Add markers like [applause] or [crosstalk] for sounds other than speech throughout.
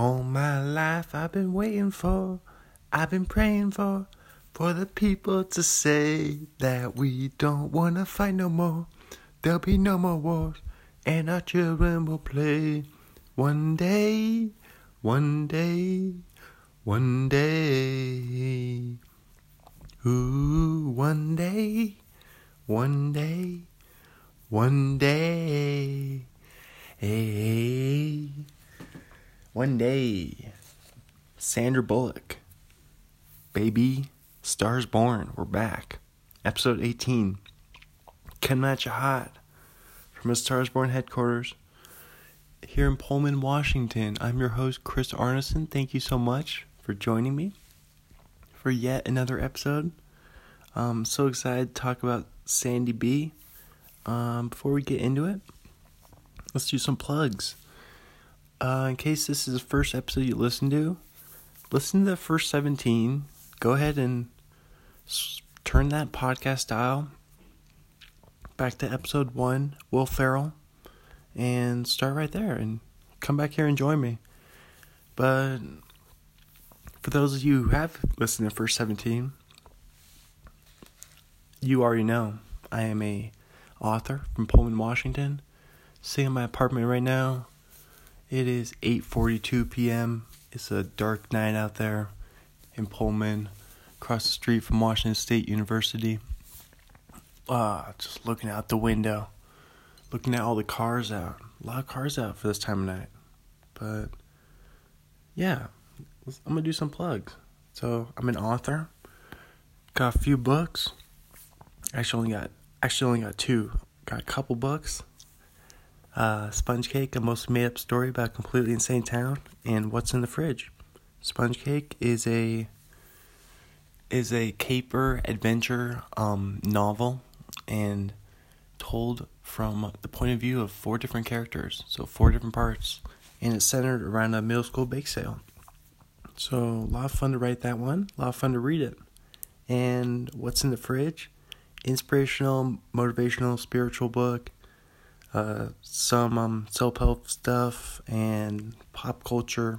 All my life I've been waiting for, I've been praying for, for the people to say that we don't wanna fight no more. There'll be no more wars, and our children will play. One day, one day, one day. Ooh, one day, one day, one day. Hey, one day. Sandra Bullock. Baby, Stars Born. We're back. Episode 18. Can Match a Hot. From a Stars Born headquarters here in Pullman, Washington. I'm your host, Chris Arneson. Thank you so much for joining me for yet another episode. I'm so excited to talk about Sandy B. Um, before we get into it, let's do some plugs. Uh, in case this is the first episode you listen to, listen to the first 17. Go ahead and s- turn that podcast dial back to episode one, Will Ferrell, and start right there and come back here and join me. But for those of you who have listened to first 17, you already know I am a author from Pullman, Washington. Sitting in my apartment right now. It is 8:42 p.m. It's a dark night out there in Pullman, across the street from Washington State University. Ah, just looking out the window, looking at all the cars out. A lot of cars out for this time of night. But yeah, I'm gonna do some plugs. So I'm an author. Got a few books. Actually, only got actually only got two. Got a couple books. Uh, Sponge Cake, a most made up story about a completely insane town, and What's in the Fridge. Sponge Cake is a is a caper adventure um, novel and told from the point of view of four different characters, so four different parts, and it's centered around a middle school bake sale. So a lot of fun to write that one, a lot of fun to read it. And what's in the fridge? Inspirational, motivational, spiritual book. Uh, some um, self help stuff and pop culture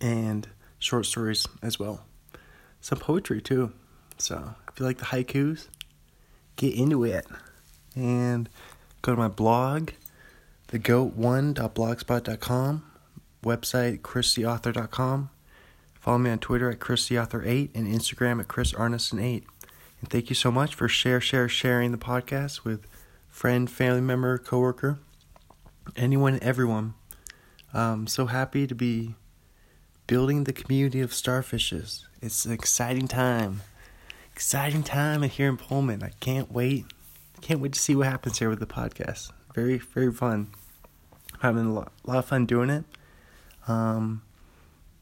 and short stories as well. Some poetry too. So if you like the haikus, get into it. And go to my blog, thegoat1.blogspot.com, website christheauthor.com. Follow me on Twitter at christheauthor8 and Instagram at chrisarneson8. And thank you so much for share, share, sharing the podcast with friend, family member, coworker, anyone, everyone. I'm so happy to be building the community of starfishes. It's an exciting time. Exciting time here in Pullman. I can't wait. Can't wait to see what happens here with the podcast. Very, very fun. having a lot, lot of fun doing it. Um,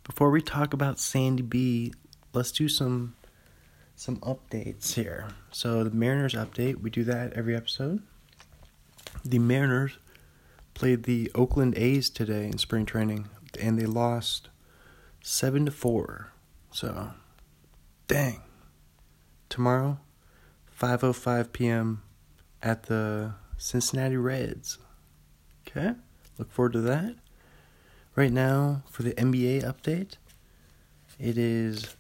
before we talk about Sandy B, let's do some some updates here. So the Mariners update, we do that every episode. The Mariners played the Oakland A's today in spring training, and they lost seven to four. So, dang. Tomorrow, 5:05 p.m. at the Cincinnati Reds. Okay, look forward to that. Right now, for the NBA update, it is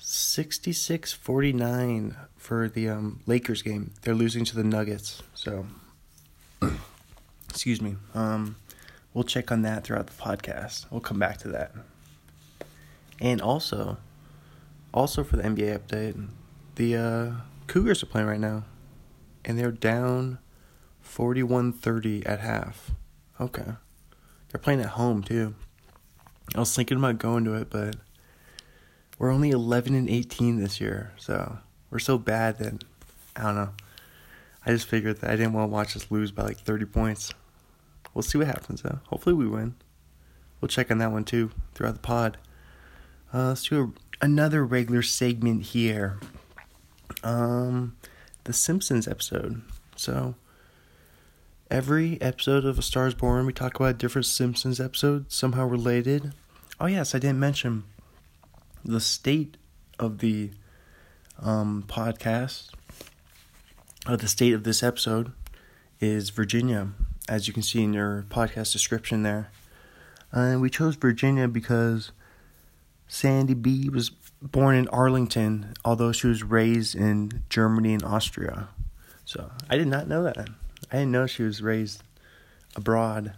66-49 for the um, Lakers game. They're losing to the Nuggets. So, excuse me. Um, we'll check on that throughout the podcast. We'll come back to that. And also, also for the NBA update, the uh, Cougars are playing right now, and they're down 41-30 at half. Okay, they're playing at home too. I was thinking about going to it, but we're only 11 and 18 this year, so we're so bad that I don't know. I just figured that I didn't want to watch us lose by like 30 points. We'll see what happens though. Hopefully we win. We'll check on that one too throughout the pod. Uh, let's do a, another regular segment here. Um, the Simpsons episode. So every episode of A Star Is Born, we talk about different Simpsons episode, somehow related. Oh yes, I didn't mention the state of the um, podcast, or the state of this episode, is Virginia, as you can see in your podcast description there. And we chose Virginia because Sandy B was born in Arlington, although she was raised in Germany and Austria. So I did not know that. I didn't know she was raised abroad.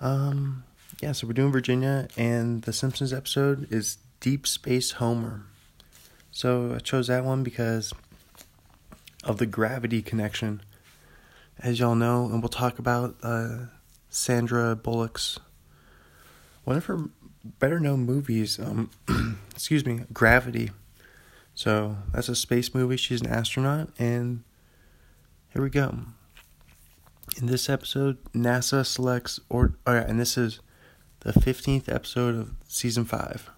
Um, yeah, so we're doing Virginia, and the Simpsons episode is Deep Space Homer. So I chose that one because of the gravity connection. As y'all know, and we'll talk about uh, Sandra Bullock's one of her better known movies. Um, [clears throat] excuse me, Gravity. So that's a space movie. She's an astronaut, and here we go. In this episode, NASA selects, or oh and this is the 15th episode of season 5.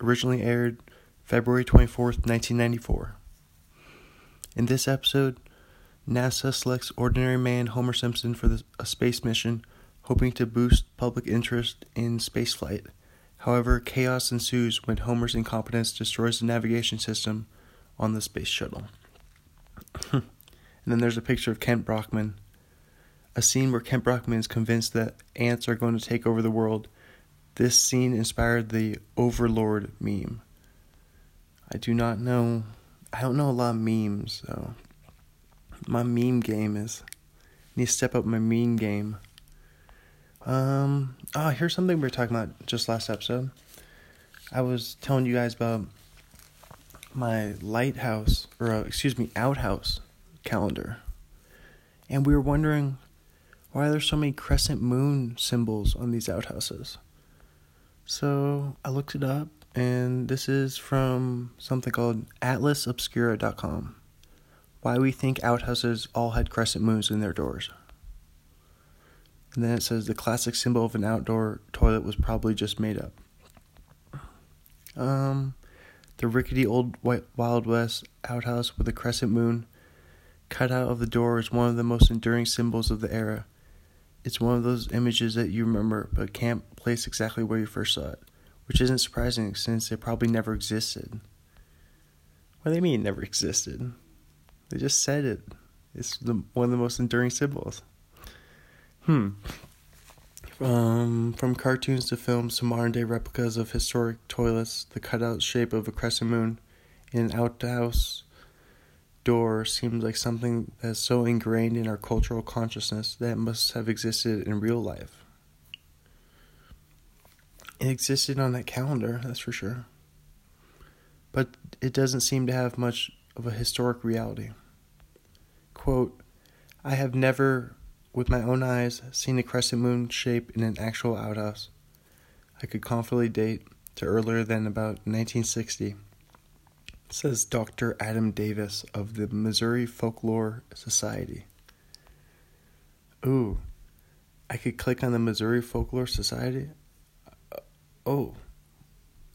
Originally aired February 24th, 1994. In this episode, NASA selects ordinary man Homer Simpson for the, a space mission, hoping to boost public interest in spaceflight. However, chaos ensues when Homer's incompetence destroys the navigation system on the space shuttle. [laughs] and then there's a picture of Kent Brockman a scene where Kent Brockman is convinced that ants are going to take over the world. This scene inspired the Overlord meme. I do not know. I don't know a lot of memes, so my meme game is I need to step up my meme game. Um. Oh, here's something we were talking about just last episode. I was telling you guys about my lighthouse, or uh, excuse me, outhouse calendar, and we were wondering why are there so many crescent moon symbols on these outhouses? So I looked it up, and this is from something called atlasobscura.com. Why we think outhouses all had crescent moons in their doors. And then it says the classic symbol of an outdoor toilet was probably just made up. Um, the rickety old Wild West outhouse with a crescent moon cut out of the door is one of the most enduring symbols of the era it's one of those images that you remember but can't place exactly where you first saw it, which isn't surprising since it probably never existed. What do they mean never existed? They just said it. It's the, one of the most enduring symbols. Hmm. Um, from cartoons to films to modern day replicas of historic toilets, the cutout shape of a crescent moon in an outhouse door seems like something that's so ingrained in our cultural consciousness that it must have existed in real life. It existed on that calendar, that's for sure. But it doesn't seem to have much of a historic reality. Quote, I have never, with my own eyes, seen a crescent moon shape in an actual outhouse. I could confidently date to earlier than about 1960 says Dr. Adam Davis of the Missouri Folklore Society. Ooh, I could click on the Missouri Folklore Society. Oh,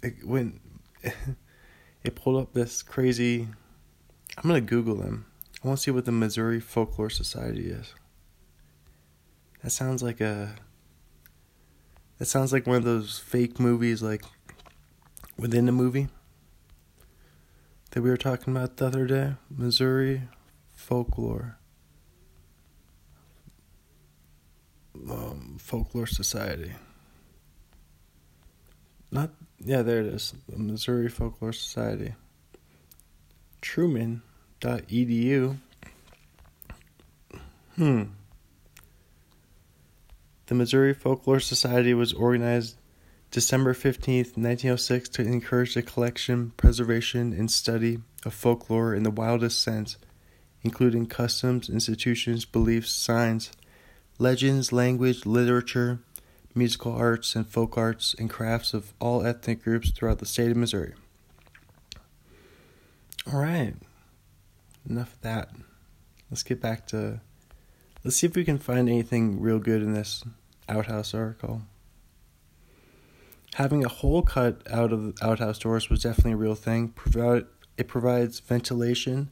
it went. [laughs] it pulled up this crazy. I'm gonna Google them. I want to see what the Missouri Folklore Society is. That sounds like a. That sounds like one of those fake movies, like within the movie that we were talking about the other day Missouri folklore. Um, folklore Society. Not, yeah, there it is. Missouri Folklore Society. Truman.edu. Hmm. The Missouri Folklore Society was organized December 15th, 1906, to encourage the collection, preservation, and study of folklore in the wildest sense, including customs, institutions, beliefs, signs, legends, language, literature, musical arts, and folk arts and crafts of all ethnic groups throughout the state of Missouri. All right, enough of that. Let's get back to. Let's see if we can find anything real good in this outhouse article having a hole cut out of the outhouse doors was definitely a real thing. It provides ventilation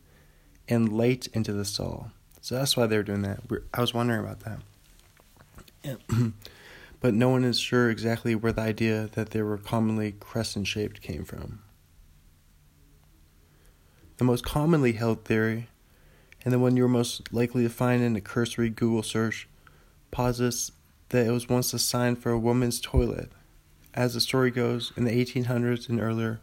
and light into the stall. So that's why they were doing that. I was wondering about that. [clears throat] but no one is sure exactly where the idea that they were commonly crescent shaped came from. The most commonly held theory, and the one you're most likely to find in a cursory Google search, posits that it was once a sign for a woman's toilet. As the story goes, in the 1800s and earlier,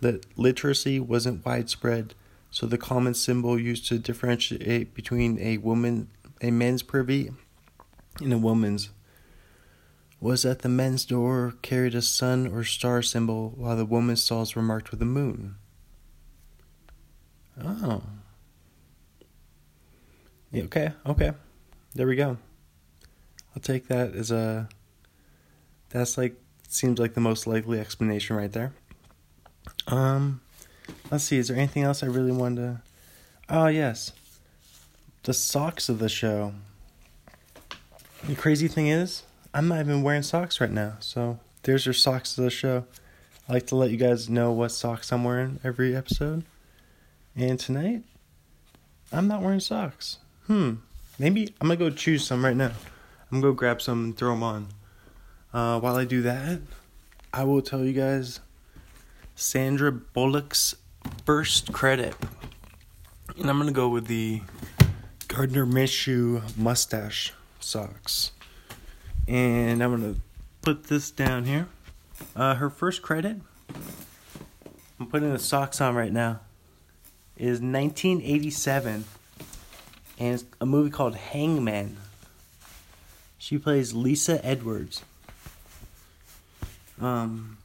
that literacy wasn't widespread, so the common symbol used to differentiate between a woman, a men's privy, and a woman's was that the men's door carried a sun or star symbol, while the woman's stalls were marked with a moon. Oh. Yeah, okay, okay. There we go. I'll take that as a. That's like seems like the most likely explanation right there. Um, let's see. Is there anything else I really wanted to? Oh yes, the socks of the show. The crazy thing is, I'm not even wearing socks right now. So there's your socks of the show. I like to let you guys know what socks I'm wearing every episode. And tonight, I'm not wearing socks. Hmm. Maybe I'm gonna go choose some right now. I'm gonna go grab some and throw them on. Uh, while I do that, I will tell you guys Sandra Bullock's first credit. And I'm gonna go with the Gardner Minshew mustache socks. And I'm gonna put this down here. Uh, her first credit, I'm putting the socks on right now, is 1987. And it's a movie called Hangman. She plays Lisa Edwards. Um,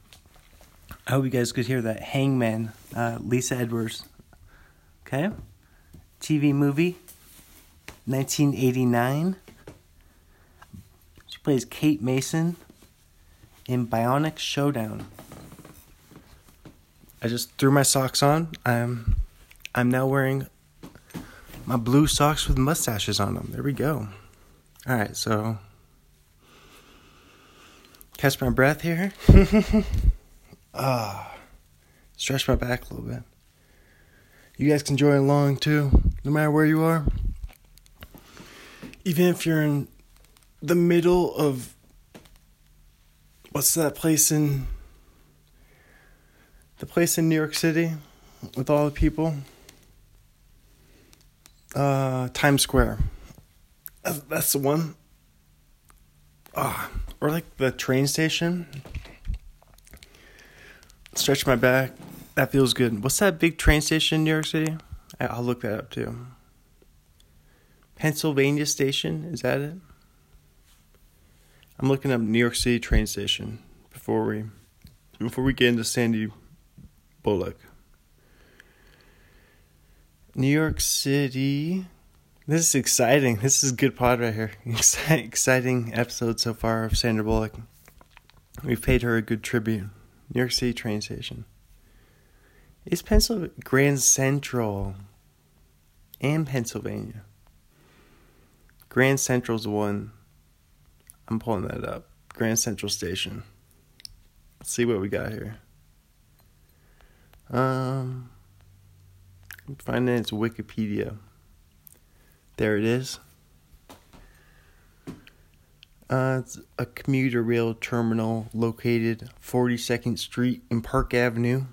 I hope you guys could hear that. Hangman, uh, Lisa Edwards. Okay? TV movie, 1989. Plays Kate Mason in Bionic Showdown. I just threw my socks on. I'm I'm now wearing my blue socks with mustaches on them. There we go. All right, so catch my breath here. [laughs] ah, stretch my back a little bit. You guys can join along too, no matter where you are. Even if you're in the middle of what's that place in the place in New York City with all the people? Uh, Times Square. That's, that's the one. Ah, or like the train station. Stretch my back. That feels good. What's that big train station in New York City? I'll look that up too. Pennsylvania Station, is that it? I'm looking up New York City train station before we before we get into Sandy Bullock. New York City. This is exciting. This is good pod right here. [laughs] exciting episode so far of Sandra Bullock. We've paid her a good tribute. New York City train station. It's Pennsylvania Grand Central and Pennsylvania. Grand Central's one I'm pulling that up. Grand Central Station. Let's see what we got here. Um, I'm finding its Wikipedia. There it is. Uh, it's a commuter rail terminal located 42nd Street and Park Avenue,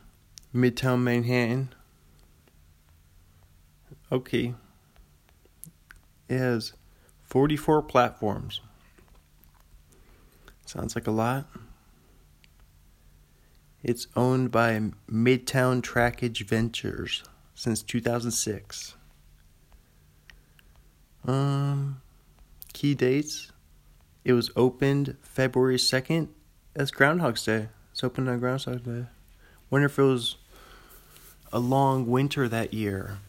Midtown Manhattan. Okay. It has 44 platforms. Sounds like a lot. It's owned by Midtown Trackage Ventures since 2006. Um, key dates. It was opened February 2nd. That's Groundhog's Day. It's opened on Groundhog's Day. Wonder if it was a long winter that year.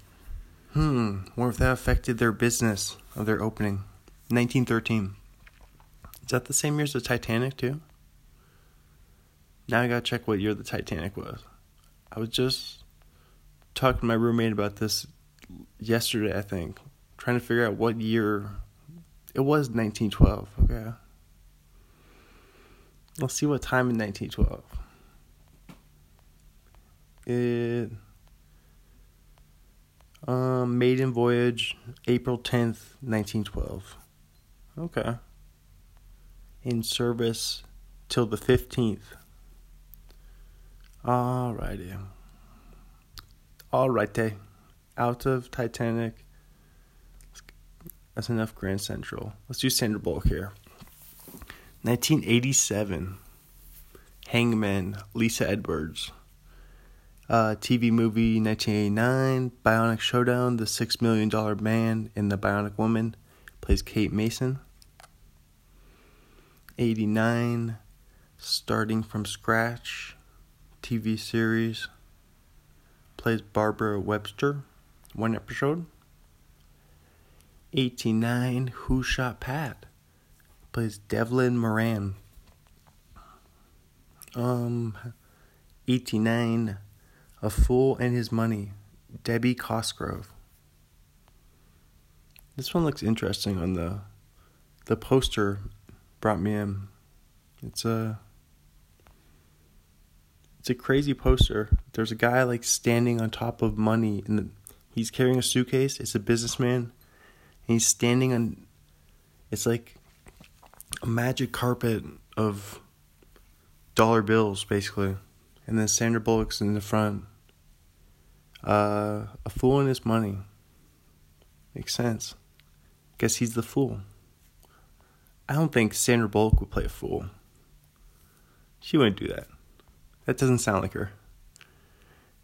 Hmm. Wonder if that affected their business of their opening. 1913. Is that the same year as the Titanic too? Now I gotta check what year the Titanic was. I was just talking to my roommate about this yesterday, I think. Trying to figure out what year it was 1912, okay. Let's see what time in 1912. It um maiden voyage April 10th, 1912. Okay in service till the 15th. Alrighty. Alrighty. Out of Titanic. That's enough Grand Central. Let's do Sandra Bullock here. 1987. Hangman, Lisa Edwards. Uh, TV movie 1989, Bionic Showdown, The Six Million Dollar Man and the Bionic Woman, plays Kate Mason. 89, Starting from Scratch, TV series, plays Barbara Webster, one episode. 89, Who Shot Pat, plays Devlin Moran. Um, 89, A Fool and His Money, Debbie Cosgrove. This one looks interesting on the the poster brought me in. It's a it's a crazy poster. There's a guy like standing on top of money and he's carrying a suitcase. It's a businessman. And he's standing on it's like a magic carpet of dollar bills basically. And then Sandra Bullock's in the front. Uh, a fool and his money. Makes sense. Guess he's the fool. I don't think Sandra Bullock would play a fool. She wouldn't do that. That doesn't sound like her.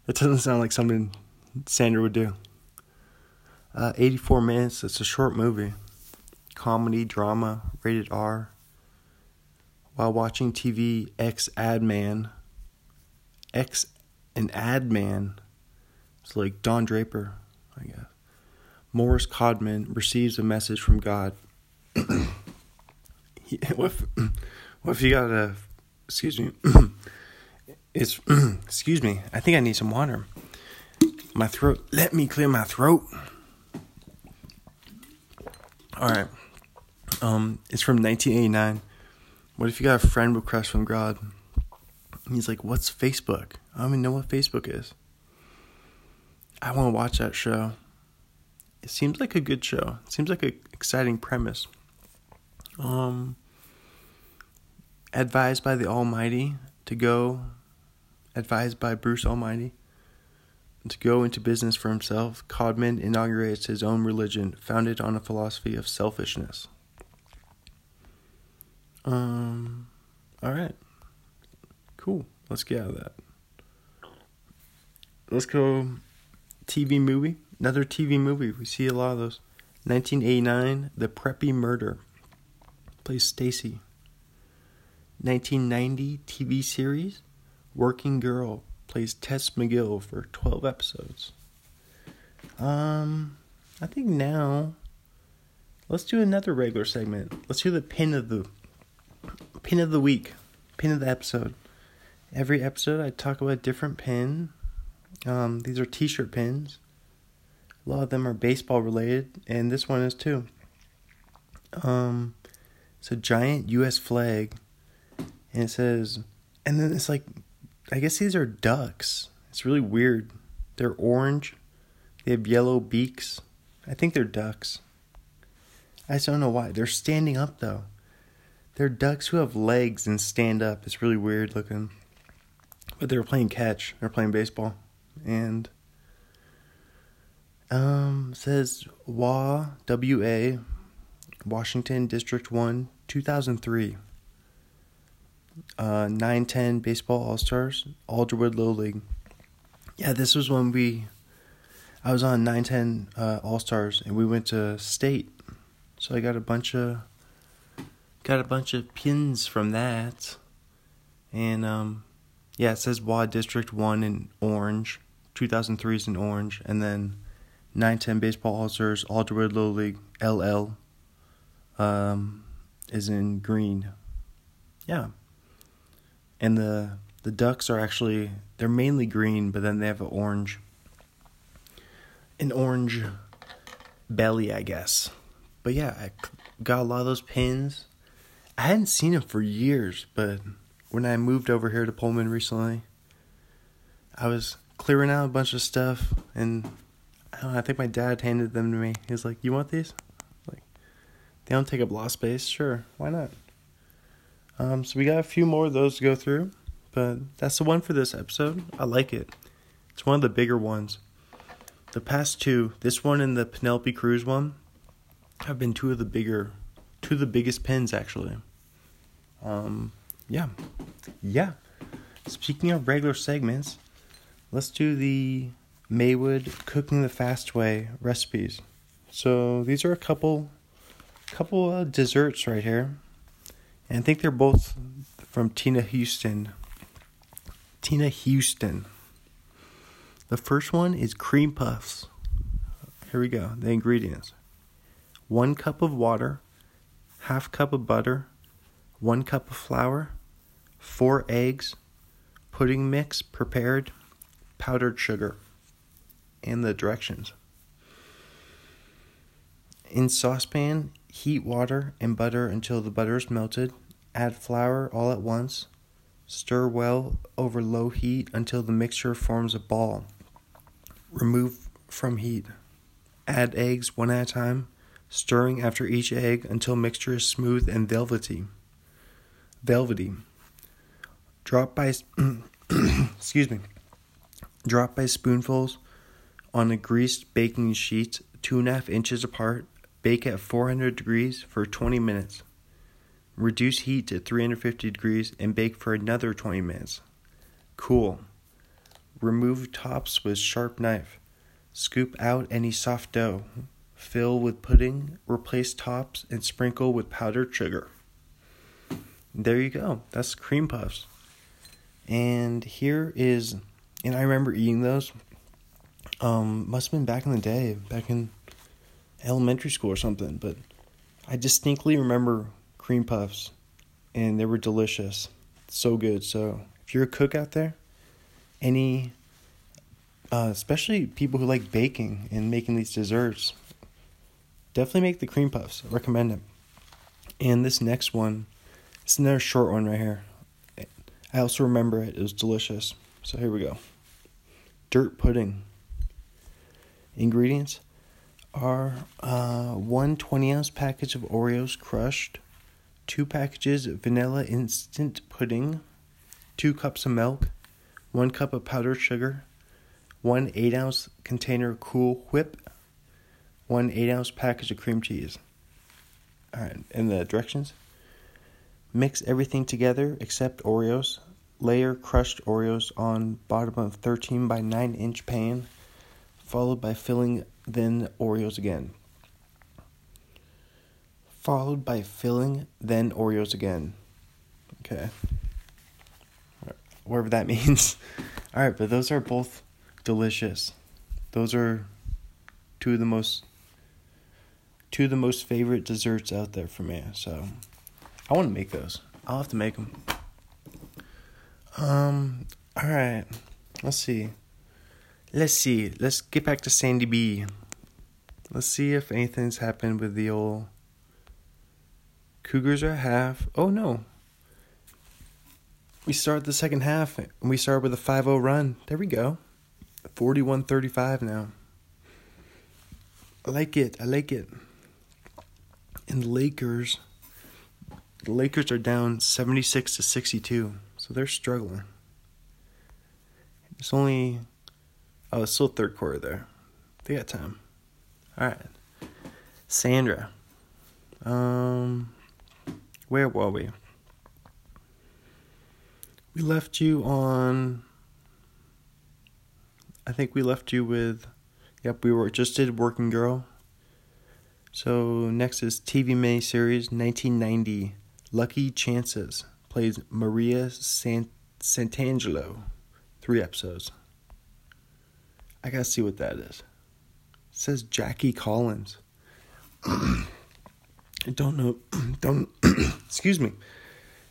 That doesn't sound like something Sandra would do. Uh, 84 minutes. It's a short movie. Comedy, drama, rated R. While watching TV, ex ad man. Ex an ad man. It's like Don Draper, I guess. Morris Codman receives a message from God. What, if, what if you got a, excuse me, [clears throat] it's, [clears throat] excuse me, I think I need some water. My throat, let me clear my throat. All right. Um, it's from 1989. What if you got a friend request from God? He's like, "What's Facebook? I don't even know what Facebook is." I want to watch that show. It seems like a good show. It seems like an exciting premise. Um, advised by the Almighty to go, advised by Bruce Almighty to go into business for himself, Codman inaugurates his own religion founded on a philosophy of selfishness. Um, all right. Cool. Let's get out of that. Let's go TV movie. Another TV movie. We see a lot of those. 1989, The Preppy Murder. Plays Stacy. 1990 TV series, Working Girl. Plays Tess McGill for 12 episodes. Um, I think now, let's do another regular segment. Let's do the pin of the pin of the week, pin of the episode. Every episode, I talk about a different pin. Um, these are T-shirt pins. A lot of them are baseball related, and this one is too. Um, it's a giant U.S. flag, and it says, and then it's like, I guess these are ducks. It's really weird. They're orange. They have yellow beaks. I think they're ducks. I just don't know why. They're standing up though. They're ducks who have legs and stand up. It's really weird looking. But they were playing catch. They're playing baseball. And um says WA WA Washington District 1 2003 uh 910 baseball all-stars Alderwood Little League. Yeah, this was when we I was on 910 uh, all-stars and we went to state. So I got a bunch of got a bunch of pins from that. And um yeah, it says WA District 1 in orange. 2003 is in orange and then 910 Baseball All Stars Alderwood Little League LL um, is in green. Yeah. And the the ducks are actually they're mainly green, but then they have an orange an orange belly, I guess. But yeah, I got a lot of those pins. I hadn't seen them for years, but when I moved over here to Pullman recently, I was clearing out a bunch of stuff and I, know, I think my dad handed them to me. He was like, "You want these?" Like, they don't take up lot of space. Sure, why not? Um, so we got a few more of those to go through, but that's the one for this episode. I like it. It's one of the bigger ones. The past two, this one and the Penelope Cruz one, have been two of the bigger, two of the biggest pins actually. Um, yeah, yeah. Speaking of regular segments, let's do the Maywood cooking the fast way recipes. So these are a couple, couple of desserts right here, and I think they're both from Tina Houston. Tina Houston. The first one is cream puffs. Here we go. The ingredients: one cup of water, half cup of butter, one cup of flour, four eggs, pudding mix prepared, powdered sugar, and the directions. In saucepan, heat water and butter until the butter is melted. Add flour all at once. Stir well over low heat until the mixture forms a ball. Remove from heat. Add eggs one at a time, stirring after each egg until mixture is smooth and velvety. Velvety. Drop by [clears throat] excuse me. Drop by spoonfuls on a greased baking sheet two and a half inches apart. Bake at 400 degrees for 20 minutes. Reduce heat to 350 degrees and bake for another 20 minutes. Cool. Remove tops with sharp knife. Scoop out any soft dough. Fill with pudding, replace tops, and sprinkle with powdered sugar. There you go. That's cream puffs. And here is, and I remember eating those. Um, must have been back in the day, back in elementary school or something. But I distinctly remember cream puffs, and they were delicious, so good. So if you're a cook out there, any, uh, especially people who like baking and making these desserts, definitely make the cream puffs. I recommend it. And this next one, it's another short one right here. I also remember it. It was delicious. So here we go. Dirt pudding. Ingredients are uh, one 20 ounce package of Oreos crushed, two packages vanilla instant pudding, two cups of milk, one cup of powdered sugar, one 8 ounce container Cool Whip, one 8 ounce package of cream cheese. Alright, and the directions Mix everything together except Oreos. Layer crushed Oreos on bottom of 13 by 9 inch pan, followed by filling then Oreos again. Followed by filling then Oreos again. Okay. Whatever that [laughs] means. Alright, but those are both delicious. Those are two of the most two of the most favorite desserts out there for me. So I want to make those. I'll have to make them. Um. All right. Let's see. Let's see. Let's get back to Sandy B. Let's see if anything's happened with the old Cougars are half. Oh no. We start the second half and we start with a 5-0 run. There we go. 41-35 now. I like it. I like it. And the Lakers the Lakers are down 76 to 62, so they're struggling. It's only oh, it's still third quarter there. They got time. All right, Sandra. Um, where were we? We left you on. I think we left you with. Yep, we were just did Working Girl. So next is TV miniseries 1990 Lucky Chances plays Maria Sant- Santangelo. Three episodes. I gotta see what that is. It says Jackie Collins. [clears throat] I don't know. [clears throat] Don't. [clears throat] excuse me.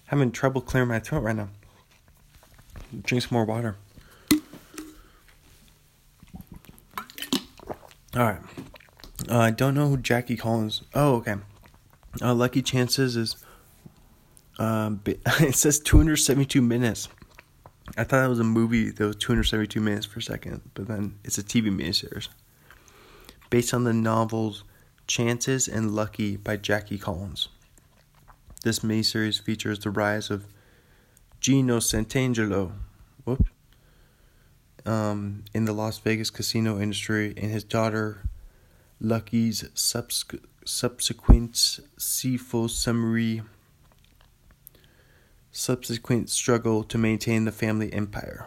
Having trouble clearing my throat right now. Drink some more water. All right. Uh, I don't know who Jackie Collins. Oh, okay. Uh, Lucky Chances is um, [laughs] it says 272 minutes. I thought it was a movie that was 272 minutes per second, but then it's a TV miniseries based on the novels Chances and Lucky by Jackie Collins. This miniseries features the rise of Gino Santangelo whoop, um, in the Las Vegas casino industry and his daughter Lucky's subsequent sequel summary subsequent struggle to maintain the family empire.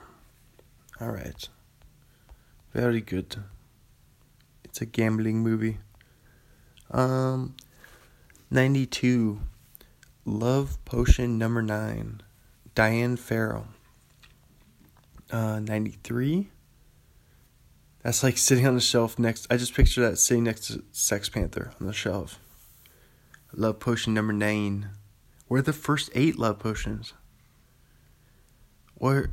All right. Very good. It's a gambling movie. Um 92 Love Potion number 9 Diane Farrell. Uh 93 That's like sitting on the shelf next I just picture that sitting next to Sex Panther on the shelf. Love Potion number 9 where are the first eight love potions? Or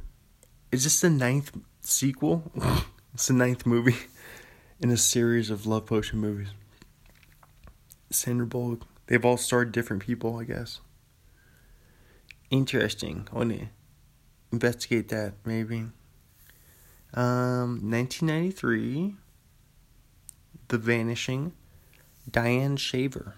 is this the ninth sequel? [laughs] it's the ninth movie [laughs] in a series of love potion movies. Sandra Bullock. They've all starred different people, I guess. Interesting. Want to investigate that, maybe. Um, 1993. The Vanishing. Diane Shaver.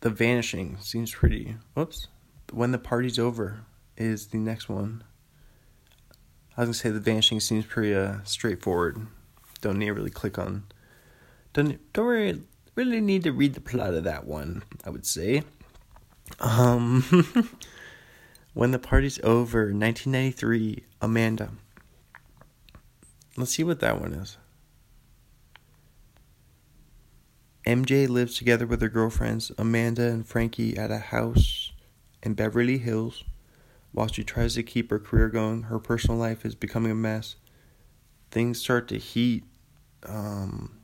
The Vanishing seems pretty. Whoops. When the Party's Over is the next one. I was gonna say The Vanishing seems pretty uh, straightforward. Don't need to really click on. Don't don't really really need to read the plot of that one. I would say. Um, [laughs] when the party's over, 1993, Amanda. Let's see what that one is. MJ lives together with her girlfriends, Amanda and Frankie, at a house in Beverly Hills. While she tries to keep her career going, her personal life is becoming a mess. Things start to heat. Um,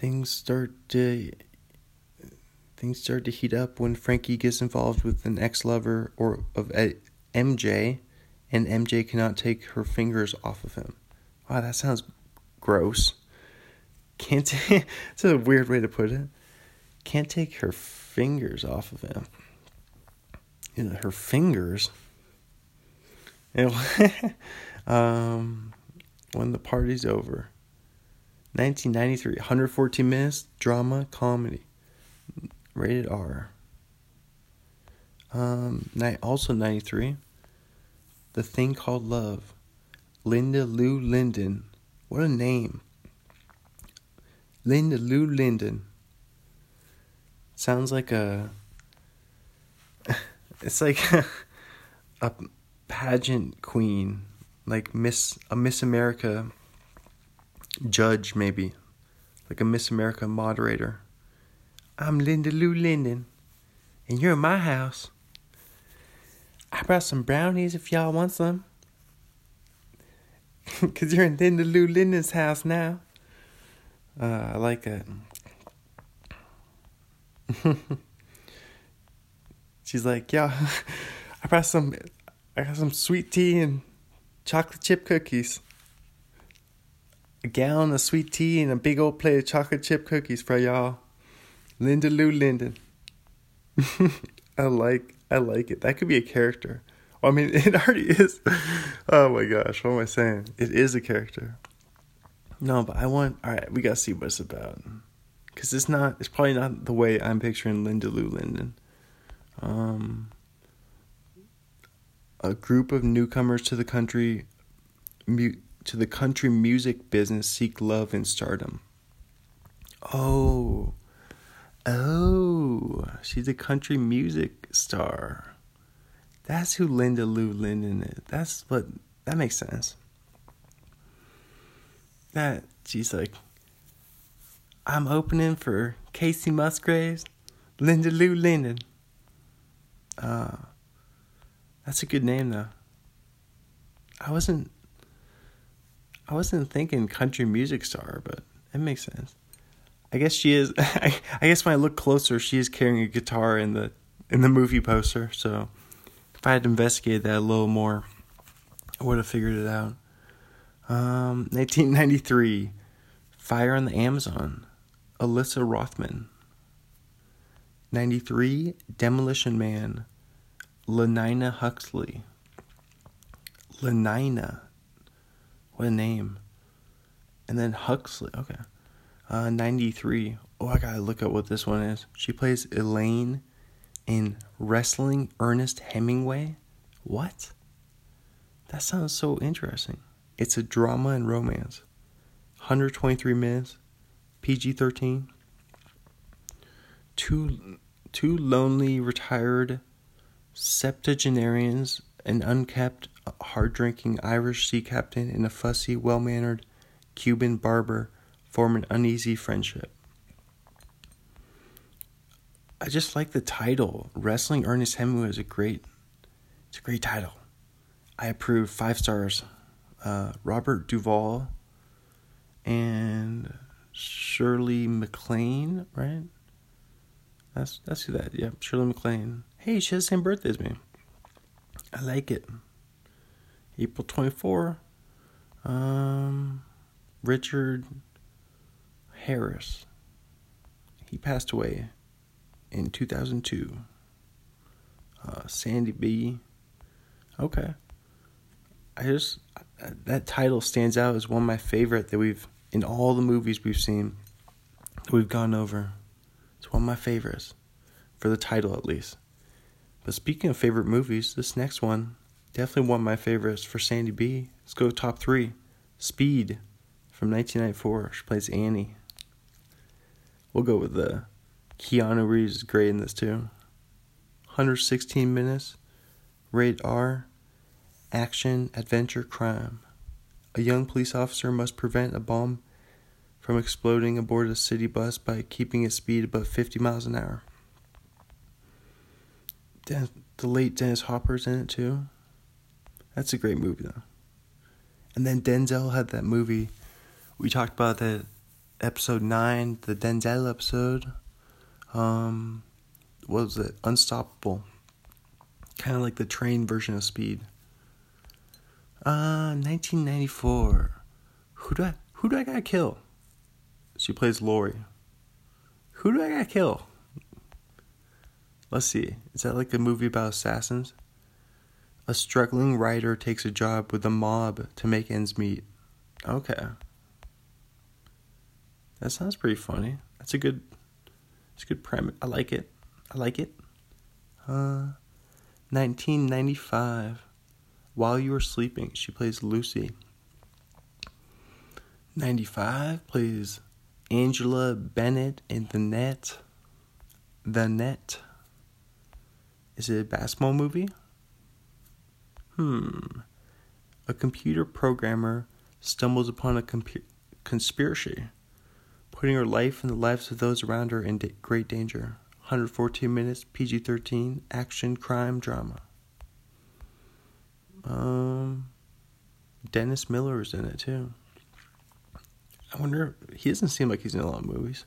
things start to things start to heat up when Frankie gets involved with an ex-lover or of MJ, and MJ cannot take her fingers off of him. Wow, that sounds gross. Can't. [laughs] T- it's a weird way to put it. Can't take her fingers off of him. You know, her fingers. [laughs] um, when the party's over. 1993, 114 minutes, drama, comedy. Rated R. Um, also 93, The Thing Called Love. Linda Lou Linden. What a name. Linda Lou Linden. Sounds like a. [laughs] It's like [laughs] a pageant queen, like Miss a Miss America judge, maybe, like a Miss America moderator. I'm Linda Lou Linden, and you're in my house. I brought some brownies if y'all want some. [laughs] Cause you're in Linda Lou Linden's house now. Uh, I like that. [laughs] She's like, yeah, [laughs] I brought some, I got some sweet tea and chocolate chip cookies. A gallon of sweet tea and a big old plate of chocolate chip cookies for y'all. Linda Lou Linden. [laughs] I like, I like it. That could be a character. I mean, [laughs] it already is. Oh my gosh, what am I saying? It is a character. No, but I want. All right, we gotta see what it's about, because it's not. It's probably not the way I'm picturing Linda Lou Linden. Um, a group of newcomers to the country, mu- to the country music business, seek love and stardom. Oh, oh, she's a country music star. That's who Linda Lou Linden is. That's what that makes sense that she's like, I'm opening for Kacey Musgraves, Linda Lou Linden. Uh, that's a good name though. I wasn't I wasn't thinking country music star, but it makes sense. I guess she is I, [laughs] I guess when I look closer she is carrying a guitar in the in the movie poster, so if I had investigated that a little more I would have figured it out. Um, 1993, Fire on the Amazon, Alyssa Rothman. 93, Demolition Man, Lenina Huxley. Lenina, what a name. And then Huxley, okay. Uh, 93, oh, I gotta look up what this one is. She plays Elaine in Wrestling Ernest Hemingway. What? That sounds so interesting. It's a drama and romance. 123 minutes, PG 13. Two, two lonely retired septuagenarians, an unkept, hard drinking Irish sea captain, and a fussy, well mannered Cuban barber form an uneasy friendship. I just like the title. Wrestling Ernest Hemingway is a great it's a great title. I approve five stars. Uh, Robert Duvall and Shirley MacLaine, right? That's that's who that. Yeah, Shirley MacLaine. Hey, she has the same birthday as me. I like it. April twenty four. Um, Richard Harris. He passed away in two thousand two. Uh, Sandy B. Okay. I just that title stands out as one of my favorite that we've in all the movies we've seen that we've gone over. It's one of my favorites for the title at least. But speaking of favorite movies, this next one definitely one of my favorites for Sandy B. Let's go top three. Speed from 1994. She plays Annie. We'll go with the Keanu Reeves is great in this too. 116 minutes. Rate R action, adventure, crime. A young police officer must prevent a bomb from exploding aboard a city bus by keeping its speed above 50 miles an hour. the late Dennis Hopper's in it too. That's a great movie though. And then Denzel had that movie we talked about that episode 9, the Denzel episode. Um what was it? Unstoppable. Kind of like the train version of Speed. Uh, 1994. Who do I who do I gotta kill? She plays Lori. Who do I gotta kill? Let's see. Is that like a movie about assassins? A struggling writer takes a job with the mob to make ends meet. Okay. That sounds pretty funny. That's a good it's a good premise. I like it. I like it. Uh 1995. While You Were Sleeping, she plays Lucy. 95 plays Angela Bennett in The Net. The Net. Is it a basketball movie? Hmm. A computer programmer stumbles upon a conspiracy, putting her life and the lives of those around her in da- great danger. 114 minutes, PG 13, action, crime, drama. Um, Dennis Miller is in it too. I wonder. He doesn't seem like he's in a lot of movies.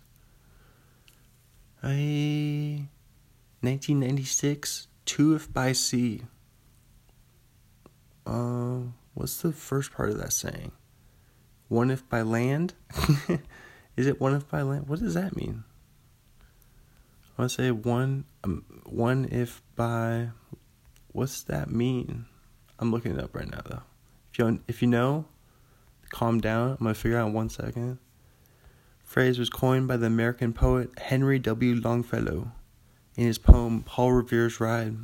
I, 1996, Two If by Sea. Uh, what's the first part of that saying? One if by land? [laughs] is it one if by land? What does that mean? I want to say one, um, one if by. What's that mean? I'm looking it up right now though. If you if you know, calm down. I'm gonna figure out in one second. Phrase was coined by the American poet Henry W. Longfellow in his poem Paul Revere's Ride.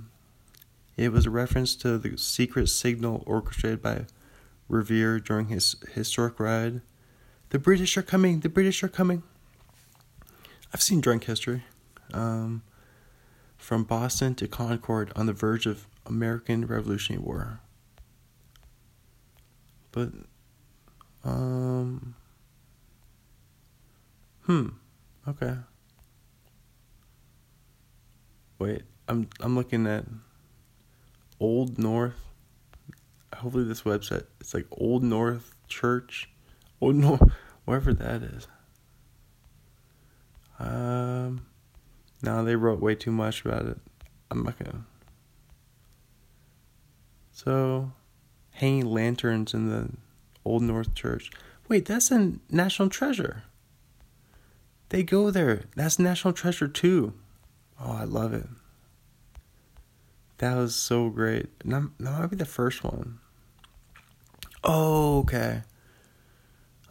It was a reference to the secret signal orchestrated by Revere during his historic ride. The British are coming! The British are coming! I've seen Drunk History. Um, from Boston to Concord on the verge of American Revolutionary War. But, um, hmm, okay. Wait, I'm I'm looking at Old North. Hopefully, this website it's like Old North Church, Old North, wherever that is. Um, now they wrote way too much about it. I'm not gonna. So, hanging lanterns in the Old North Church. Wait, that's a national treasure. They go there. That's national treasure too. Oh, I love it. That was so great. That, might be the first one. Oh, okay.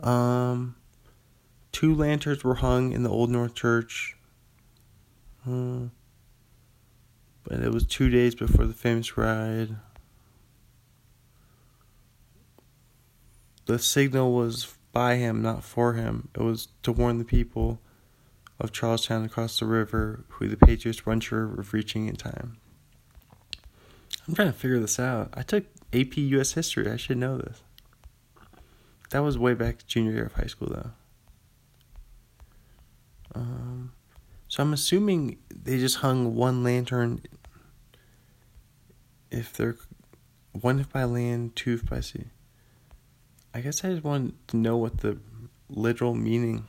Um, two lanterns were hung in the Old North Church. Hmm. But it was two days before the famous ride. the signal was by him, not for him. It was to warn the people of Charlestown across the river, who the Patriots were unsure of reaching in time. I'm trying to figure this out. I took AP US History. I should know this. That was way back junior year of high school, though. Um, so I'm assuming they just hung one lantern. If they're one if by land, two if by sea. I guess I just want to know what the literal meaning.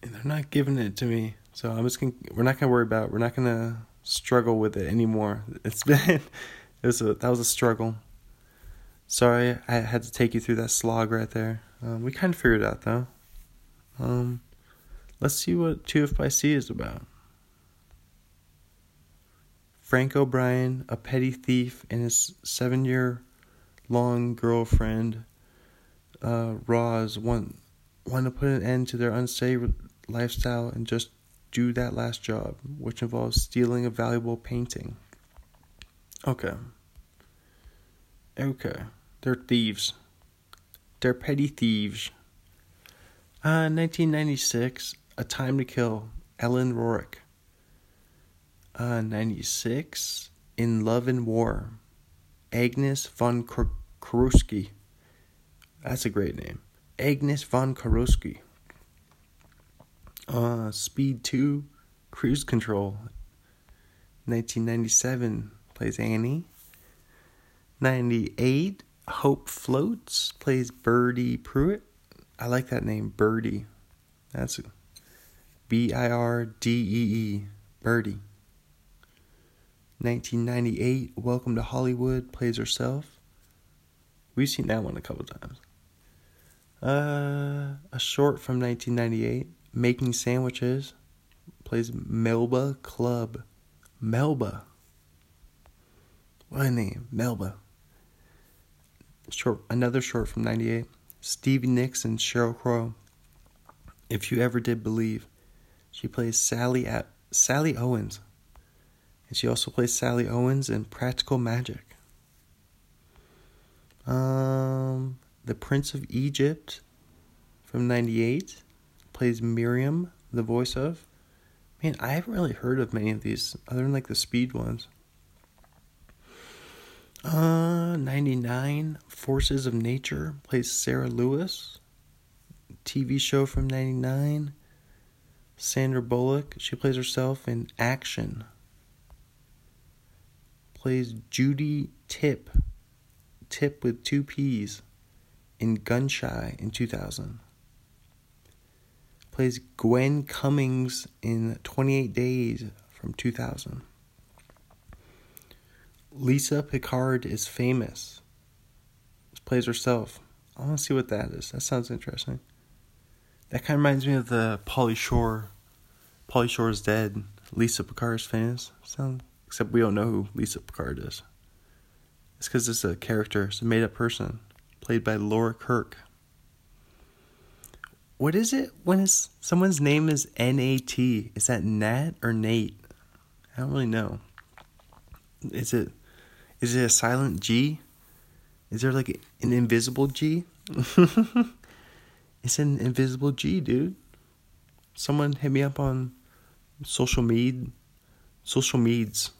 And they're not giving it to me, so I'm just gonna. We're not gonna worry about. It. We're not gonna struggle with it anymore. It's [laughs] been. It was a that was a struggle. Sorry, I had to take you through that slog right there. Um, we kind of figured it out though. Um, let's see what Two If by Sea is about. Frank O'Brien, a petty thief, and his seven year long girlfriend, uh, Roz, want, want to put an end to their unsafe lifestyle and just do that last job, which involves stealing a valuable painting. Okay. Okay. They're thieves. They're petty thieves. Uh, 1996, A Time to Kill, Ellen Rorick. Uh, 96, In Love and War, Agnes von Kurowsky. That's a great name. Agnes von Kurowsky. Uh, Speed 2, Cruise Control. 1997, plays Annie. 98, Hope Floats, plays Birdee Pruitt. I like that name, Birdee. That's B I R D E E, Birdee. 1998, Welcome to Hollywood, plays herself. We've seen that one a couple times. Uh, a short from 1998, Making Sandwiches, plays Melba Club. Melba. What a name, Melba. Short, another short from 98, Stevie Nicks and Sheryl Crow. If you ever did believe, she plays Sally at Sally Owens. And she also plays Sally Owens in Practical Magic. Um, the Prince of Egypt from 98 plays Miriam, the voice of. Man, I haven't really heard of many of these other than like the speed ones. Uh, 99 Forces of Nature plays Sarah Lewis. TV show from 99. Sandra Bullock, she plays herself in Action plays Judy Tipp, Tipp with two P's, in Gunshy in 2000. Plays Gwen Cummings in 28 Days from 2000. Lisa Picard is famous. Plays herself. I want to see what that is. That sounds interesting. That kind of reminds me of the Pauly Shore. Pauly Shore is dead. Lisa Picard is famous. Sound Except we don't know who Lisa Picard is. It's because it's a character, it's a made up person, played by Laura Kirk. What is it when it's, someone's name is N A T? Is that Nat or Nate? I don't really know. Is it is it a silent G? Is there like an invisible G? [laughs] it's an invisible G, dude. Someone hit me up on social media, social meds.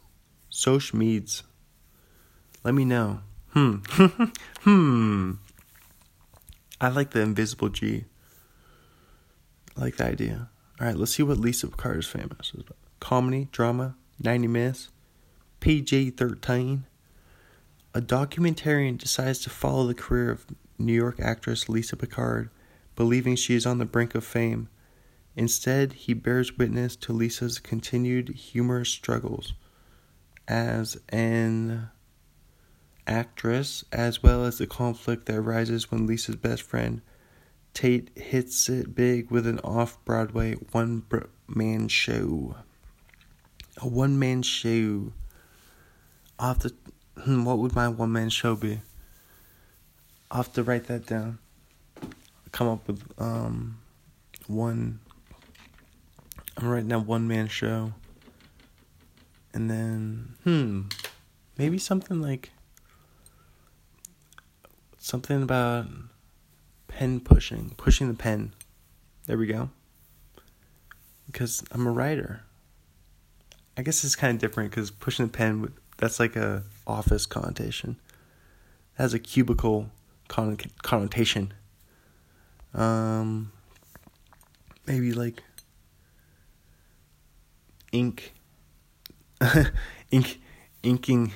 Social meds. Let me know. Hmm. [laughs] hmm. I like the invisible G. I like the idea. All right, let's see what Lisa Picard is famous about. Comedy, drama, 90 minutes, PG 13. A documentarian decides to follow the career of New York actress Lisa Picard, believing she is on the brink of fame. Instead, he bears witness to Lisa's continued humorous struggles as an actress, as well as the conflict that arises when Lisa's best friend Tate hits it big with an off Broadway one man show. A one man show. Off the. Hmm, what would my one man show be? I'll have to write that down. Come up with um one. I'm writing down one man show. And then, hmm, maybe something like something about pen pushing, pushing the pen. There we go. because I'm a writer. I guess it's kind of different because pushing the pen that's like a office connotation. It has a cubicle con- connotation. Um, maybe like ink, [laughs] ink, inking,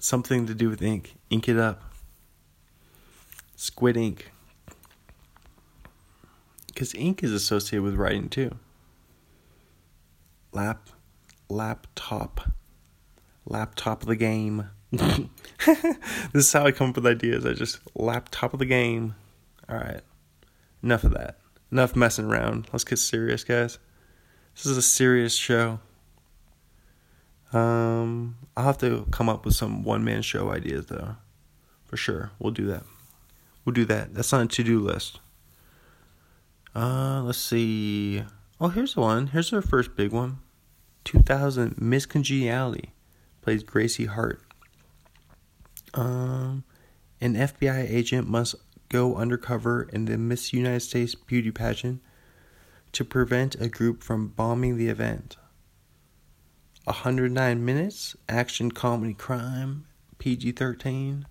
something to do with ink. Ink it up. Squid ink. Because ink is associated with writing too. Lap, laptop, laptop of the game. [laughs] this is how I come up with ideas. I just laptop of the game. All right, enough of that. Enough messing around. Let's get serious, guys. This is a serious show. Um, I'll have to come up with some one man show ideas though. For sure. We'll do that. We'll do that. That's on a to do list. Uh, let's see. Oh, here's one. Here's our first big one. 2000 Miss Congeniality plays Gracie Hart. Um, an FBI agent must go undercover in the Miss United States beauty pageant to prevent a group from bombing the event. 109 minutes, action, comedy, crime, PG 13.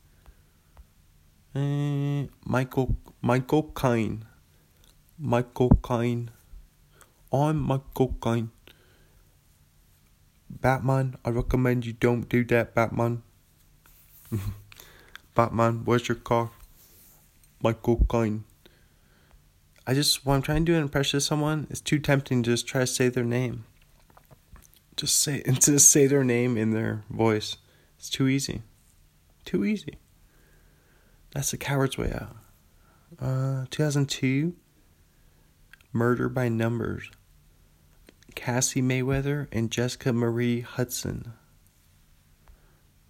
Uh, Michael Michael Caine. Michael Caine. I'm Michael Caine. Batman, I recommend you don't do that, Batman. [laughs] Batman, where's your car? Michael Caine. I just, when I'm trying to do an impression of someone, it's too tempting to just try to say their name. Just say, [laughs] just say their name in their voice. It's too easy. Too easy. That's the coward's way out. Uh, 2002, Murder by Numbers. Cassie Mayweather and Jessica Marie Hudson.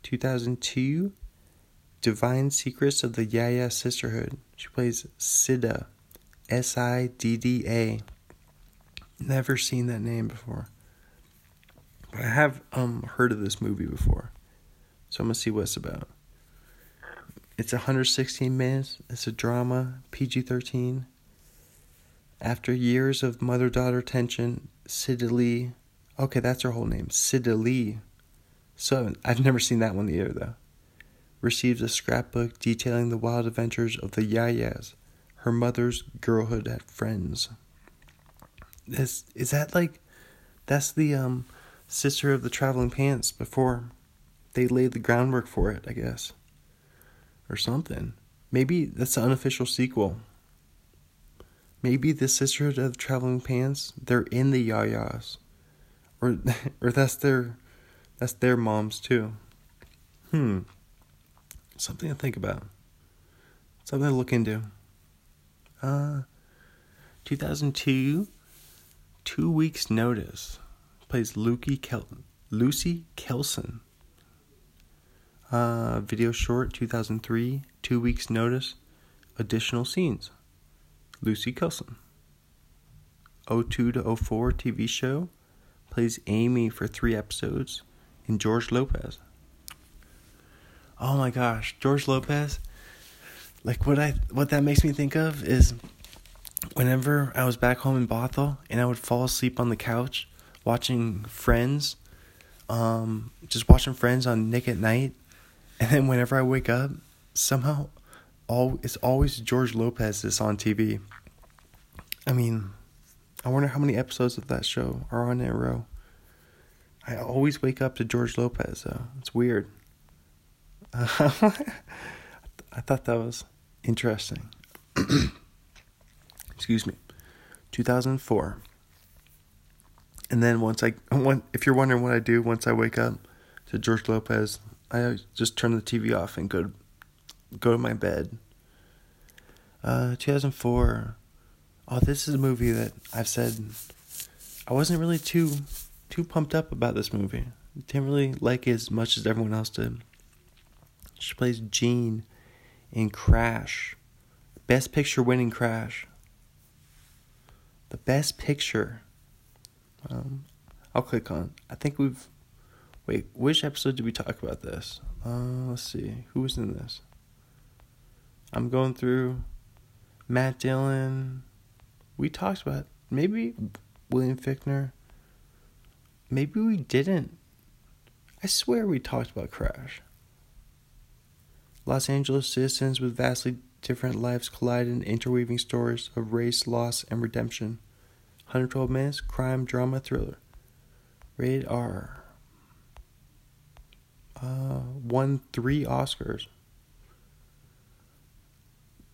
2002, Divine Secrets of the Yaya Sisterhood. She plays Sidda, S I D D A. Never seen that name before. But I have um heard of this movie before. So I'm to see what it's about. It's 116 minutes. It's a drama, PG 13. After years of mother daughter tension, Siddalee. Okay, that's her whole name. Siddalee. So I've never seen that one either, though. Receives a scrapbook detailing the wild adventures of the Yayas, her mother's girlhood friends. This is that like that's the um sister of the traveling pants before they laid the groundwork for it, I guess. Or something. Maybe that's the unofficial sequel. Maybe the Sisterhood of Traveling Pants, they're in the Yayas. Or [laughs] or that's their that's their moms too. Hmm. Something to think about. Something to look into. Uh 2002 2 weeks notice plays Lucy Kel- Lucy Kelson. Uh, video short 2003 2 weeks notice additional scenes. Lucy Kelson. 02 to 04 TV show plays Amy for 3 episodes in George Lopez. Oh my gosh, George Lopez. Like what I what that makes me think of is whenever I was back home in Bothell and I would fall asleep on the couch watching Friends, um, just watching Friends on Nick at Night, and then whenever I wake up, somehow all it's always George Lopez that's on TV. I mean, I wonder how many episodes of that show are on in a row. I always wake up to George Lopez though. It's weird. Uh, [laughs] I thought that was interesting. [clears throat] Excuse me. 2004. And then once I, if you're wondering what I do once I wake up to George Lopez, I just turn the TV off and go go to my bed. Uh, 2004. Oh, this is a movie that I've said I wasn't really too too pumped up about this movie. Didn't really like it as much as everyone else did. She plays Jean in Crash. Best Picture winning Crash. The Best Picture. Um, I'll click on. I think we've. Wait, which episode did we talk about this? Uh, let's see. Who was in this? I'm going through Matt Dillon. We talked about maybe William Fichtner. Maybe we didn't. I swear we talked about Crash. Los Angeles citizens with vastly different lives collide in interweaving stories of race, loss, and redemption. 112 minutes, crime, drama, thriller. Rated R. Uh, won three Oscars.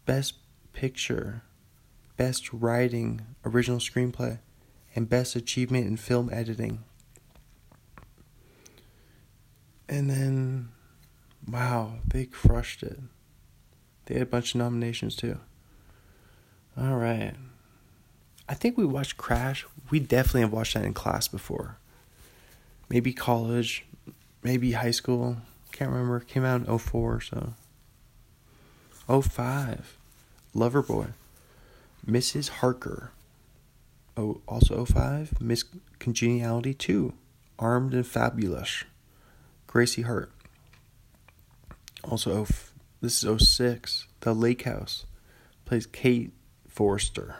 Best Picture, Best Writing, Original Screenplay, and Best Achievement in Film Editing. And then, wow, they crushed it. They had a bunch of nominations too. All right. I think we watched Crash. We definitely have watched that in class before. Maybe college, maybe high school. Can't remember. Came out in 04, so. 05. Loverboy. Mrs. Harker. Oh, also 05. Miss Congeniality 2. Armed and Fabulous. Gracie Hart. Also, this is 06. The Lake House. Plays Kate Forster.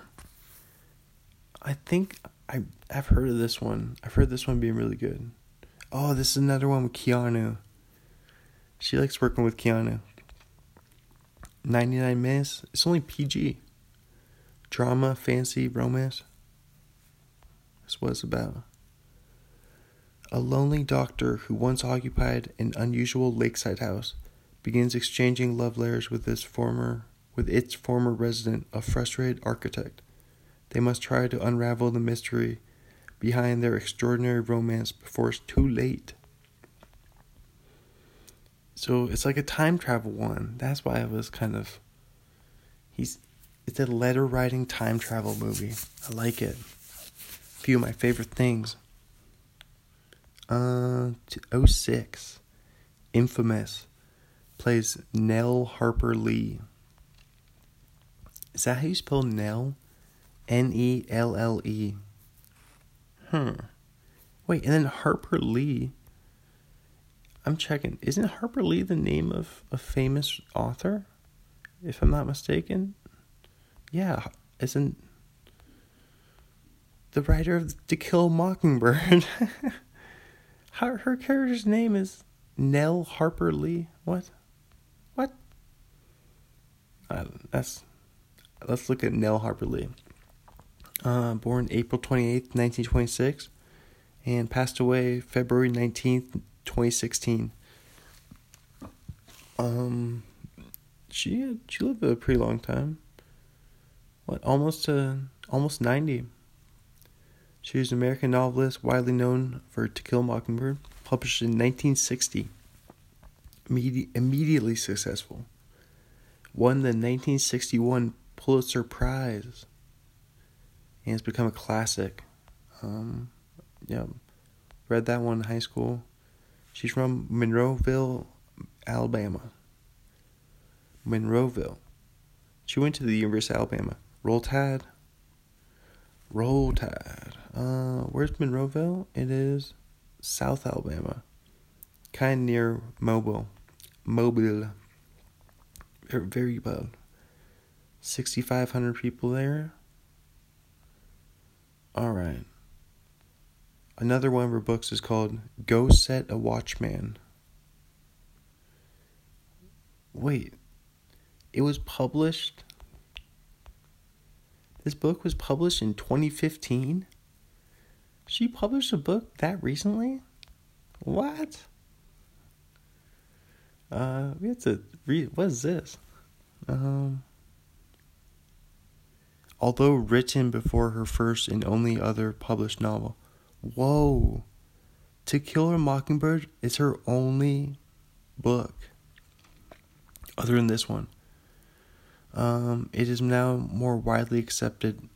I think I, I've heard of this one. I've heard this one being really good. Oh, this is another one with Keanu. She likes working with Keanu. 99 minutes. It's only PG. Drama, fancy, romance. That's what it's about. A lonely doctor who once occupied an unusual lakeside house begins exchanging love letters with his former with its former resident, a frustrated architect. They must try to unravel the mystery behind their extraordinary romance before it's too late. So it's like a time travel one. That's why I was kind of he's it's a letter writing time travel movie. I like it. A few of my favorite things. Uh 06 Infamous plays Nelle Harper Lee. Is that how you spell Nelle? N E L L E. Hmm. Wait, and then Harper Lee. I'm checking. Isn't Harper Lee the name of a famous author? If I'm not mistaken. Yeah, isn't the writer of To Kill Mockingbird? [laughs] her, her character's name is Nelle Harper Lee. What? What? Uh, that's. Let's look at Nelle Harper Lee uh, born April 28th, 1926, and passed away February 19th, 2016. Um, she she lived a pretty long time. What almost to almost 90. She was an American novelist widely known for To Kill a Mockingbird, published in 1960. Immedi- immediately successful. Won the 1961 Pulitzer Prize and it's become a classic. Um, yeah, read that one in high school. She's from Monroeville, Alabama. Monroeville. She went to the University of Alabama. Roll Tide. Roll Tide. Uh, where's Monroeville? It is South Alabama. Kind of near Mobile. Mobile. Very, very well. 6,500 people there. All right. Another one of her books is called Go Set a Watchman. Wait, it was published. This book was published in 2015? She published a book that recently? What? Uh, we have to read. What is this? Um, although written before her first and only other published novel. Whoa! To Kill a Mockingbird is her only book, other than this one. Um, it is now more widely accepted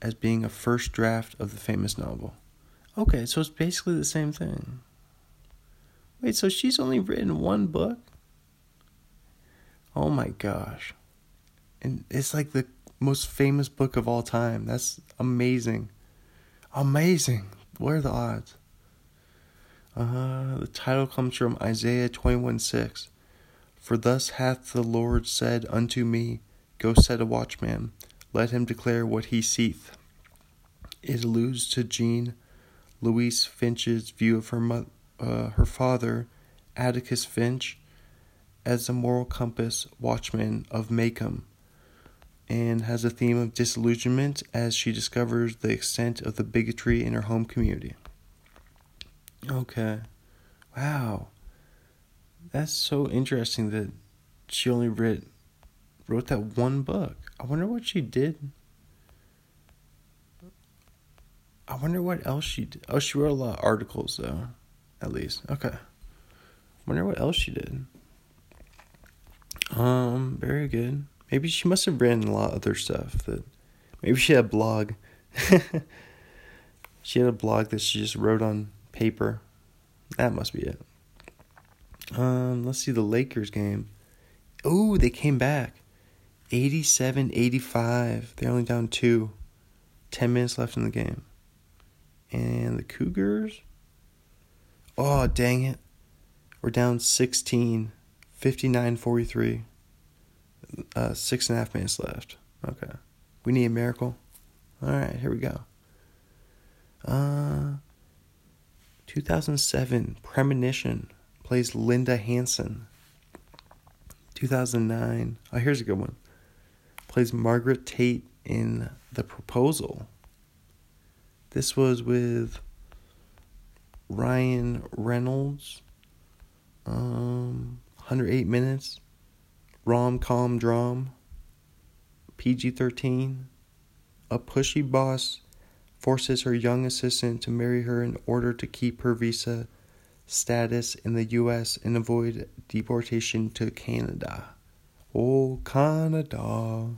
as being a first draft of the famous novel. Okay, so it's basically the same thing. Wait, so she's only written one book? Oh my gosh. And it's like the most famous book of all time. That's amazing. Amazing. What are the odds? Uh, the title comes from Isaiah 21 6. For thus hath the Lord said unto me, Go set a watchman, let him declare what he seeth. It alludes to Jean Louise Finch's view of her mo- uh, her father, Atticus Finch, as a moral compass watchman of Maycomb, and has a theme of disillusionment as she discovers the extent of the bigotry in her home community. Okay. Wow. That's so interesting that she only read wrote that one book. I wonder what she did. I wonder what else she did. Oh, she wrote a lot of articles though, at least. Okay. Wonder what else she did. Um, very good. Maybe she must have written a lot of other stuff that maybe she had a blog. [laughs] she had a blog that she just wrote on paper. That must be it. Um, let's see the Lakers game. Oh, they came back. 87 85. They're only down two. 10 minutes left in the game. And the Cougars. Oh, dang it. We're down 16. 59 43. Uh, six and a half minutes left. Okay. We need a miracle. All right, here we go. Uh, 2007, Premonition plays Linda Hanson. 2009, oh, here's a good one. Plays Margaret Tate in The Proposal. This was with Ryan Reynolds. Um, 108 minutes. Rom com drum. PG 13. A pushy boss forces her young assistant to marry her in order to keep her visa status in the U.S. and avoid deportation to Canada. Oh, Canada.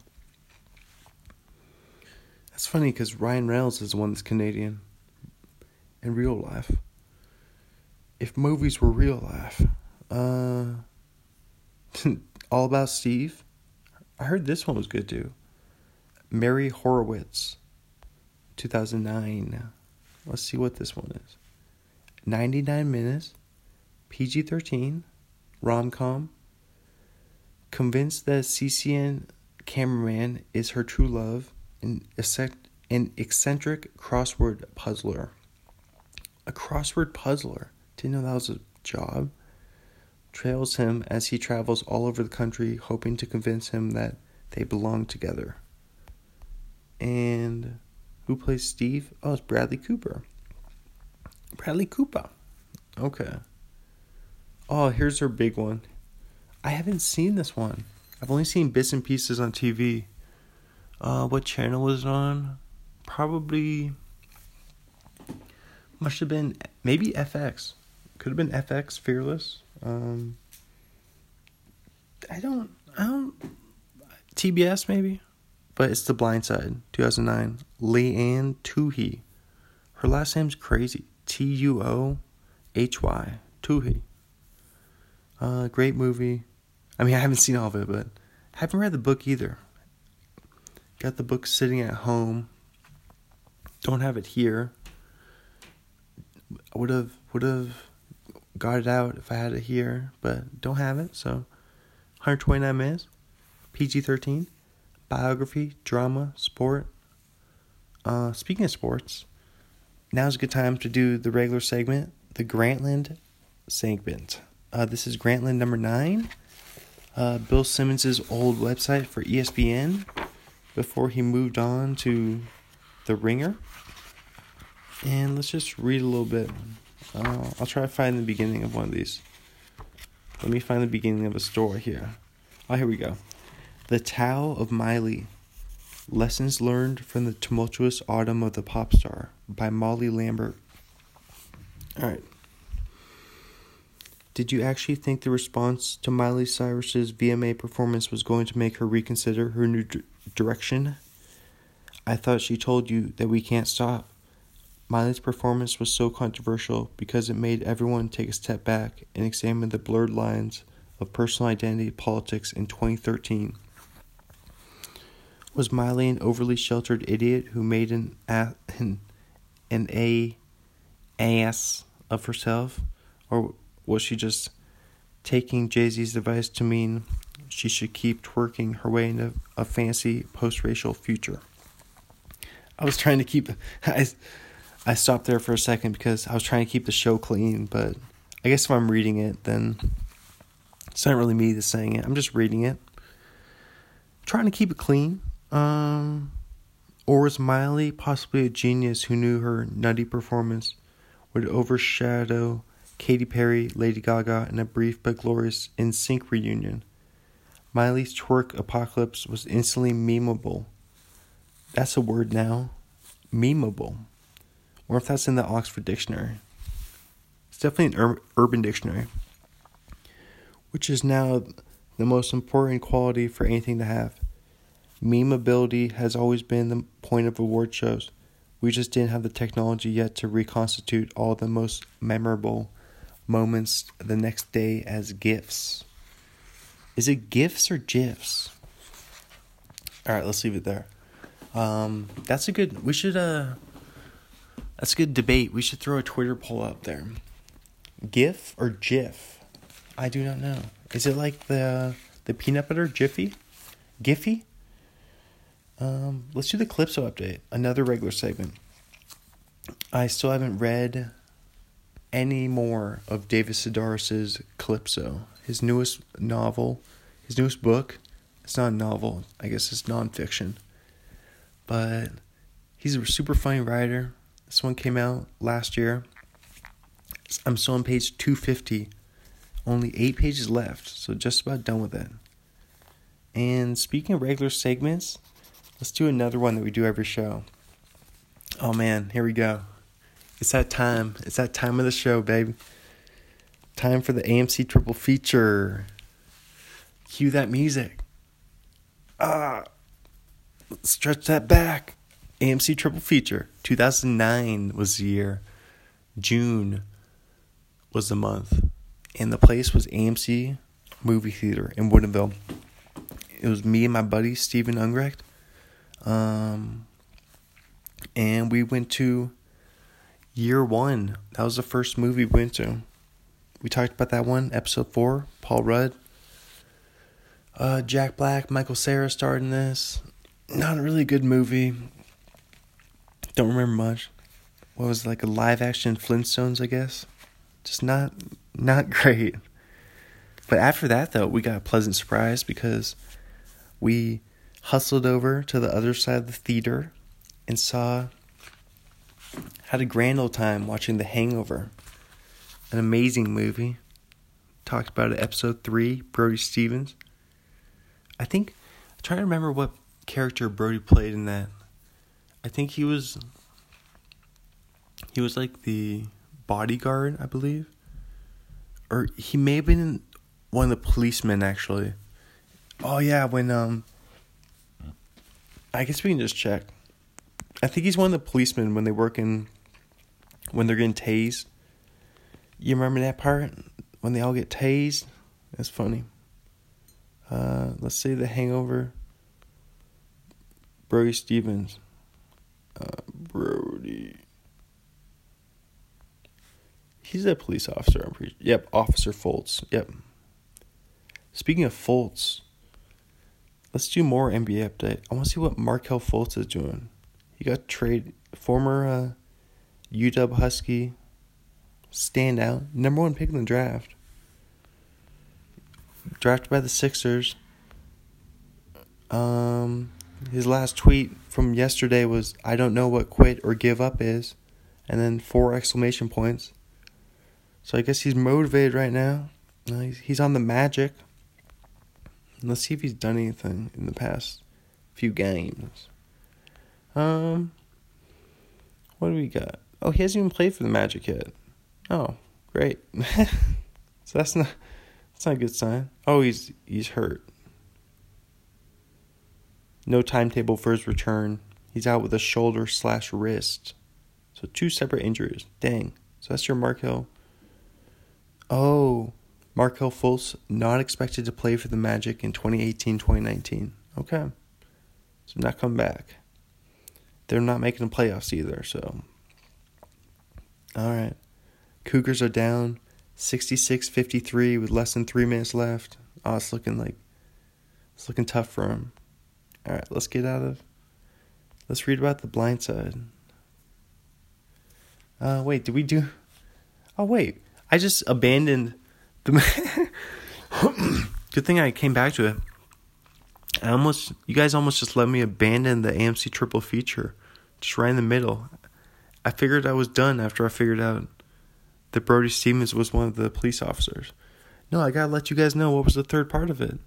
That's funny because Ryan Reynolds is the one that's Canadian in real life. If movies were real life, uh, [laughs] All About Steve. I heard this one was good too. Mary Horowitz, 2009. Let's see what this one is. 99 minutes, PG 13, rom com. Convinced that CCN cameraman is her true love, an eccentric crossword puzzler. A crossword puzzler. Didn't know that was a job. Trails him as he travels all over the country, hoping to convince him that they belong together. And who plays Steve? Oh, it's Bradley Cooper. Bradley Cooper. Okay. Oh, here's her big one. I haven't seen this one. I've only seen bits and pieces on TV. Uh, what channel was it on? Probably must have been maybe FX. Could have been FX Fearless. Um, I don't. I don't. TBS maybe, but it's The Blind Side, 2009. Leigh-Anne Tuohy. Her last name's crazy. T U O H Y. Tuohy. Uh, great movie. I mean, I haven't seen all of it, but I haven't read the book either. Got the book sitting at home. Don't have it here. Would have would have got it out if I had it here, but don't have it. So, 129 minutes. PG 13. Biography, drama, sport. Uh, speaking of sports, now's a good time to do the regular segment, the Grantland segment. Uh, this is Grantland number nine. Uh, Bill Simmons' old website for ESPN before he moved on to The Ringer. And let's just read a little bit. Uh, I'll try to find the beginning of one of these. Let me find the beginning of a story here. Oh, here we go. The Tao of Miley Lessons Learned from the Tumultuous Autumn of the Pop Star by Molly Lambert. Alright. Did you actually think the response to Miley Cyrus's VMA performance was going to make her reconsider her new d- direction? I thought she told you that we can't stop. Miley's performance was so controversial because it made everyone take a step back and examine the blurred lines of personal identity politics in 2013. Was Miley an overly sheltered idiot who made an an, an a ass of herself, or was she just taking Jay Z's advice to mean she should keep twerking her way into a fancy post racial future? I was trying to keep [laughs] I I stopped there for a second because I was trying to keep the show clean, but I guess if I'm reading it then it's not really me that's saying it. I'm just reading it. Trying to keep it clean. Um or was Miley possibly a genius who knew her nutty performance would overshadow Katy Perry, Lady Gaga, and a brief but glorious NSYNC reunion? Miley's twerk apocalypse was instantly memeable. That's a word now. Memeable. Or if that's in the Oxford Dictionary. It's definitely an ur- urban dictionary. Which is now the most important quality for anything to have. Memeability has always been the point of award shows. We just didn't have the technology yet to reconstitute all the most memorable moments the next day as GIFs. Is it GIFs or GIFs? All right, let's leave it there. Um, that's a good. We should. Uh, that's a good debate. We should throw a Twitter poll up there. GIF or GIF? I do not know. Is it like the the peanut butter Jiffy? Giphy? Um, let's do the Calypso update. Another regular segment. I still haven't read any more of David Sedaris's Calypso, his newest novel, his newest book. It's not a novel, I guess it's nonfiction. But he's a super funny writer. This one came out last year. I'm still on page 250. Only eight pages left, so just about done with it. And speaking of regular segments, let's do another one that we do every show. Oh man, here we go. It's that time. It's that time of the show, baby. Time for the AMC triple feature. Cue that music. Ah, stretch that back. AMC triple feature. 2009 was the year. June was the month. And the place was AMC Movie Theater in Woodinville. It was me and my buddy Steven Ungrecht. Um, and we went to Year One. That was the first movie we went to. We talked about that one, episode four. Paul Rudd, uh, Jack Black, Michael Cera starred in this. Not a really good movie. Don't remember much. What was it, like a live action Flintstones? I guess. Just not not [laughs] great. But after that, though, we got a pleasant surprise because we hustled over to the other side of the theater and saw had a grand old time watching The Hangover, an amazing movie. Talked about it episode three. Brody Stevens. I think I'm trying to remember what character Brody played in that. I think he was he was like the bodyguard, I believe. Or he may have been one of the policemen actually. Oh yeah, when um I guess we can just check. I think he's one of the policemen when they work in when they're getting tased. You remember that part? When they all get tased? That's funny. Uh, let's say the hangover. Brody Stevens. Brody. He's a police officer, I'm pretty Yep, Officer Foltz. Yep. Speaking of Foltz, let's do more NBA update. I want to see what Markelle Fultz is doing. He got trade former uh, UW Husky standout, number one pick in the draft. Drafted by the Sixers. Um, his last tweet from yesterday was, "I don't know what quit or give up is," and then four exclamation points. So I guess he's motivated right now. He's on the Magic. Let's see if he's done anything in the past few games. Um, what do we got? Oh, he hasn't even played for the Magic yet. Oh, great. [laughs] so that's not that's not a good sign. Oh, he's he's hurt. No timetable for his return. He's out with a shoulder slash wrist. So two separate injuries. Dang. So that's your Markelle. Oh, Markelle Fultz not expected to play for the Magic in 2018-2019. Okay. So not come back. They're not making the playoffs either, so all right. Cougars are down 66-53 with less than 3 minutes left. Oh, it's looking like it's looking tough for them. All right, let's get out of Let's read about the blind side. Uh, wait, did we do? Oh wait, I just abandoned the. [laughs] Good thing I came back to it. I almost, you guys almost just let me abandon the AMC triple feature, just right in the middle. I figured I was done after I figured out that Brody Stevens was one of the police officers. No, I gotta let you guys know what was the third part of it.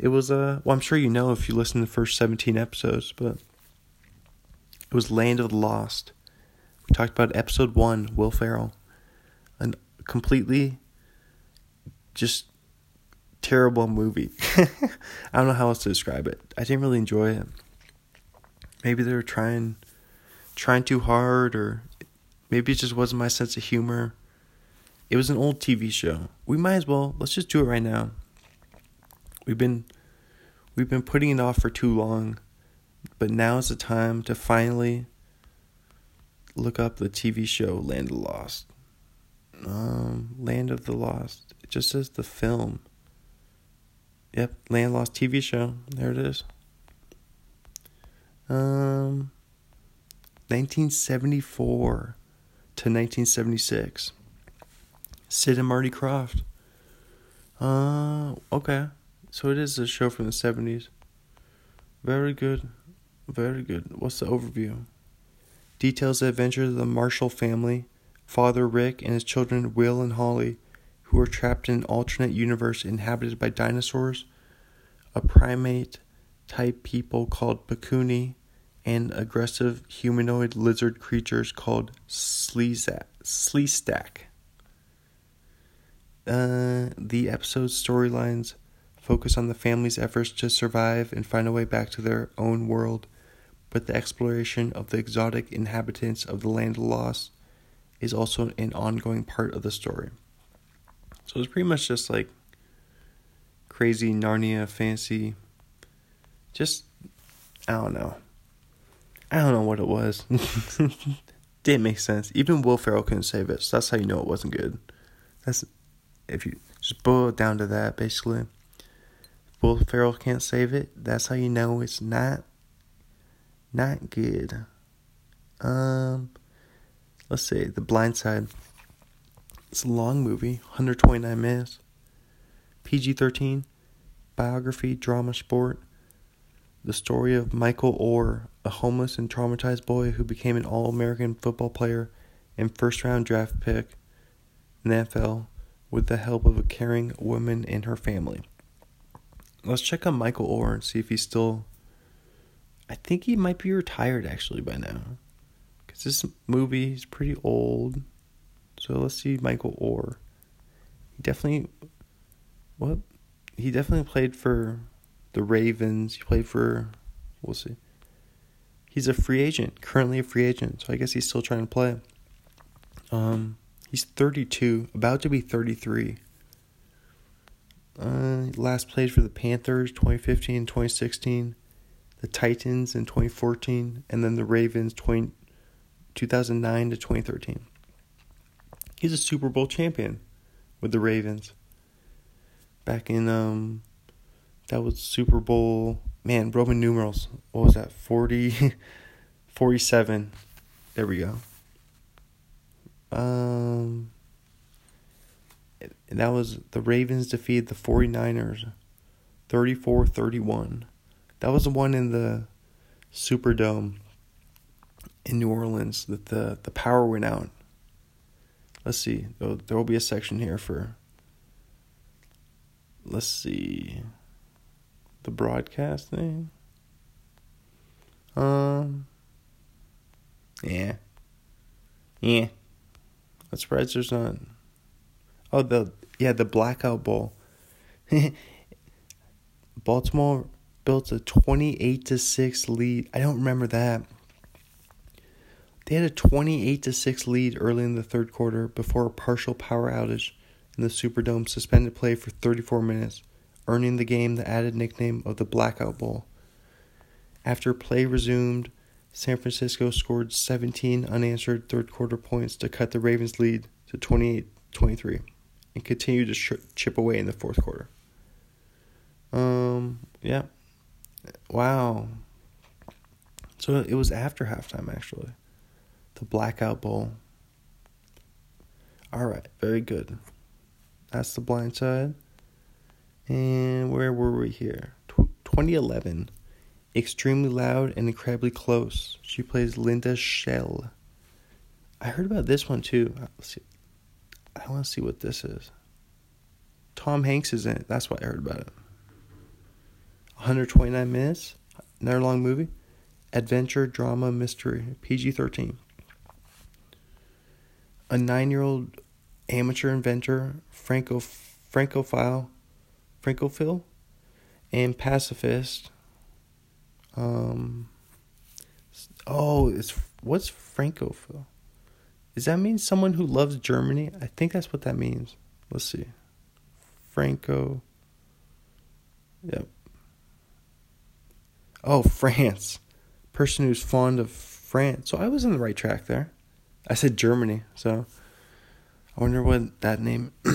It was uh well I'm sure you know if you listen to the first seventeen episodes, but it was Land of the Lost. We talked about episode one, Will Ferrell. A completely just terrible movie. [laughs] I don't know how else to describe it. I didn't really enjoy it. Maybe they were trying trying too hard or maybe it just wasn't my sense of humor. It was an old TV show. We might as well let's just do it right now. We've been we've been putting it off for too long, but now is the time to finally look up the TV show Land of the Lost. Um, Land of the Lost. It just says the film. Yep, Land Lost TV show. There it is. Um, 1974 to 1976. Sid and Marty Krofft. Uh, okay. So it is a show from the 70s. Very good. Very good. What's the overview? Details the adventures of the Marshall family, father Rick and his children Will and Holly, who are trapped in an alternate universe inhabited by dinosaurs, a primate type people called Pakuni, and aggressive humanoid lizard creatures called Sleestak. Uh, the episode's storylines focus on the family's efforts to survive and find a way back to their own world, but the exploration of the exotic inhabitants of the land of lost is also an ongoing part of the story. So it's pretty much just like crazy Narnia fancy. Just, I don't know. I don't know what it was. [laughs] Didn't make sense. Even Will Ferrell couldn't save it, so that's how you know it wasn't good. That's if you just boil it down to that, basically. Will Ferrell can't save it. That's how you know it's not not good. Um, let's see, The Blind Side. It's a long movie, 129 minutes. PG 13, biography, drama, sport. The story of Michael Oher, a homeless and traumatized boy who became an All American football player and first round draft pick in the NFL with the help of a caring woman and her family. Let's check on Michael Oher and see if he's still. I think he might be retired actually by now. Because this movie is pretty old. So let's see Michael Oher. He definitely. What? He definitely played for the Ravens. He played for. We'll see. He's a free agent, currently a free agent. So I guess he's still trying to play. Um, he's 32, about to be 33. Uh, last played for the Panthers 2015 2016, the Titans in 2014, and then the Ravens 20, 2009 to 2013. He's a Super Bowl champion with the Ravens. Back in um that was Super Bowl man, Roman numerals. What was that? 40 [laughs] 47. There we go. Um and that was the Ravens defeated the 49ers 34-31. That was the one in the Superdome in New Orleans that the the power went out. Let's see. There will be a section here for Let's see. The broadcasting. Um yeah. Yeah. That's surprised there's not Oh, the yeah, the Blackout Bowl. [laughs] Baltimore built a 28 to 6 lead. I don't remember that. They had a 28 to 6 lead early in the third quarter before a partial power outage and the Superdome suspended play for 34 minutes, earning the game the added nickname of the Blackout Bowl. After play resumed, San Francisco scored 17 unanswered third quarter points to cut the Ravens' lead to 28 23 and continue to chip away in the fourth quarter. Um, yeah. Wow. So it was after halftime, actually. The Blackout Bowl. All right, very good. That's the blind side. And where were we here? 2011. Extremely loud and incredibly close. She plays Linda Schell. I heard about this one too. Let's see. I want to see what this is. Tom Hanks is in it. That's why I heard about it. 129 minutes. Another long movie. Adventure, drama, mystery. PG 13. A nine year old amateur inventor, Franco, Francophile, Francophile, and pacifist. Um, oh, it's what's Francophile? Does that mean someone who loves Germany? I think that's what that means. Let's see. Franco. Yep. Oh, [laughs] France. Person who's fond of France. So I was in the right track there. I said Germany, so I wonder what that name [clears throat]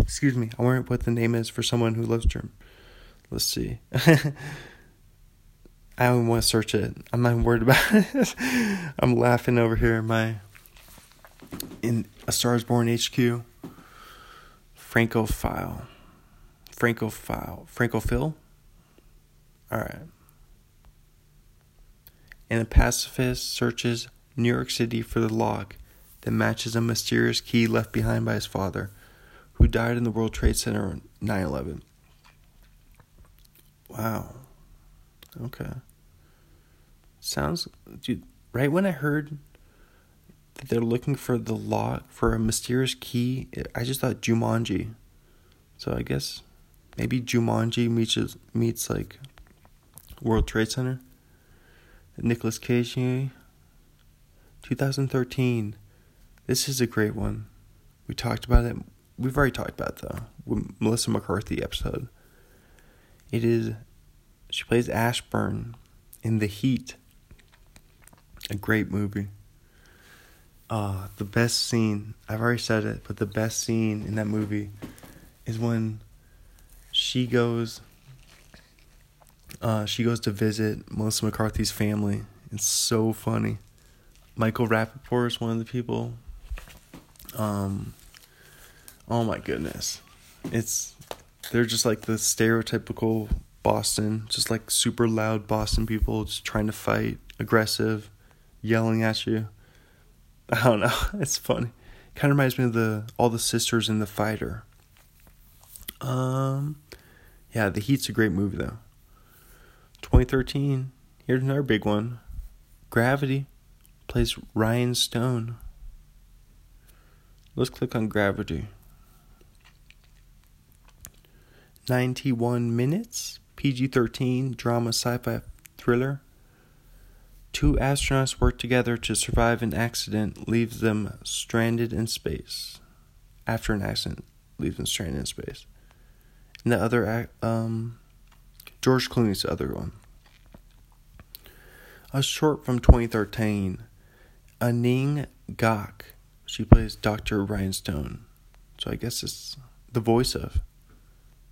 excuse me. I wonder what the name is for someone who loves German. Let's see. [laughs] I don't want to search it. I'm not worried about [laughs] it. I'm laughing over here. My in A Stars Born HQ. Francophile. Francophile. Francophile? Alright. And a pacifist searches New York City for the lock that matches a mysterious key left behind by his father, who died in the World Trade Center on 9 11. Wow. Okay. Sounds, dude, right when I heard that they're looking for the lock for a mysterious key. I just thought Jumanji. So I guess maybe Jumanji meets meets like World Trade Center. Nicolas Cage, 2013. This is a great one. We talked about it. We've already talked about it though. Melissa McCarthy episode. It is. She plays Ashburn in The Heat. A great movie. Uh, the best scene, I've already said it, but the best scene in that movie is when she goes uh, she goes to visit Melissa McCarthy's family. It's so funny. Michael Rapaport is one of the people. Um, oh my goodness. It's they're just like the stereotypical Boston, just like super loud Boston people just trying to fight, aggressive, yelling at you. [laughs] I don't know. It's funny. Kind of reminds me of the all the sisters in the fighter. Um, yeah, The Heat's a great movie though. 2013. Here's another big one. Gravity plays Ryan Stone. Let's click on Gravity. 91 minutes, PG 13 drama sci fi thriller. Two astronauts work together to survive an accident leaves them stranded in space. After an accident leaves them stranded in space. And the other, um, George Clooney's the other one. A short from 2013, Aning Gok. She plays Dr. Ryan Stone. So I guess it's the voice of.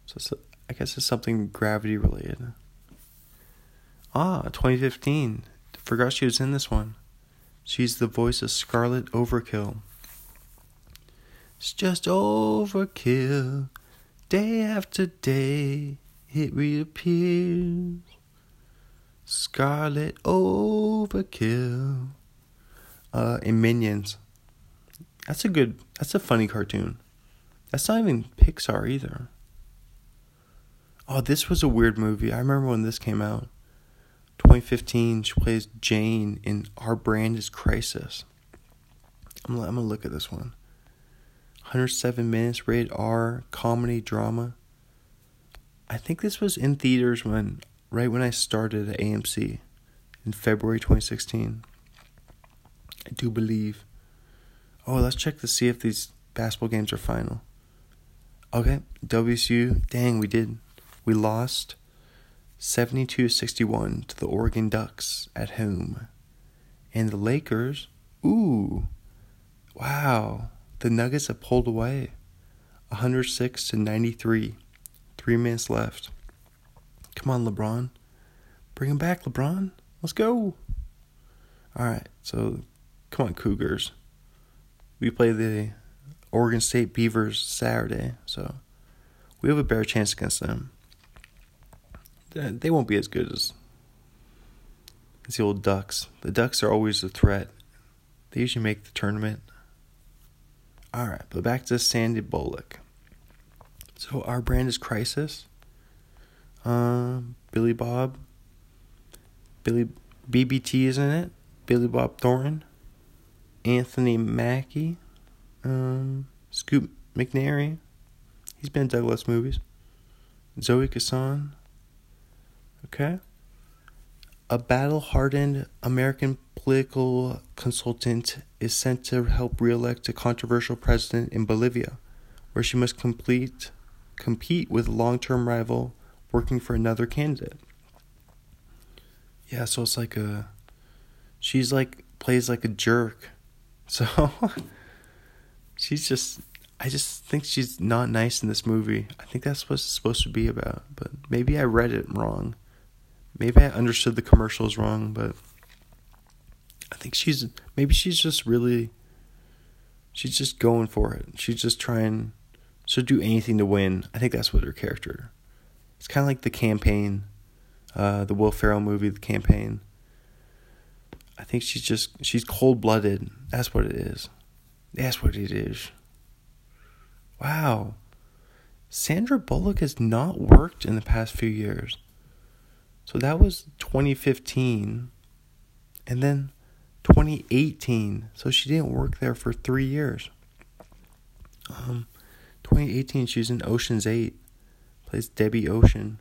So I guess it's something gravity related. Ah, 2015. Forgot she was in this one. She's the voice of Scarlet Overkill. It's just overkill. Day after day, it reappears. Scarlet Overkill. Uh, in Minions. That's a good, that's a funny cartoon. That's not even Pixar either. Oh, this was a weird movie. I remember when this came out. 2015, she plays Jane in Our Brand is Crisis. I'm, I'm gonna look at this one. 107 minutes, rated R, comedy, drama. I think this was in theaters when, right when I started at AMC in February 2016. I do believe. Oh, let's check to see if these basketball games are final. Okay, WSU, dang, we did. We lost 72 61 to the Oregon Ducks at home. And the Lakers, ooh, wow, the Nuggets have pulled away 106 to 93. Three minutes left. Come on, LeBron. Bring him back, LeBron. Let's go. All right, so come on, Cougars. We play the Oregon State Beavers Saturday, so we have a better chance against them. They won't be as good as, as the old Ducks. The Ducks are always a threat. They usually make the tournament. All right, but back to Sandy Bullock. So our brand is Crisis. Um, Billy Bob. Billy BBT is in it. Billy Bob Thornton. Anthony Mackie. Um, Scoot McNairy. He's been in Douglas movies. Zoe Kazan. Okay. A battle hardened American political consultant is sent to help re elect a controversial president in Bolivia, where she must complete, compete with a long term rival working for another candidate. Yeah, so it's like a. She's like, plays like a jerk. [laughs] So. she's just. I just think she's not nice in this movie. I think that's what it's supposed to be about, but maybe I read it wrong. Maybe I understood the commercials wrong, but I think she's maybe she's just really she's just going for it. She's just trying to do anything to win. I think that's what her character. It's kind of like the campaign, uh, the Will Ferrell movie, the campaign. I think she's just she's cold blooded. That's what it is. That's what it is. Wow. Sandra Bullock has not worked in the past few years. So that was 2015. And then 2018. So she didn't work there for three years. Um, 2018, she was in Ocean's 8. Plays Debbie Ocean.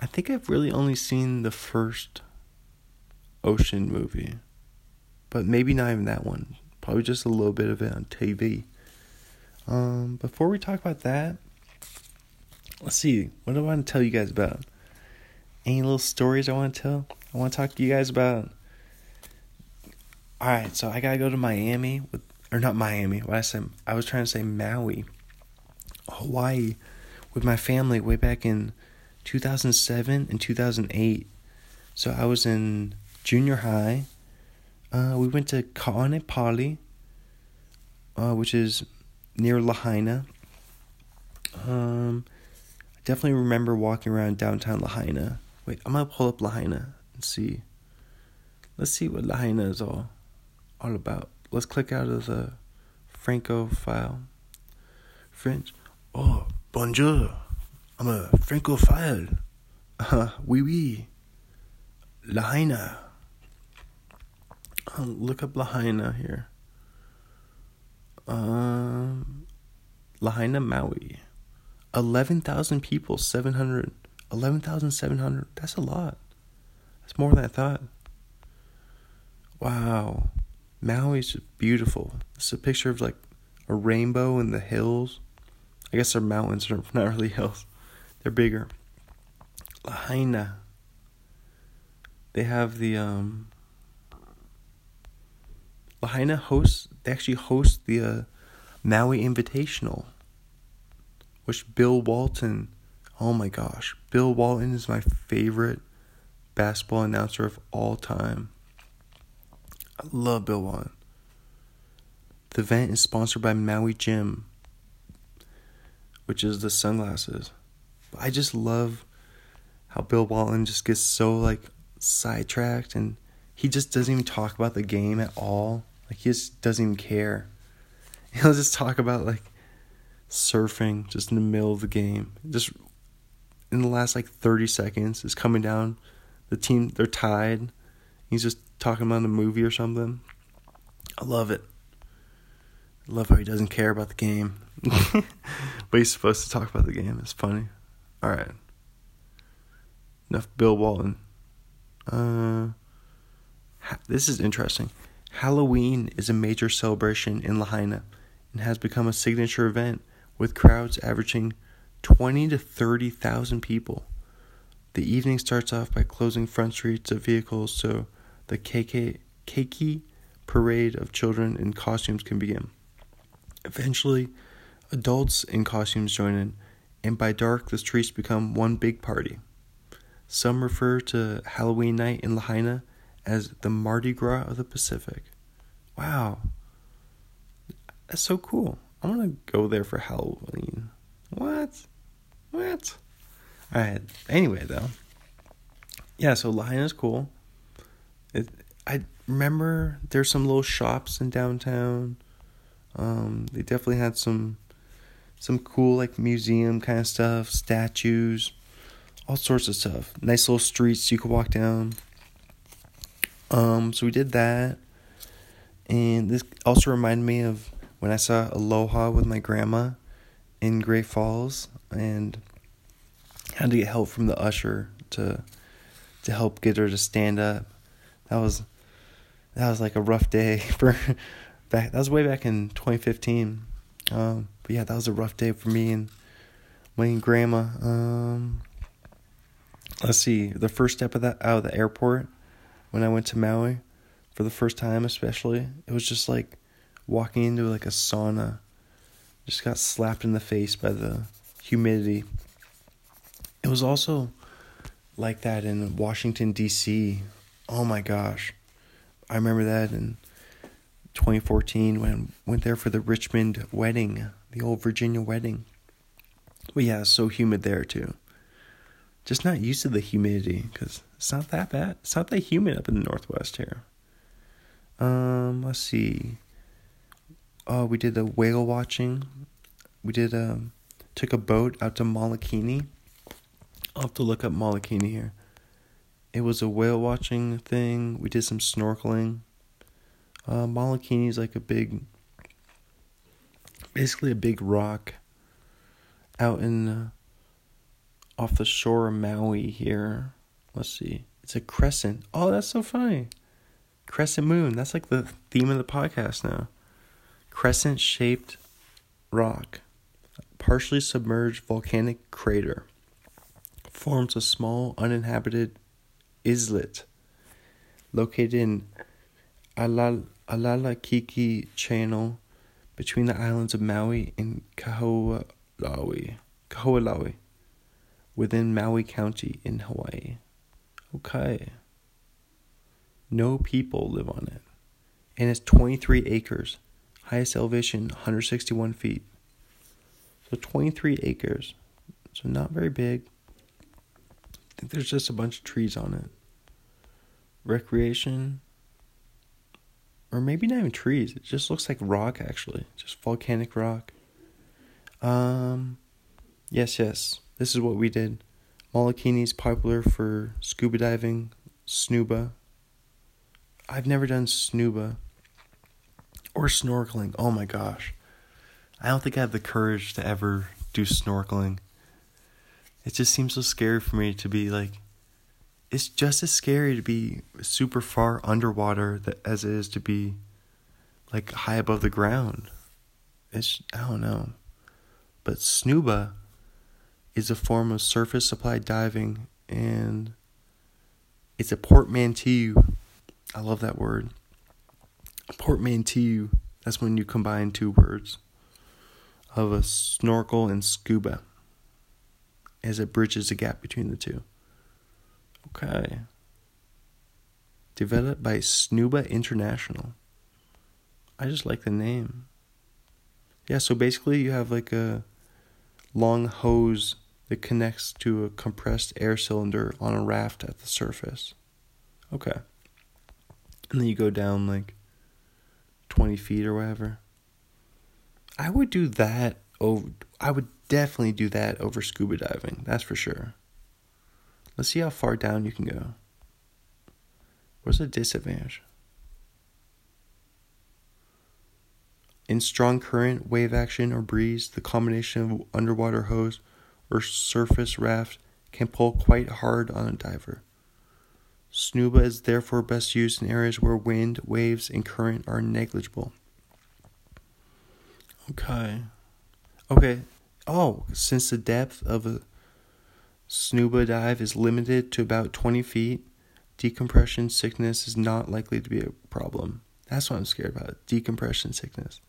I think I've really only seen the first Ocean movie. But maybe not even that one. Probably just a little bit of it on TV. Um, before we talk about that, let's see. What do I want to tell you guys about? Any little stories I want to tell? I want to talk to you guys about. All right, so I gotta go to Miami with, or not Miami. What I said, I was trying to say Maui, Hawaii, with my family way back in 2007 and 2008. So I was in junior high. Uh, we went to Ka'anapali, uh, which is near Lahaina. Um, I definitely remember walking around downtown Lahaina. Wait, I'm gonna pull up Lahaina and see. Let's see what Lahaina is all all about. Let's click out of the Franco file. French. Oh, bonjour. I'm a Francophile. Uh, oui, oui. Lahaina. I'll look up Lahaina here. Um, Lahaina, Maui. 11,000 people, 700. 11,700. That's a lot. That's more than I thought. Wow. Maui's beautiful. It's a picture of like a rainbow in the hills. I guess they're mountains, they're not really hills. They're bigger. Lahaina. They have the um Lahaina hosts they actually host the uh, Maui Invitational, which Bill Walton. Oh my gosh, Bill Walton is my favorite basketball announcer of all time. I love Bill Walton. The event is sponsored by Maui Jim, which is the sunglasses. I just love how Bill Walton just gets so like sidetracked and he just doesn't even talk about the game at all. Like he just doesn't even care. [laughs] He'll just talk about like surfing just in the middle of the game. Just in the last like 30 seconds is coming down. The team they're tied. He's just talking about the movie or something. I love it. I love how he doesn't care about the game. [laughs] but he's supposed to talk about the game. It's funny. Alright. Enough Bill Walton. Uh, this is interesting. Halloween is a major celebration in Lahaina and has become a signature event with crowds averaging 20 to 30,000 people. The evening starts off by closing front streets of vehicles so the KK, parade of children in costumes can begin. Eventually, adults in costumes join in, and by dark, the streets become one big party. Some refer to Halloween night in Lahaina as the Mardi Gras of the Pacific. Wow. That's so cool. I want to go there for Halloween. What? What? All right. Anyway, though. Yeah, so Lahaina is cool. It, I remember there's some little shops in downtown. Um, they definitely had some some cool like museum kind of stuff, statues, all sorts of stuff. Nice little streets you could walk down. Um, so we did that, and this also reminded me of when I saw Aloha with my grandma in Great Falls, and had to get help from the usher to to help get her to stand up. That was that was like a rough day [laughs] for back. That was way back in 2015. Um, but yeah, that was a rough day for me and my grandma. Um, let's see, the first step of that out of the airport when I went to Maui for the first time, especially, it was just like walking into like a sauna. Just got slapped in the face by the humidity. It was also like that in Washington D.C. Oh my gosh, I remember that in 2014 when I went there for the Richmond wedding, the old Virginia wedding. But yeah, so humid there too. Just not used to the humidity because it's not that bad. It's not that humid up in the northwest here. Um, let's see. Oh, we did the whale watching. We did um took a boat out to Molokini. I'll have to look up Molokini here. It was a whale watching thing. We did some snorkeling. Uh, Molokini is like a big, basically a big rock out in uh, off the shore of Maui here. Let's see. It's a crescent. Oh, that's so funny. Crescent moon. That's like the theme of the podcast now. Crescent shaped rock, partially submerged volcanic crater, forms a small uninhabited islet located in Alal- Alalakiki Channel between the islands of Maui and Kahoolawe, Kahoolawe within Maui County in Hawaii. Okay. No people live on it. And it's 23 acres. Highest elevation 161 feet. So 23 acres. So not very big. I think there's just a bunch of trees on it. Recreation. Or maybe not even trees. It just looks like rock actually. Just volcanic rock. Um yes, yes. This is what we did. Molokini is popular for scuba diving, snuba. I've never done snuba or snorkeling. Oh my gosh. I don't think I have the courage to ever do snorkeling. It just seems so scary for me to be like it's just as scary to be super far underwater as it is to be like high above the ground. It's I don't know. But snuba is a form of surface supply diving and it's a portmanteau. I love that word. Portmanteau. That's when you combine two words of a snorkel and scuba as it bridges the gap between the two. Okay. Developed by Snuba International. I just like the name. Yeah, so basically you have like a long hose that connects to a compressed air cylinder on a raft at the surface. Okay. And then you go down like 20 feet or whatever. I would do that over, I would definitely do that over scuba diving, that's for sure. Let's see how far down you can go. What's the disadvantage? In strong current, wave action, or breeze, the combination of underwater hose or surface raft can pull quite hard on a diver. Snuba is therefore best used in areas where wind, waves, and current are negligible. Okay. Okay. Oh, since the depth of a snuba dive is limited to about 20 feet, decompression sickness is not likely to be a problem. That's what I'm scared about decompression sickness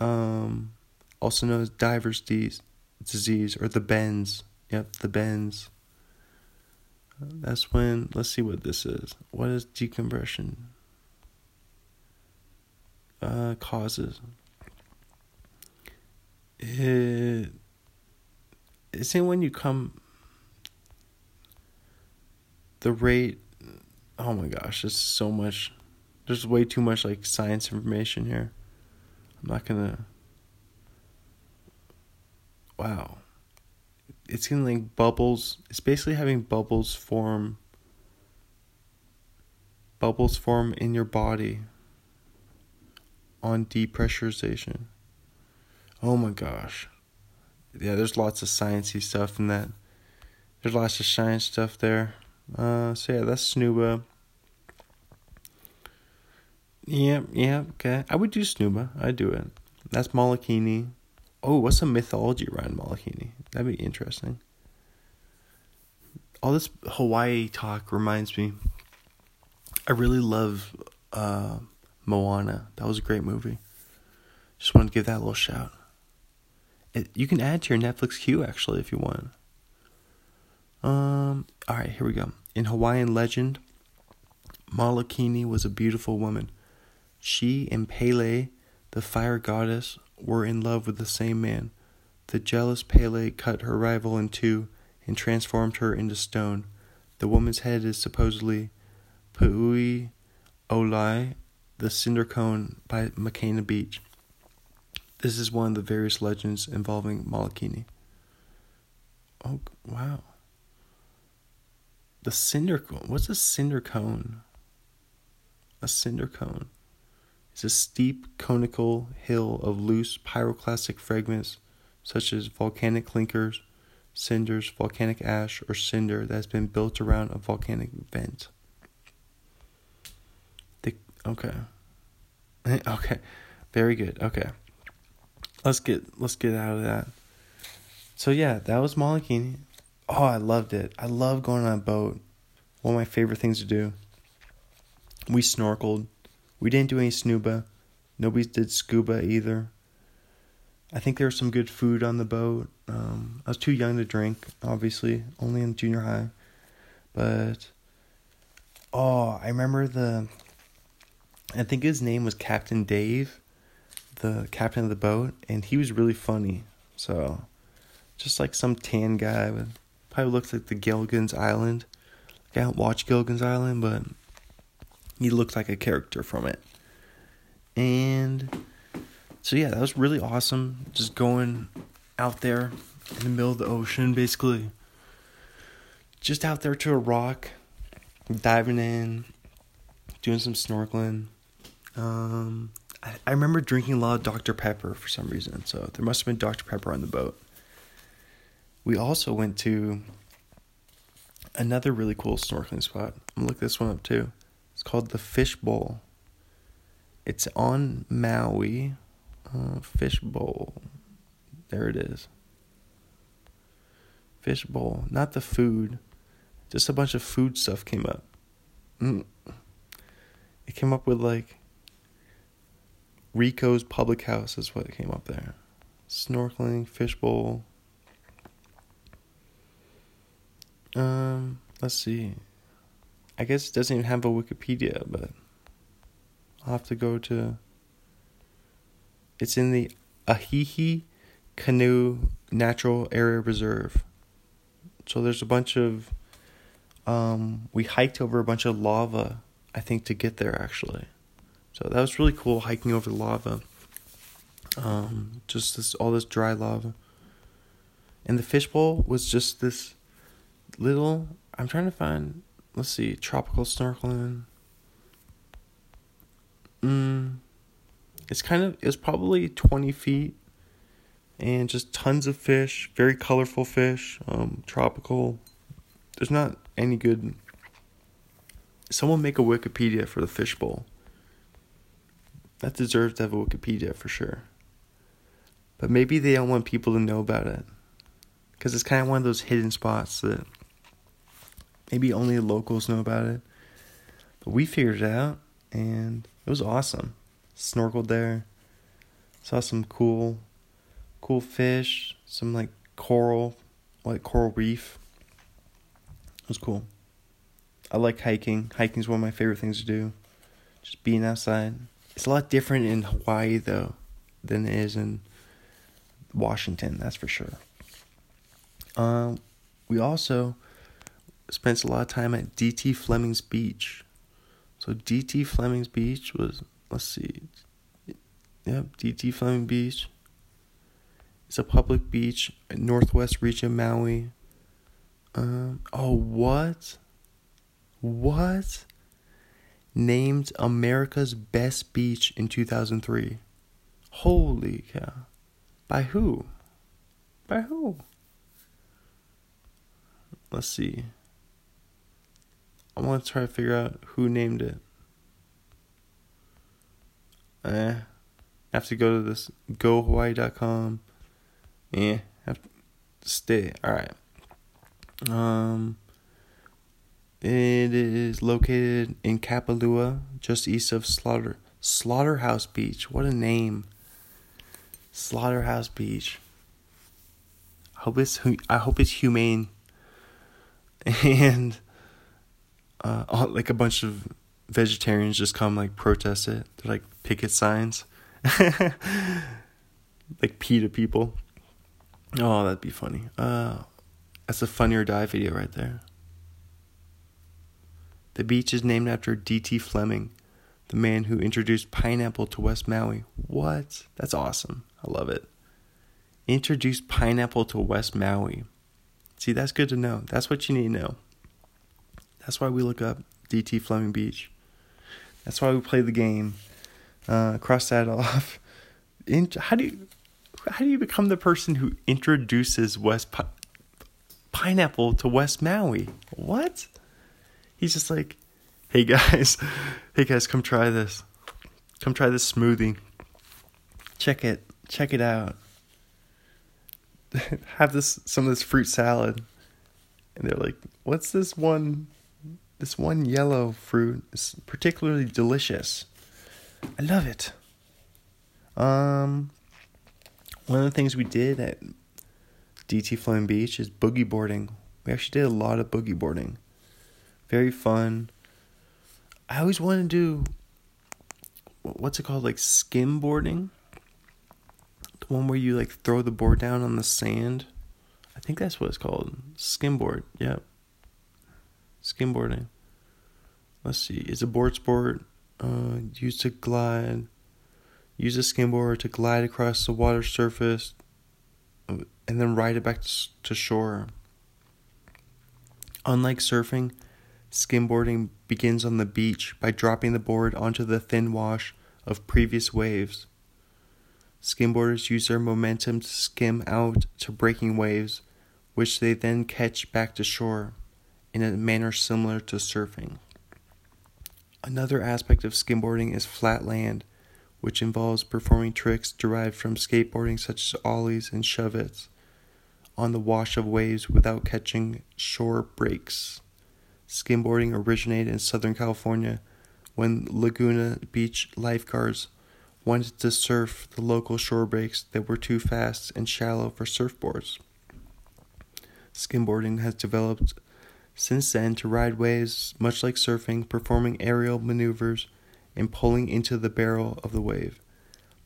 um, also known as diver's disease, disease or the bends. Yep, the bends. That's when, let's see what this is. What is decompression? Uh, causes. Eh, it, it's in when you come, the rate, oh my gosh, there's so much, there's way too much like science information here. I'm not gonna, wow it's getting like bubbles. It's basically having bubbles form. Bubbles form in your body on depressurization. Oh my gosh. Yeah, there's lots of sciencey stuff in that. There's lots of science stuff there. Uh, so yeah, that's Snuba. Yeah, yeah, okay. I would do Snuba. I'd do it. That's Molokini. Oh, what's the mythology around Molokini? That'd be interesting. All this Hawaii talk reminds me. I really love uh, Moana. That was a great movie. Just want to give that a little shout. You can add to your Netflix queue actually if you want. Um. All right, here we go. In Hawaiian legend, Molokini was a beautiful woman. She and Pele, the fire goddess, were in love with the same man. The jealous Pele cut her rival in two and transformed her into stone. The woman's head is supposedly Pu'ui Olai, the cinder cone by Makena Beach. This is one of the various legends involving Molokini. Oh, wow. The cinder cone. What's a cinder cone? A cinder cone is a steep conical hill of loose pyroclastic fragments such as volcanic clinkers, cinders, volcanic ash, or cinder that has been built around a volcanic vent. The, okay. [laughs] okay. Very good. Okay. Let's get let's get out of that. So yeah, that was Molokini. Oh, I loved it. I love going on a boat. One of my favorite things to do. We snorkeled we didn't do any snuba. Nobody did scuba either. I think there was some good food on the boat. Um, I was too young to drink, obviously, only in junior high. But oh, I remember the. I think his name was Captain Dave, the captain of the boat, and he was really funny. So, just like some tan guy, with probably looks like the Gilligan's Island. I don't watch Gilligan's Island, but he looked like a character from it. And so yeah, that was really awesome. Just going out there in the middle of the ocean, basically. Just out there to a rock, diving in, doing some snorkeling. Um, I, remember drinking a lot of Dr. Pepper for some reason, so there must have been Dr. Pepper on the boat. We also went to another really cool snorkeling spot. I'm gonna look this one up too It's called the Fish Bowl. It's on Maui. Uh, fish Bowl. There it is. Fish Bowl. Not the food. Just a bunch of food stuff came up. Mm. It came up with like Rico's Public House is what came up there. Snorkeling, fishbowl. Um, let's see. I guess it doesn't even have a Wikipedia, but I'll have to go to. It's in the Ahihi Kinau Natural Area Reserve. So there's a bunch of. Um, we hiked over a bunch of lava, I think, to get there actually. So that was really cool hiking over the lava. Um, just this all this dry lava. And the fishbowl was just this little. I'm trying to find let's see, tropical snorkeling. Mm, it's kind of it's probably twenty feet, and just tons of fish, very colorful fish. Um, tropical. There's not any good. Someone make a Wikipedia for the fishbowl. That deserves to have a Wikipedia for sure. But maybe they don't want people to know about it. Because it's kind of one of those hidden spots that Maybe only locals know about it. But we figured it out and it was awesome. Snorkeled there. Saw some cool cool fish, some like coral, like coral reef. It was cool. I like hiking. Hiking's one of my favorite things to do. Just being outside. It's a lot different in Hawaii though than it is in Washington, that's for sure. Um, we also spent a lot of time at DT Fleming's Beach. So DT Fleming's Beach was let's see. Yep, DT Fleming Beach. It's a public beach in northwest region Maui. Um, oh, what? What? Named America's best beach in 2003. Holy cow. By who? By who? Let's see. I want to try to figure out who named it. Eh. I have to go to this gohawaii.com. Yeah, have to stay. All right. Um, it is located in Kapalua, just east of Slaughter Slaughterhouse Beach. What a name! Slaughterhouse Beach. I hope it's I hope it's humane. [laughs] And uh, like a bunch of vegetarians just come like protest it. They're like picket signs, [laughs] like PETA people. Oh, that'd be funny. Uh, that's a Funny or Die video right there. The beach is named after D.T. Fleming, the man who introduced pineapple to West Maui. What? That's awesome. I love it. Introduced pineapple to West Maui. See, that's good to know. That's what you need to know. That's why we look up D.T. Fleming Beach. That's why we play the game. Uh, cross that [laughs] off. In, how do you how do you become the person who introduces West Pi- Pineapple to West Maui? What? He's just like, hey guys, [laughs] hey guys, come try this. Come try this smoothie. Check it. Check it out. [laughs] Have this some of this fruit salad. And they're like, what's this one this one yellow fruit is particularly delicious. I love it. Um one of the things we did at DT Flame Beach is boogie boarding. We actually did a lot of boogie boarding. Very fun. I always wanted to do what's it called like skim boarding? The one where you like throw the board down on the sand. I think that's what it's called. Skimboard. Yep. Skimboarding. Let's see. It's a board sport uh, used to glide. Use a skimboard to glide across the water surface and then ride it back to shore. Unlike surfing, skimboarding begins on the beach by dropping the board onto the thin wash of previous waves. Skimboarders use their momentum to skim out to breaking waves, which they then catch back to shore in a manner similar to surfing. Another aspect of skimboarding is flat land, which involves performing tricks derived from skateboarding such as ollies and shove-its on the wash of waves without catching shore breaks. Skimboarding originated in Southern California when Laguna Beach lifeguards wanted to surf the local shore breaks that were too fast and shallow for surfboards. Skimboarding has developed since then to ride waves much like surfing, performing aerial maneuvers and pulling into the barrel of the wave.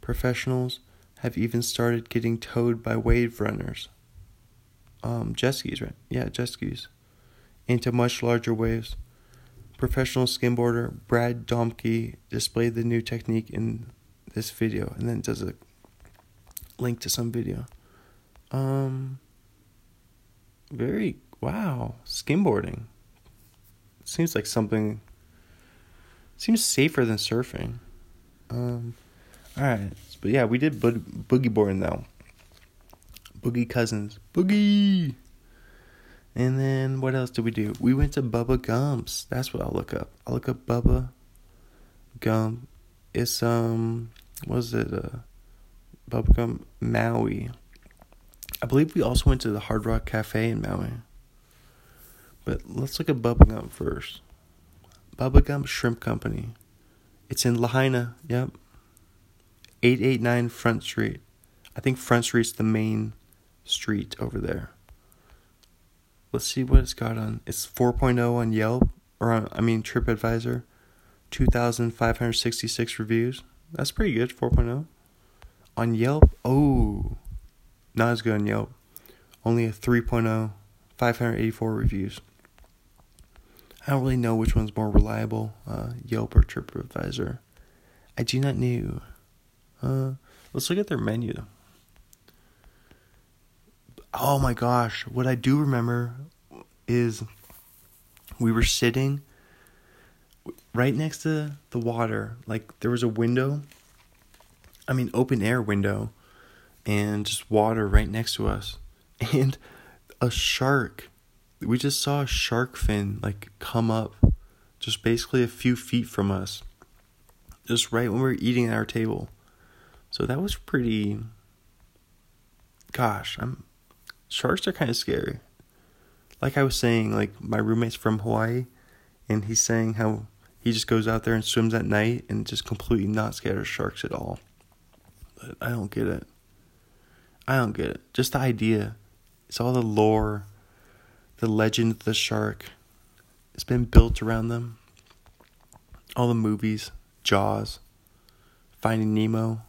Professionals have even started getting towed by wave runners. Um, jet skis, right? Yeah, jet skis. Into much larger waves. Professional skimboarder Brad Domke displayed the new technique in this video and then does a link to some video. Um very wow, skimboarding. Seems like something seems safer than surfing. Um all right. But yeah, we did bo- boogie boarding though. Boogie cousins. Boogie. And then what else did we do? We went to Bubba Gump's. That's what I'll look up. I'll look up Bubba Gump. It's um was it uh Bubba Gump Maui. I believe we also went to the Hard Rock Cafe in Maui. But let's look at Bubba Gump first. Bubba Gump Shrimp Company. It's in Lahaina, yep. 889 Front Street. I think Front Street's the main street over there. Let's see what it's got on. It's 4.0 on Yelp. or on, I mean TripAdvisor, 2,566 reviews. That's pretty good, 4.0. On Yelp, oh, not as good on Yelp. Only a 3.0, 584 reviews. I don't really know which one's more reliable, uh, Yelp or TripAdvisor. I do not know. Uh, let's look at their menu. Oh my gosh, what I do remember is we were sitting right next to the water. Like there was a window, I mean, open air window, and just water right next to us. [laughs] And a shark. We just saw a shark fin like come up just basically a few feet from us. Just right when we were eating at our table. So that was pretty gosh, I'm sharks are kind of scary. Like I was saying, like my roommate's from Hawaii and he's saying how he just goes out there and swims at night and just completely not scared of sharks at all. But I don't get it. I don't get it. Just the idea. It's all the lore, the legend of the shark. It's been built around them. All the movies, Jaws, Finding Nemo,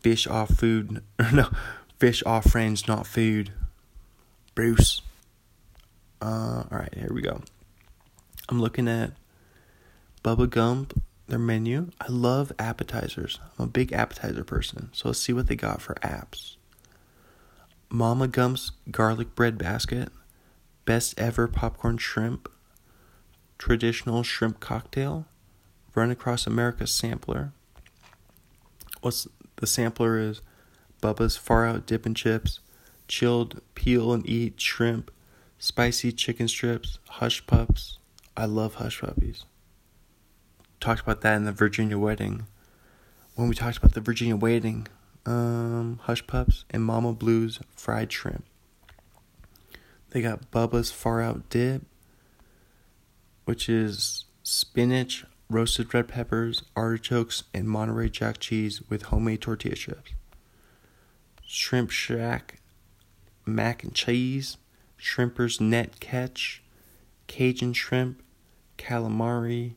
Fish off food. [laughs] no, fish off friends, not food. Bruce. Uh, all right, here we go. I'm looking at Bubba Gump, their menu. I love appetizers. I'm a big appetizer person. So let's see what they got for apps. Mama Gump's garlic bread basket, best ever popcorn shrimp, traditional shrimp cocktail, run across America sampler. What's the sampler is Bubba's far out dip and chips, chilled peel and eat shrimp, spicy chicken strips, hush pups, I love hush puppies. Talked about that in the Virginia wedding. When we talked about the Virginia wedding, um, hush pups and Mama Blue's fried shrimp. They got Bubba's far out dip, which is spinach, roasted red peppers, artichokes, and Monterey Jack cheese with homemade tortilla chips. Shrimp Shack, mac and cheese, Shrimper's net catch, Cajun shrimp, calamari,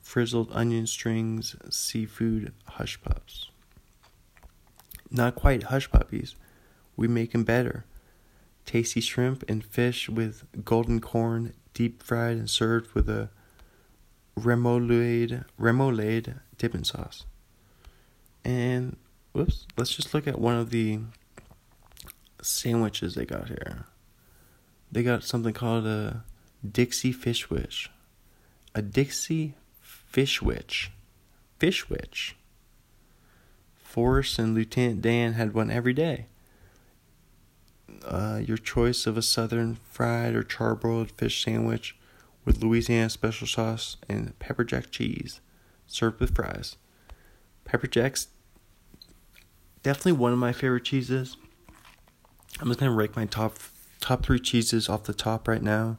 frizzled onion strings, seafood hush pups. Not quite hush puppies, we make them better. Tasty shrimp and fish with golden corn, deep fried and served with a remoulade, remoulade dipping sauce. And whoops, let's just look at one of the sandwiches they got here. They got something called a Dixie Fish Witch. A Dixie Fish Witch. Fish Witch. Forrest and Lieutenant Dan had one every day. Uh, your choice of a southern fried or charbroiled fish sandwich with Louisiana special sauce and pepper jack cheese, served with fries. Pepper jack's definitely one of my favorite cheeses. I'm just gonna rank my top top three cheeses off the top right now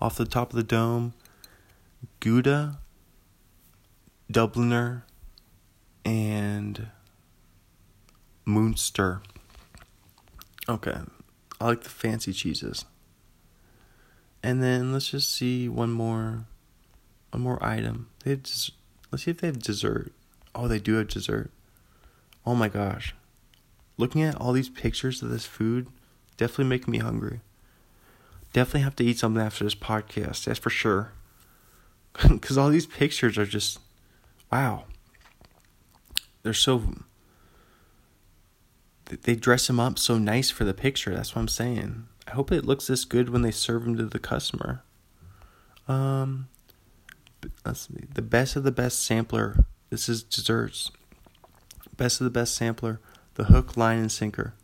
off the top of the dome Gouda, Dubliner, and Munster. Okay, I like the fancy cheeses. And then let's just see one more, one more item. They have des- let's see if they have dessert. Oh, they do have dessert. Oh my gosh, looking at all these pictures of this food definitely making me hungry. Definitely have to eat something after this podcast. That's for sure. [laughs] Because all these pictures are just, wow. They're so. They dress them up so nice for the picture. That's what I'm saying. I hope it looks this good when they serve them to the customer. Um. The best of the best sampler. This is desserts. Best of the best sampler. The hook, line, and sinker.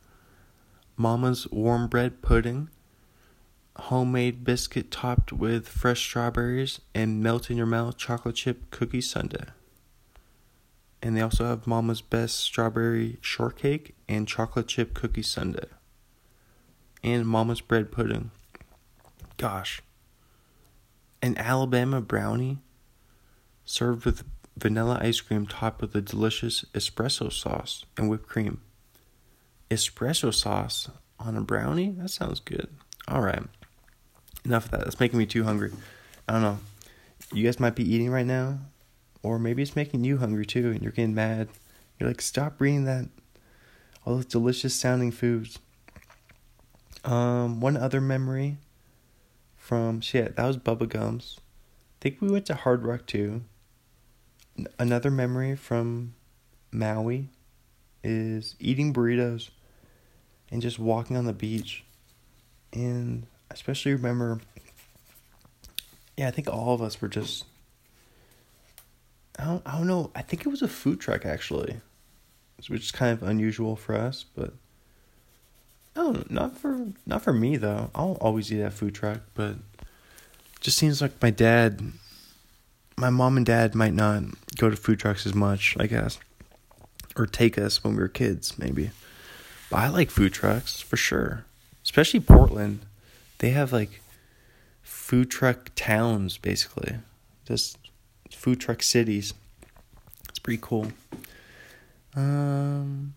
Mama's warm bread pudding homemade biscuit topped with fresh strawberries and melt in your mouth chocolate chip cookie sundae. And they also have Mama's Best strawberry shortcake and chocolate chip cookie sundae. And Mama's bread pudding. Gosh. An Alabama brownie served with vanilla ice cream topped with a delicious espresso sauce and whipped cream. Espresso sauce on a brownie? That sounds good. All right enough of that. That's making me too hungry. I don't know. You guys might be eating right now, or maybe it's making you hungry too, and you're getting mad. You're like, stop reading that, all those delicious sounding foods. Um, one other memory from shit that was Bubba Gump's. I think we went to Hard Rock too. Another memory from Maui is eating burritos and just walking on the beach. And I especially remember yeah, I think all of us were just I don't I don't know, I think it was a food truck actually. Which is kind of unusual for us, but Oh, not for not for me though. I'll always eat at food truck, but just seems like my dad my mom and dad might not go to food trucks as much, I guess. Or take us when we were kids, maybe. But I like food trucks for sure. Especially Portland. They have like food truck towns basically. Just food truck cities. It's pretty cool. Um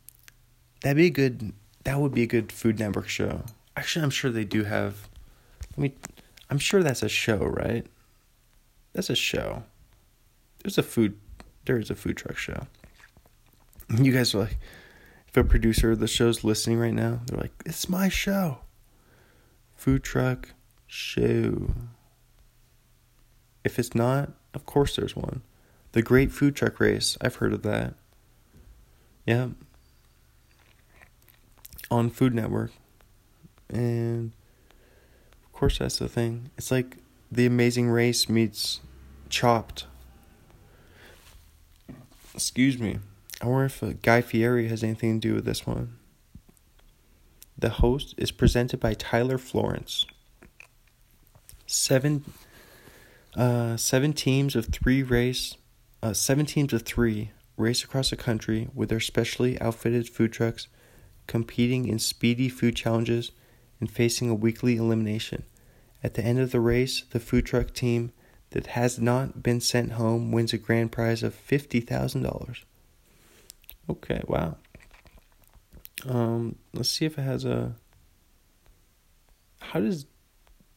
that'd be a good that would be a good Food Network show. Actually, I'm sure they do have let me I'm sure that's a show, right? That's a show. There's a food there's a food truck show. You guys are like if a producer of the show's listening right now, they're like, It's my show. Food truck show. If it's not, of course there's one. The Great Food Truck Race. I've heard of that. Yeah. On Food Network. And of course that's the thing. It's like The Amazing Race meets Chopped. Excuse me. I wonder if uh, Guy Fieri has anything to do with this one. The host is presented by Tyler Florence. Seven, uh, seven teams of three race, uh, seven teams of three race across the country with their specially outfitted food trucks, competing in speedy food challenges and facing a weekly elimination. At the end of the race, the food truck team that has not been sent home wins a grand prize of fifty thousand dollars. Okay, wow. Um, let's see if it has a. How does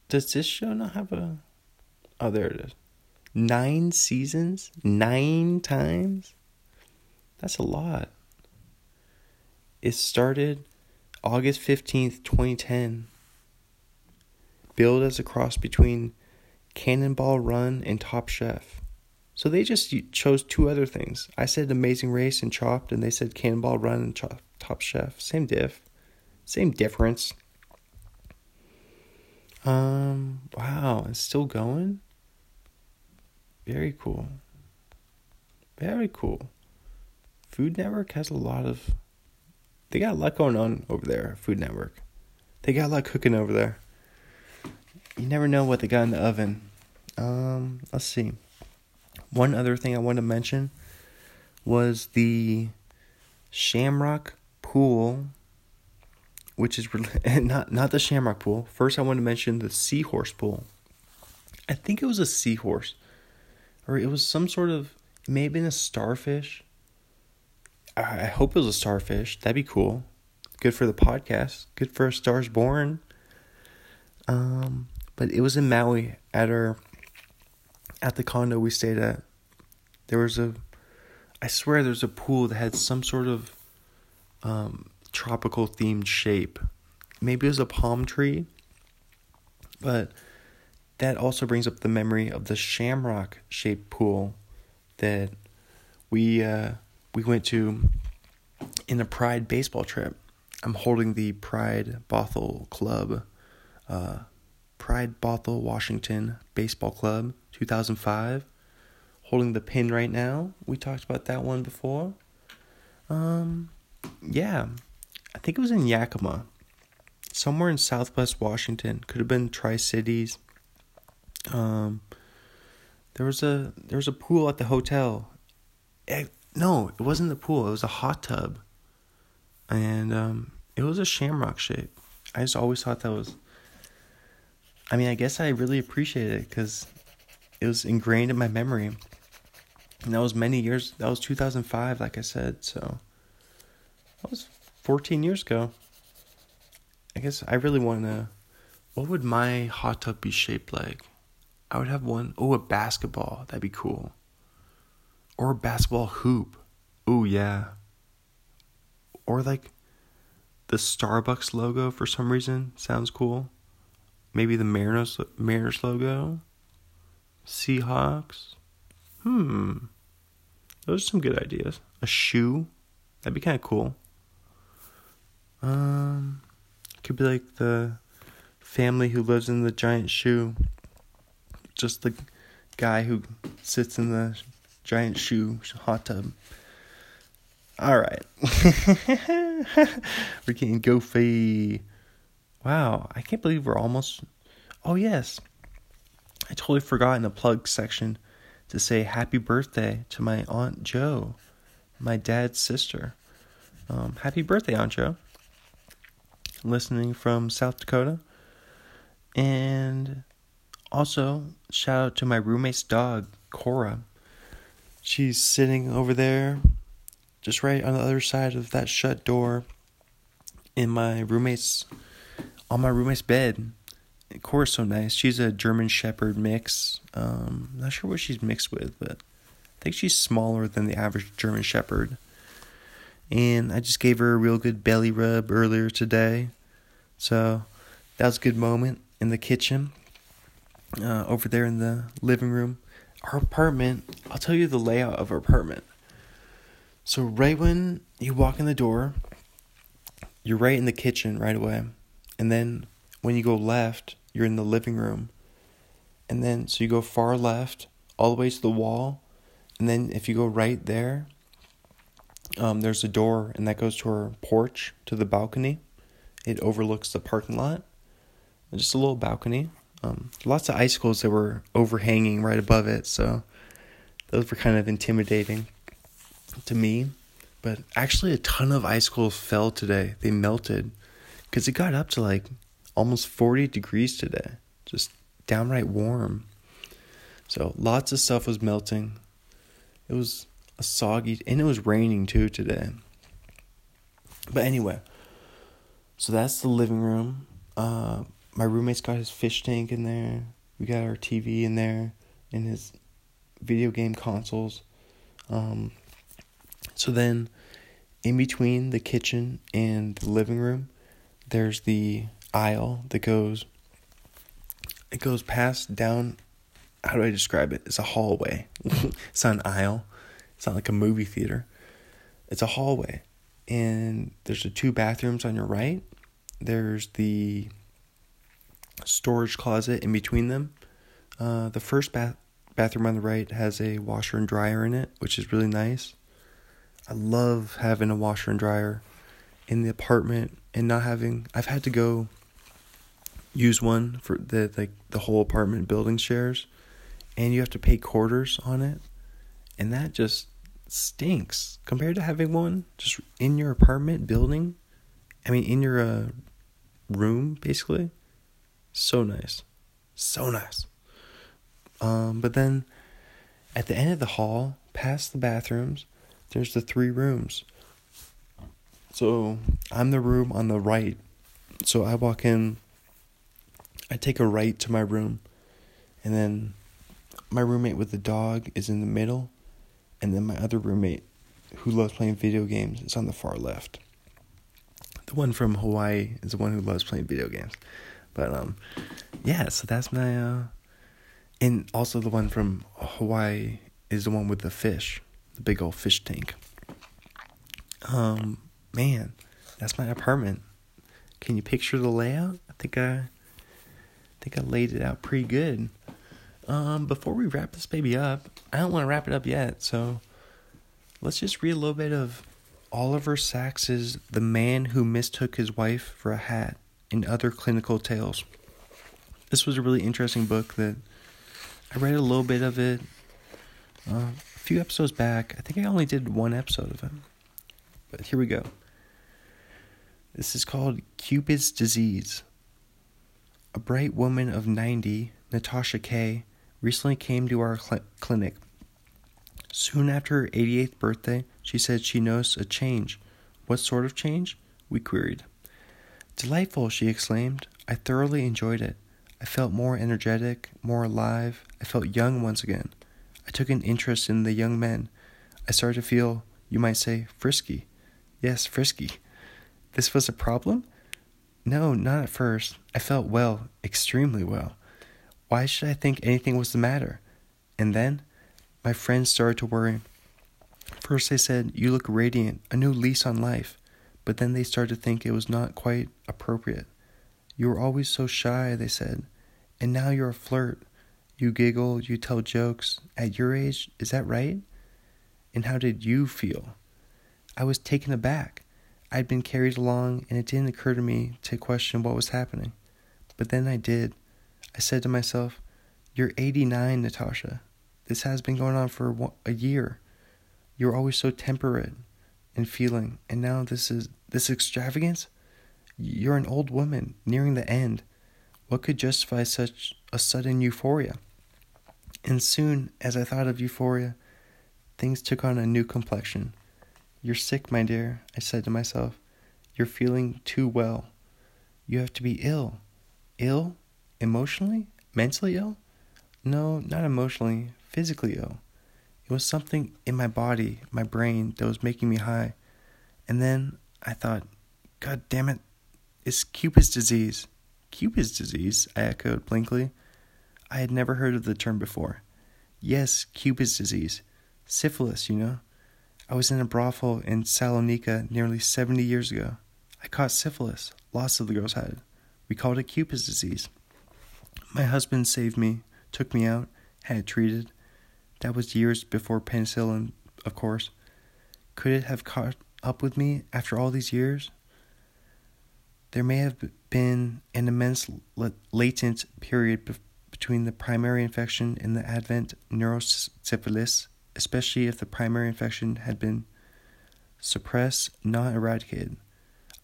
does this show not have a? Oh, there it is. Nine seasons, nine times. That's a lot. It started August fifteenth, twenty ten. Billed as a cross between Cannonball Run and Top Chef. So they just chose two other things. I said Amazing Race and Chopped, and they said Cannonball Run and Chop, Top Chef. Same diff, same difference. Um, wow, it's still going. Very cool. Very cool. Food Network has a lot of. They got a lot going on over there. Food Network. They got a lot cooking over there. You never know what they got in the oven. Um, let's see. One other thing I want to mention was the Shamrock Pool, which is [laughs] not not the Shamrock Pool. First, I want to mention the Seahorse Pool. I think it was a seahorse, or it was some sort of. It may have been a starfish. I hope it was a starfish. That'd be cool. Good for the podcast. Good for Stars Born. Um, but it was in Maui at our at the condo we stayed at, there was a, I swear there's a pool that had some sort of um, tropical themed shape. Maybe it was a palm tree, but that also brings up the memory of the shamrock shaped pool that we uh, we went to in a Pride baseball trip. I'm holding the Pride Bothell Club, uh, Pride Bothell Washington Baseball Club 2005. Holding the pin right now. We talked about that one before. Um, yeah, I think it was in Yakima, somewhere in Southwest Washington. Could have been Tri Cities. Um, there was a there was a pool at the hotel. It, eh, no, it wasn't the pool. It was a hot tub, and um, it was a shamrock shape. I just always thought that was. I mean, I guess I really appreciate it because it was ingrained in my memory. And that was many years. That was 2005, like I said. So that was 14 years ago. I guess I really want to. What would my hot tub be shaped like? I would have one. Oh, a basketball. That'd be cool. Or a basketball hoop. Oh, yeah. Or like the Starbucks logo for some reason sounds cool. Maybe the Mariners Mariners logo. Seahawks. Hmm. Those are some good ideas. A shoe. That'd be kind of cool. Um, could be like the family who lives in the giant shoe. Just the guy who sits in the giant shoe hot tub. All right. we're getting goofy. Wow, I can't believe we're almost. Oh, yes. I totally forgot in the plug section to say happy birthday to my Aunt Joe, my dad's sister. Um, happy birthday, Aunt Joe. Listening from South Dakota. And also, shout out to my roommate's dog, Cora. She's sitting over there, just right on the other side of that shut door, in my roommate's, on my roommate's bed. Cora's so nice. She's a German Shepherd mix. Um, not sure what she's mixed with, but I think she's smaller than the average German Shepherd. And I just gave her a real good belly rub earlier today. So that was a good moment in the kitchen. Uh, over there in the living room. Our apartment, I'll tell you the layout of our apartment. So, right when you walk in the door, you're right in the kitchen right away. And then when you go left, you're in the living room. And then, so you go far left, all the way to the wall. And then, if you go right there, um, there's a door, and that goes to our porch, to the balcony. It overlooks the parking lot. Just a little balcony. Um, lots of icicles that were overhanging right above it, so those were kind of intimidating to me. But actually, a ton of icicles fell today. They melted because it got up to like almost 40 degrees today. Just downright warm. So lots of stuff was melting. It was a soggy, and it was raining too today. But anyway, so that's the living room. Uh, my roommate's got his fish tank in there. We got our TV in there and his video game consoles. Um, so then, in between the kitchen and the living room, there's the aisle that goes. It goes past down. How do I describe it? It's a hallway. [laughs] it's not an aisle. It's not like a movie theater. It's a hallway, and there's the two bathrooms on your right. There's the storage closet in between them. Uh, the first bath bathroom on the right has a washer and dryer in it, which is really nice. I love having a washer and dryer in the apartment and not having. I've had to go use one for the like the whole apartment building shares, and you have to pay quarters on it, and that just stinks compared to having one just in your apartment building. I mean, in your uh, room, basically. So nice. So nice. Um, but then at the end of the hall, past the bathrooms, there's the three rooms. So I'm the room on the right. So I walk in, I take a right to my room, and then my roommate with the dog is in the middle, and then my other roommate who loves playing video games is on the far left. The one from Hawaii is the one who loves playing video games. But um, yeah. So that's my uh, and also the one from Hawaii is the one with the fish, the big old fish tank. Um, man, that's my apartment. Can you picture the layout? I think I, I think I laid it out pretty good. Um, before we wrap this baby up, I don't want to wrap it up yet, so let's just read a little bit of Oliver Sacks's The Man Who Mistook His Wife for a Hat and other clinical tales. This was a really interesting book that I read a little bit of it uh, a few episodes back. I think I only did one episode of it. But here we go. This is called Cupid's Disease. A bright woman of 90, Natasha K., recently came to our cl- clinic. Soon after her 88th birthday, she said she noticed a change. What sort of change? We queried. Delightful, she exclaimed. I thoroughly enjoyed it. I felt more energetic, more alive. I felt young once again. I took an interest in the young men. I started to feel, you might say, frisky. Yes, frisky. This was a problem? No, not at first. I felt well, extremely well. Why should I think anything was the matter? And then, my friends started to worry. First, they said, You look radiant, a new lease on life. But then they started to think it was not quite appropriate. You were always so shy, they said, and now you're a flirt. You giggle, you tell jokes. At your age, is that right? And how did you feel? I was taken aback. I'd been carried along, and it didn't occur to me to question what was happening. But then I did. I said to myself, You're 89, Natasha. This has been going on for a year. You're always so temperate and feeling, and now this is this extravagance? You're an old woman, nearing the end. What could justify such a sudden euphoria? And soon as I thought of euphoria, things took on a new complexion. You're sick, my dear, I said to myself. You're feeling too well. You have to be ill. Ill? Emotionally? Mentally ill? No, not emotionally, physically ill. It was something in my body, my brain, that was making me high. And then I thought, God damn it, it's Cupid's disease. Cupid's disease? I echoed blankly. I had never heard of the term before. Yes, Cupid's disease. Syphilis, you know. I was in a brothel in Salonika nearly 70 years ago. I caught syphilis. Lots of the girls it. We called it Cupid's disease. My husband saved me, took me out, had it treated. That was years before penicillin, of course. Could it have caught up with me after all these years? There may have been an immense latent period be- between the primary infection and the advent neurosyphilis, especially if the primary infection had been suppressed, not eradicated.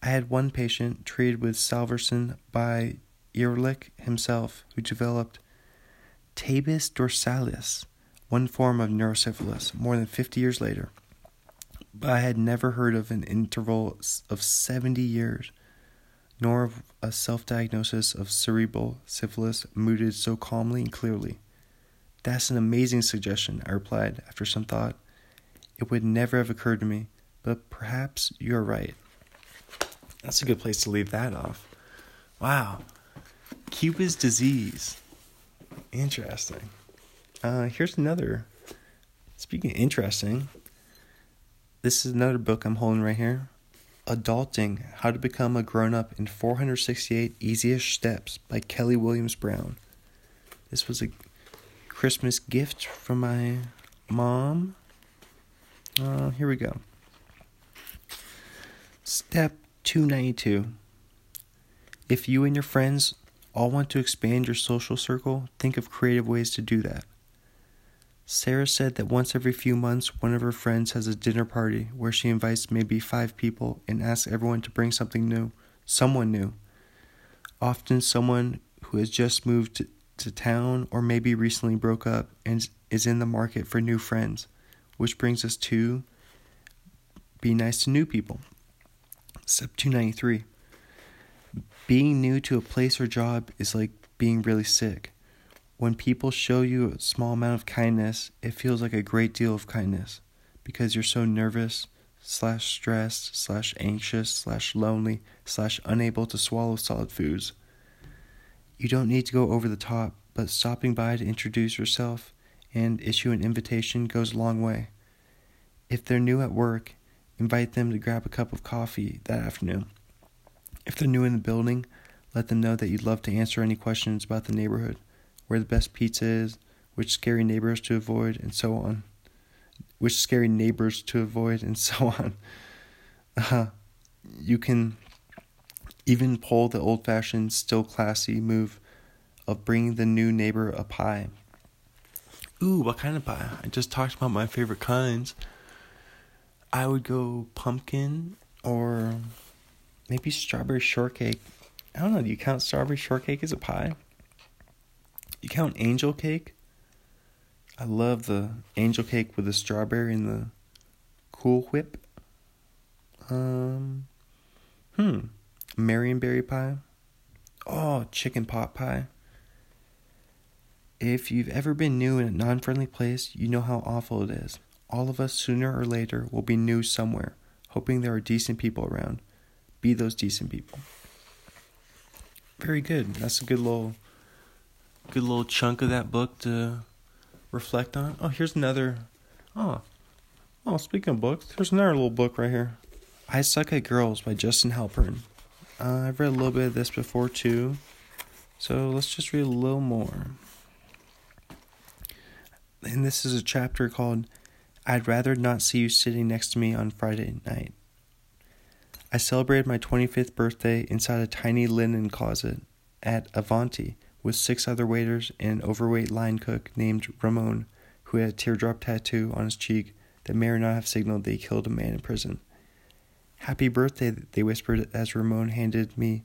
I had one patient treated with salvarsan by Ehrlich himself who developed tabes dorsalis, one form of neurosyphilis, more than 50 years later. But I had never heard of an interval of 70 years, nor of a self diagnosis of cerebral syphilis mooted so calmly and clearly. That's an amazing suggestion, I replied after some thought. It would never have occurred to me, but perhaps you're right. That's a good place to leave that off. Wow. Cupid's disease. Interesting. Uh, here's another. Speaking of interesting, this is another book I'm holding right here. Adulting How to Become a Grown Up in 468 Easiest Steps by Kelly Williams Brown. This was a Christmas gift from my mom. Uh, here we go. Step 292. If you and your friends all want to expand your social circle, think of creative ways to do that. Sarah said that once every few months, one of her friends has a dinner party where she invites maybe five people and asks everyone to bring something new, someone new. Often, someone who has just moved to, to town or maybe recently broke up and is in the market for new friends, which brings us to be nice to new people. Step 293 Being new to a place or job is like being really sick. When people show you a small amount of kindness, it feels like a great deal of kindness because you're so nervous, slash stressed, slash anxious, slash lonely, slash unable to swallow solid foods. You don't need to go over the top, but stopping by to introduce yourself and issue an invitation goes a long way. If they're new at work, invite them to grab a cup of coffee that afternoon. If they're new in the building, let them know that you'd love to answer any questions about the neighborhood where the best pizza is, which scary neighbors to avoid, and so on. Which scary neighbors to avoid, and so on. Uh, you can even pull the old fashioned, still classy move of bringing the new neighbor a pie. Ooh, what kind of pie? I just talked about my favorite kinds. I would go pumpkin or maybe strawberry shortcake. I don't know, do you count strawberry shortcake as a pie? You count angel cake? I love the angel cake with the strawberry and the Cool Whip. Um, hmm, Marionberry pie. Oh, chicken pot pie. If you've ever been new in a non friendly place, you know how awful it is. All of us, sooner or later, will be new somewhere, hoping there are decent people around. Be those decent people. Very good. That's a good little, good little chunk of that book to reflect on. Oh, here's another. Oh, oh. Speaking of books, there's another little book right here. I Suck at Girls by Justin Halpern. Uh, I've read a little bit of this before too, so let's just read a little more. And this is a chapter called I'd Rather Not See You Sitting Next to Me on Friday Night. I celebrated my 25th birthday inside a tiny linen closet at Avanti with six other waiters and an overweight line cook named Ramon, who had a teardrop tattoo on his cheek that may or not have signaled they killed a man in prison. Happy birthday, they whispered as Ramon handed me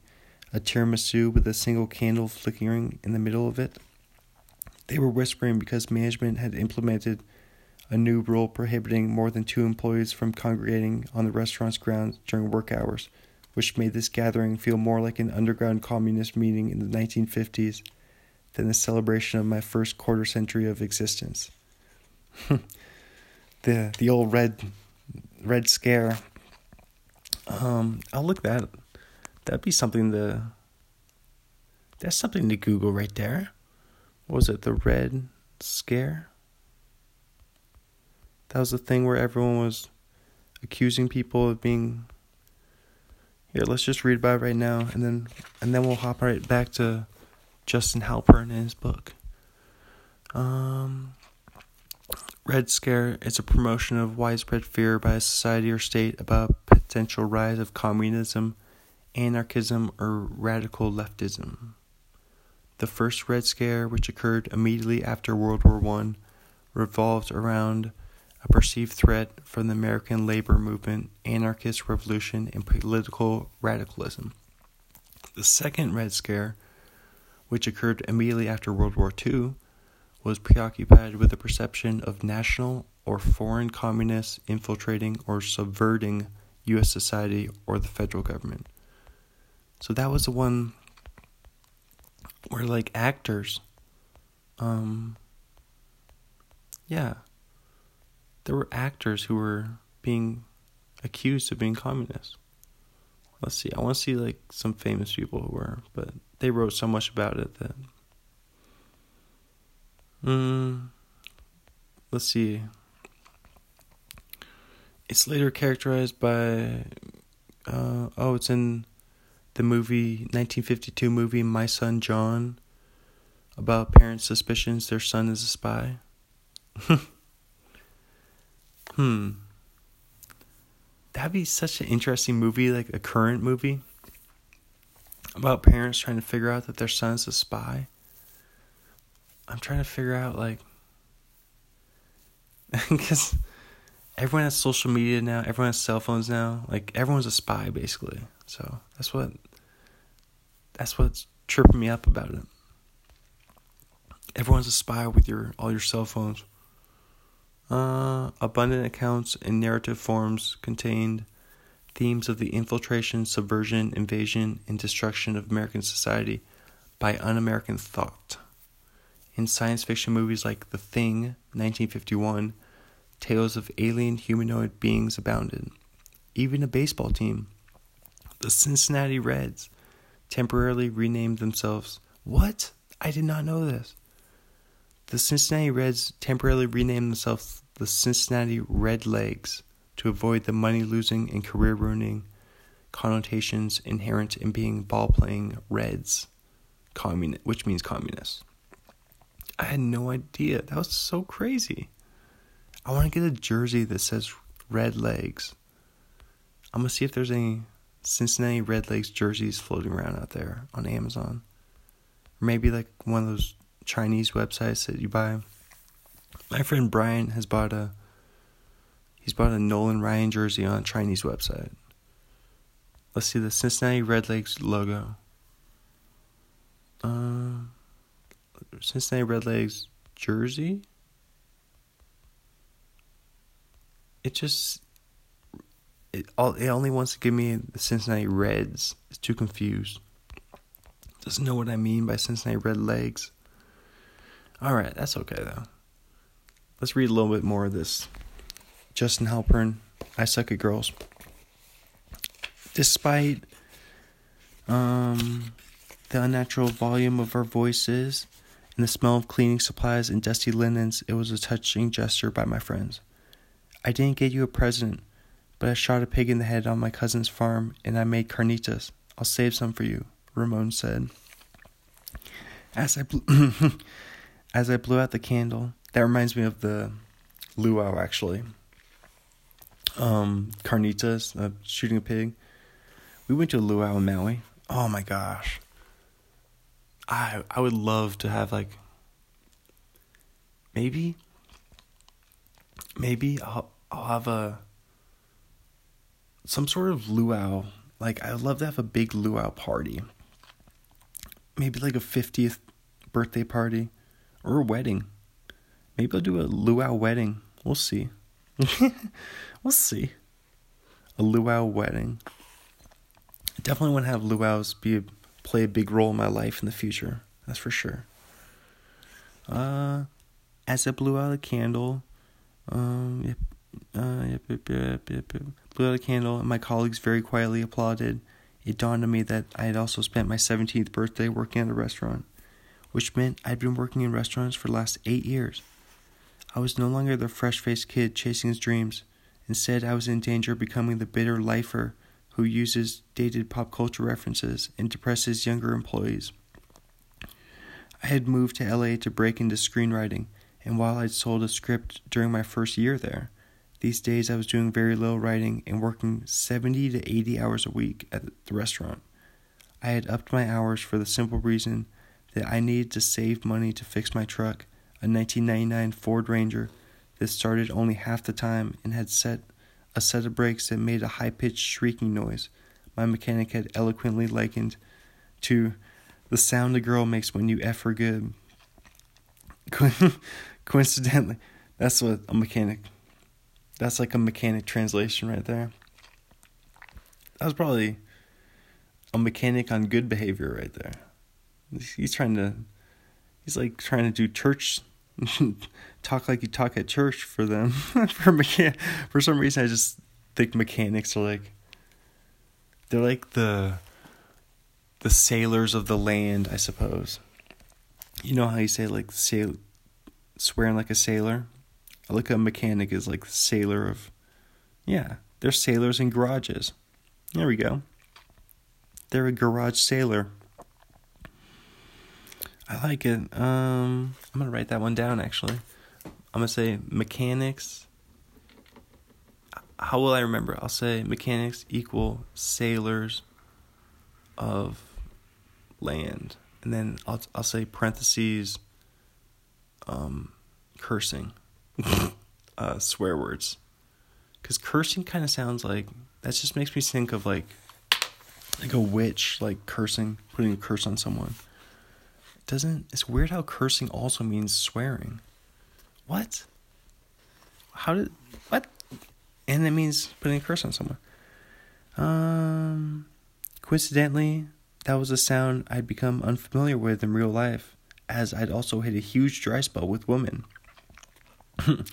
a tiramisu with a single candle flickering in the middle of it. They were whispering because management had implemented a new rule prohibiting more than two employees from congregating on the restaurant's grounds during work hours, which made this gathering feel more like an underground communist meeting in the 1950s than the celebration of my first quarter century of existence. [laughs] the the old red red scare. Um, I'll look that. That'd be something to. That's something to Google right there. What was it the red scare? That was the thing where everyone was accusing people of being. Here, let's just read about it right now, and then and then we'll hop right back to Justin Halpern and his book. Um, Red Scare is a promotion of widespread fear by a society or state about potential rise of communism, anarchism, or radical leftism. The first Red Scare, which occurred immediately after World War I, revolved around a perceived threat from the American labor movement, anarchist revolution, and political radicalism. The second Red Scare, which occurred immediately after World War II, was preoccupied with the perception of national or foreign communists infiltrating or subverting U.S. society or the federal government. So that was the one where, like, actors, um, yeah, there were actors who were being accused of being communists. Let's see. I want to see like some famous people who were, but they wrote so much about it that. Hmm. let's see. It's later characterized by. Uh, oh, it's in the movie 1952 movie My Son John about parents' suspicions their son is a spy. [laughs] Hmm. That'd be such an interesting movie, like a current movie about parents trying to figure out that their son's a spy. I'm trying to figure out, like, [laughs] because everyone has social media now, everyone has cell phones now. Like, everyone's a spy, basically. So that's what that's what's tripping me up about it. Everyone's a spy with your all your cell phones. Uh, abundant accounts in narrative forms contained themes of the infiltration, subversion, invasion, and destruction of American society by un American thought. In science fiction movies like The Thing, 1951, tales of alien humanoid beings abounded. Even a baseball team, the Cincinnati Reds, temporarily renamed themselves. What? I did not know this. The Cincinnati Reds temporarily renamed themselves the Cincinnati Redlegs to avoid the money losing and career ruining connotations inherent in being ball playing Reds, commun- which means communists. I had no idea. That was so crazy. I want to get a jersey that says Red Legs. I'm going to see if there's any Cincinnati Red Legs jerseys floating around out there on Amazon. Or maybe like one of those Chinese websites that you buy. My friend Brian has bought a he's bought a Nolan Ryan jersey on a Chinese website. Let's see the Cincinnati Red Redlegs logo. Uh, Cincinnati Redlegs jersey. It just it all it only wants to give me the Cincinnati Reds. It's too confused. Doesn't know what I mean by Cincinnati Red Legs. All right, that's okay though. Let's read a little bit more of this. Justin Halpern, I suck at girls. Despite um, the unnatural volume of our voices and the smell of cleaning supplies and dusty linens, it was a touching gesture by my friends. I didn't get you a present, but I shot a pig in the head on my cousin's farm and I made carnitas. I'll save some for you, Ramon said. As I blew, [laughs] as I blew out the candle, that reminds me of the luau actually. Um, carnitas, uh, shooting a pig. We went to a luau in Maui. Oh my gosh. I I would love to have like maybe maybe I'll I'll have a some sort of luau. Like I'd love to have a big luau party. Maybe like a 50th birthday party or a wedding. Maybe I'll do a luau wedding. We'll see. [laughs] we'll see. A luau wedding. I definitely want to have luau's be a, play a big role in my life in the future. That's for sure. Uh, as I blew out a candle, um, yep, uh, yep, yep, yep, yep, yep, blew out a candle, and my colleagues very quietly applauded. It dawned on me that I had also spent my 17th birthday working at a restaurant, which meant I'd been working in restaurants for the last eight years. I was no longer the fresh faced kid chasing his dreams. Instead, I was in danger of becoming the bitter lifer who uses dated pop culture references and depresses younger employees. I had moved to LA to break into screenwriting, and while I'd sold a script during my first year there, these days I was doing very little writing and working 70 to 80 hours a week at the restaurant. I had upped my hours for the simple reason that I needed to save money to fix my truck, a 1999 Ford Ranger that started only half the time and had set a set of brakes that made a high pitched shrieking noise my mechanic had eloquently likened to the sound a girl makes when you F her good. [laughs] Coincidentally, that's what a mechanic. That's like a mechanic translation right there. That was probably a mechanic on good behavior right there. He's trying to. He's like trying to do church [laughs] talk like you talk at church for them. [laughs] for mechan- for some reason, I just think mechanics are like they're like the the sailors of the land, I suppose. You know how you say like sail swearing like a sailor? I look at a mechanic as like the sailor of yeah, they're sailors in garages. There we go. They're a garage sailor. I like it. Um, I'm gonna write that one down. Actually, I'm gonna say mechanics. How will I remember? I'll say mechanics equal sailors of land, and then I'll I'll say parentheses. Um, cursing, [laughs] uh, swear words, because cursing kind of sounds like that. Just makes me think of like like a witch, like cursing, putting a curse on someone doesn't it's weird how cursing also means swearing. What? How did what? And it means putting a curse on someone. Um coincidentally, that was a sound I'd become unfamiliar with in real life, as I'd also hit a huge dry spell with women. [laughs]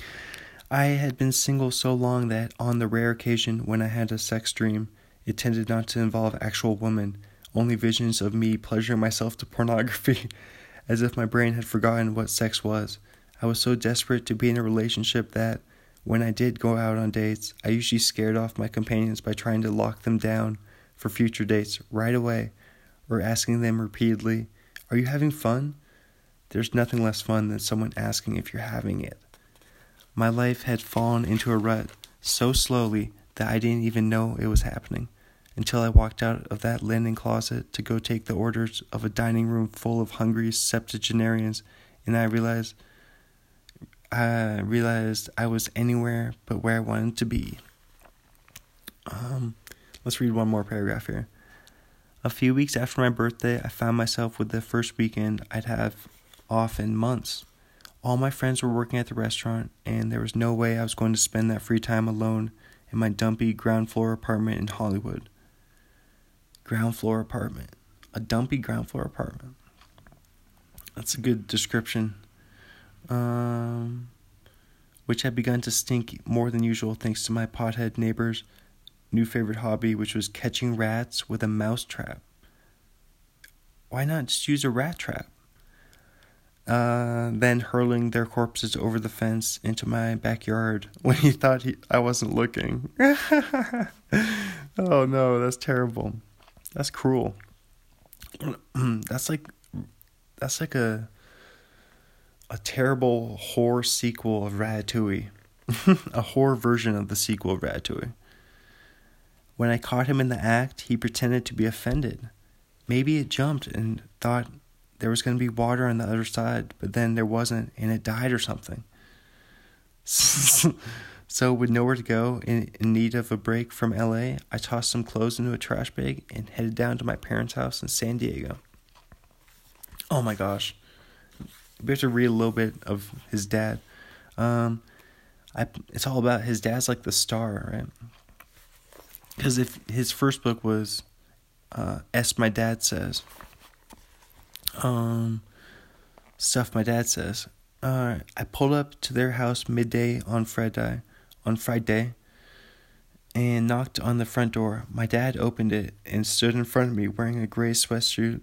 I had been single so long that on the rare occasion when I had a sex dream, it tended not to involve actual women only visions of me pleasuring myself to pornography, [laughs] as if my brain had forgotten what sex was. I was so desperate to be in a relationship that, when I did go out on dates, I usually scared off my companions by trying to lock them down for future dates right away, or asking them repeatedly, Are you having fun? There's nothing less fun than someone asking if you're having it. My life had fallen into a rut so slowly that I didn't even know it was happening until I walked out of that linen closet to go take the orders of a dining room full of hungry septuagenarians, and I realized I realized I was anywhere but where I wanted to be. Um, let's read one more paragraph here. A few weeks after my birthday, I found myself with the first weekend I'd have off in months. All my friends were working at the restaurant, and there was no way I was going to spend that free time alone in my dumpy ground floor apartment in Hollywood ground floor apartment. A dumpy ground floor apartment. That's a good description um, which had begun to stink more than usual thanks to my pothead neighbor's new favorite hobby, which was catching rats with a mouse trap. Why not just use a rat trap? Uh, then hurling their corpses over the fence into my backyard [laughs] when he thought he, I wasn't looking. [laughs] oh no, that's terrible. That's cruel. [clears throat] that's like that's like a a terrible horror sequel of Ratatouille. [laughs] a horror version of the sequel of Ratatouille. When I caught him in the act, he pretended to be offended. Maybe it jumped and thought there was going to be water on the other side, but then there wasn't and it died or something. [laughs] so, with nowhere to go, in, in need of a break from LA, I tossed some clothes into a trash bag and headed down to my parents' house in San Diego. Oh my gosh. We have to read a little bit of his dad. Um, I, it's all about his dad's like the star, right? Because if his first book was uh, S, my dad says, um, stuff my dad says. Uh, I pulled up to their house midday on Friday, on Friday, and knocked on the front door. My dad opened it and stood in front of me wearing a gray sweatsuit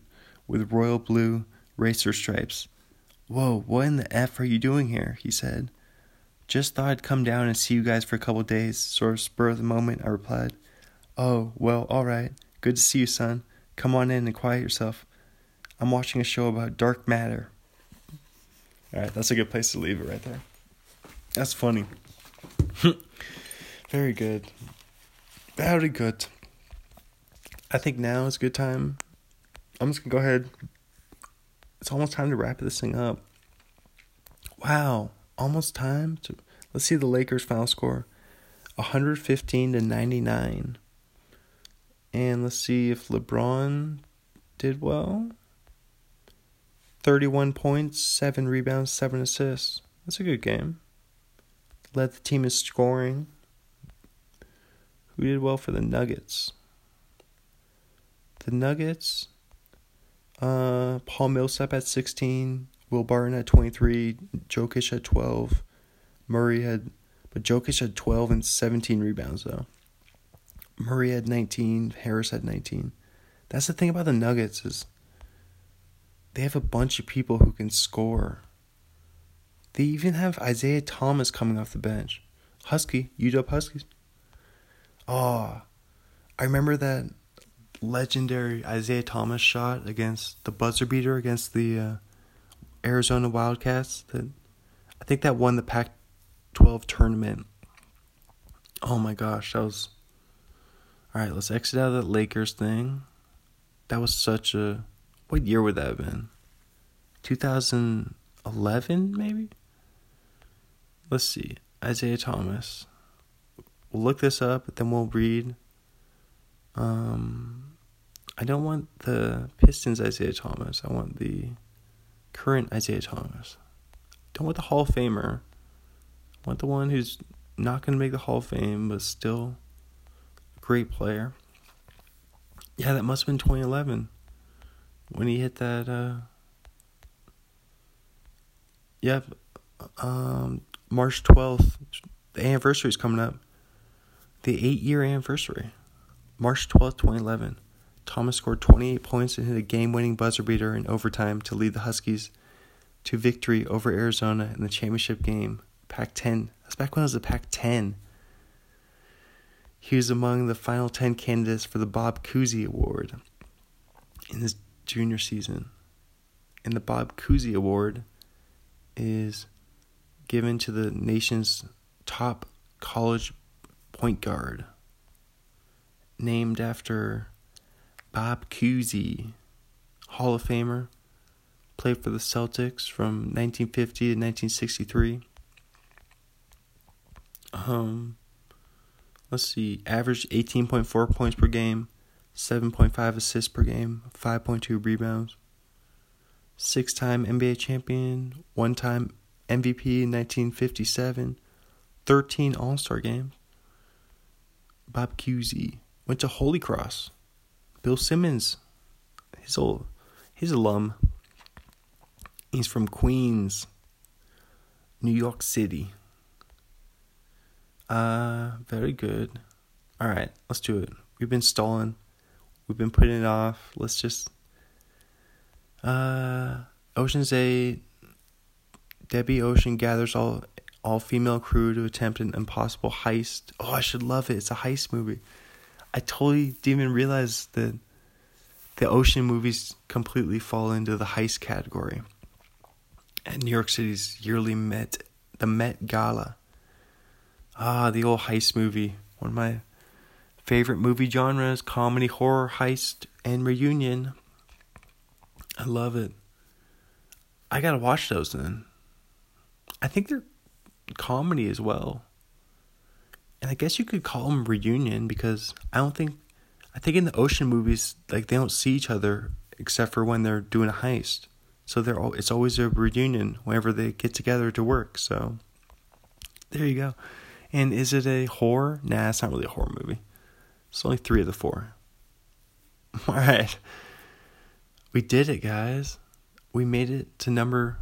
with royal blue racer stripes. Whoa, what in the F are you doing here? he said. Just thought I'd come down and see you guys for a couple days, sort of spur of the moment, I replied. Oh, well, all right. Good to see you, son. Come on in and quiet yourself. I'm watching a show about dark matter. All right, that's a good place to leave it right there. That's funny. [laughs] Very good. Very good. I think now is a good time. I'm just gonna go ahead. It's almost time to wrap this thing up. Wow, almost time to. Let's see the Lakers' final score: 115 to 99. And let's see if LeBron did well. 31 points, 7 rebounds, 7 assists. That's a good game. Led the team in scoring. Who did well for the Nuggets? The Nuggets, uh, Paul Millsap at 16, Will Barton at 23, Jokic at 12, Murray had, but Jokic had 12 and 17 rebounds though. Murray had 19, Harris had 19. That's the thing about the Nuggets is they have a bunch of people who can score. They even have Isaiah Thomas coming off the bench. Husky, UW Huskies. Oh, I remember that legendary Isaiah Thomas shot against the buzzer beater against the uh, Arizona Wildcats. That I think that won the Pac-12 tournament. Oh my gosh, that was. All right, let's exit out of that Lakers thing. That was such a what year would that have been? 2011, maybe? Let's see. Isaiah Thomas. We'll look this up, then we'll read. Um, I don't want the Pistons Isaiah Thomas. I want the current Isaiah Thomas. Don't want the Hall of Famer. I want the one who's not going to make the Hall of Fame, but still a great player. Yeah, that must have been 2011 when he hit that uh yep um march 12th the anniversary is coming up. The eight year anniversary. March 12th 2011 thomas scored 28 points and hit a game winning buzzer beater in overtime to lead the huskies to victory over arizona in the championship game pac 10 that's back when it was the pac 10 he was among the final 10 candidates for the bob cousy award in his junior season. And the Bob Cousy Award is given to the nation's top college point guard, named after Bob Cousy, Hall of Famer, played for the Celtics from 1950 to 1963. Um, let's see, averaged 18.4 points per game, 7.5 assists per game, 5.2 rebounds. Six time NBA champion, one time MVP in 1957, 13 All Star games. Bob Cousy went to Holy Cross. Bill Simmons, his old, his alum. He's from Queens. New York City. Uh, very good. All right, let's do it. We've been stalling. We've been putting it off. Let's just. Uh, Ocean's Eight. Debbie Ocean gathers all all female crew to attempt an impossible heist. Oh, I should love it. It's a heist movie. I totally didn't even realize that the ocean movies completely fall into the heist category. At New York City's yearly Met, the Met Gala. Ah, the old heist movie. One of my favorite movie genres comedy, horror, heist, and reunion. I love it. I gotta watch those then. I think they're comedy as well. And I guess you could call them reunion because I don't think I think in the ocean movies like they don't see each other except for when they're doing a heist. So they're it's always a reunion whenever they get together to work. So there you go. And is it a horror? Nah, it's not really a horror movie. It's only three of the four. [laughs] All right. We did it, guys. We made it to number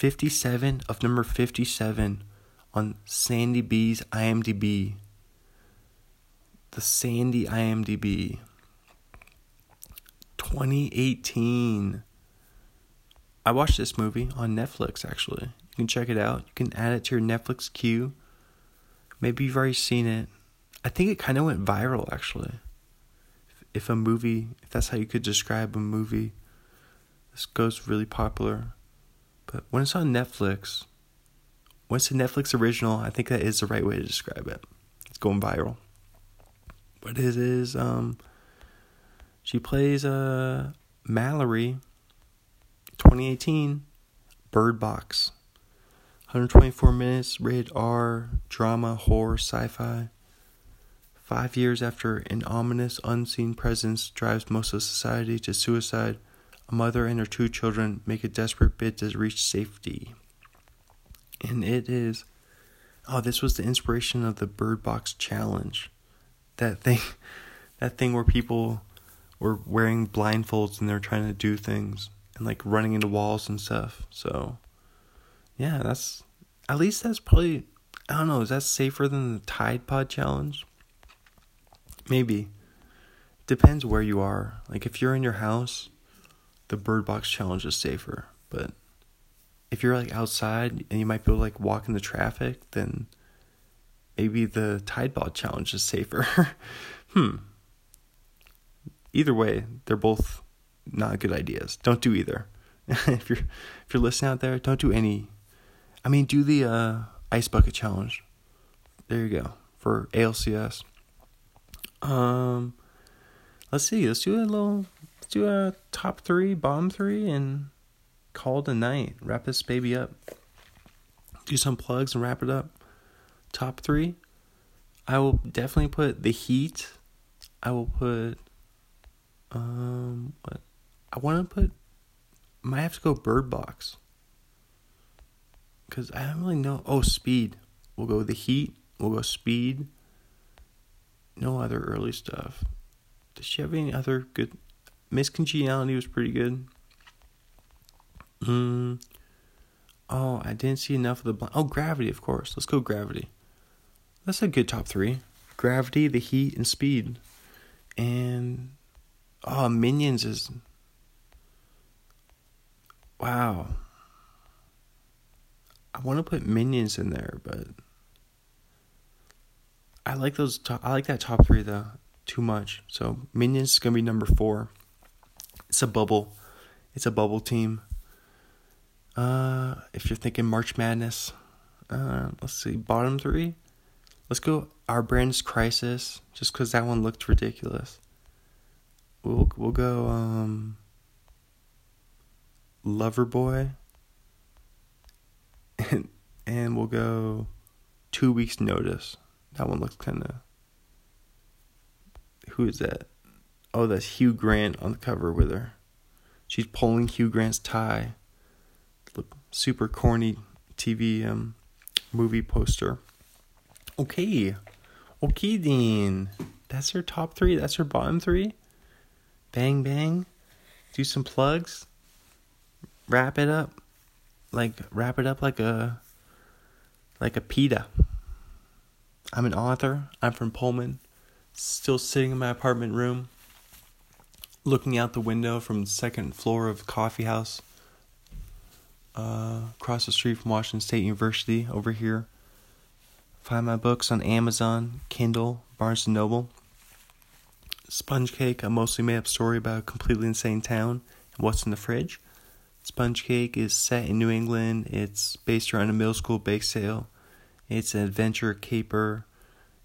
57 of number 57 on Sandy B's IMDb. The Sandy IMDb. 2018. I watched this movie on Netflix actually. You can check it out. You can add it to your Netflix queue. Maybe you've already seen it. I think it kind of went viral actually. If a movie, if that's how you could describe a movie, this goes really popular. But when it's on Netflix, when it's a Netflix original, I think that is the right way to describe it. It's going viral. But it is um she plays uh Mallory 2018 Bird Box. 124 minutes, rated R, drama, horror, sci fi. Five years after an ominous, unseen presence drives most of society to suicide, a mother and her two children make a desperate bid to reach safety. And it is oh this was the inspiration of the bird box challenge. That thing [laughs] that thing where people were wearing blindfolds and they're trying to do things and like running into walls and stuff. So yeah that's at least that's probably i don't know is that safer than the tide pod challenge? Maybe. Depends where you are. Like if you're in your house the bird box challenge is safer but if you're like outside and you might be able to like walk in the traffic, then maybe the Tide ball challenge is safer. [laughs] hmm. Either way, they're both not good ideas. Don't do either. [laughs] if you're if you're listening out there, don't do any. I mean, do the uh, ice bucket challenge. There you go for ALCS. Um, let's see. Let's do a little. Let's do a top three, bottom three, and call it a night. Wrap this baby up. Do some plugs and wrap it up. Top three. I will definitely put the Heat. I will put. Um, what? I want to put. Might have to go Bird Box. Because I don't really know. Oh, Speed. We'll go the Heat. We'll go Speed. No other early stuff. Does she have any other good? Miss Congeniality was pretty good. Mm. Oh, I didn't see enough of the blind. Oh, Gravity, of course. Let's go Gravity. That's a good top three. Gravity, The Heat, and Speed. And oh, Minions is wow. I want to put Minions in there, but I like those. Top, I like that top three though too much. So Minions is gonna be number four. It's a bubble. It's a bubble team. Uh, if you're thinking March Madness, uh, let's see, bottom three. Let's go Our Brand's Crisis, just because that one looked ridiculous. We'll we'll go um, Loverboy, and and we'll go Two Weeks Notice. That one looks kind of. Who is that? Oh, that's Hugh Grant on the cover with her. She's pulling Hugh Grant's tie Look, super corny TV um, movie poster. Okay. Okay, Dean. That's your top three. That's your bottom three. Bang, bang. Do some plugs. Wrap it up. Like, wrap it up like a like a pita. I'm an author. I'm from Pullman. Still sitting in my apartment room, looking out the window from the second floor of the coffee house uh, across the street from Washington State University over here. Find my books on Amazon, Kindle, Barnes & Noble. Sponge Cake, a mostly made up story about a completely insane town and what's in the fridge. Sponge Cake is set in New England. It's based around a middle school bake sale. It's an adventure caper,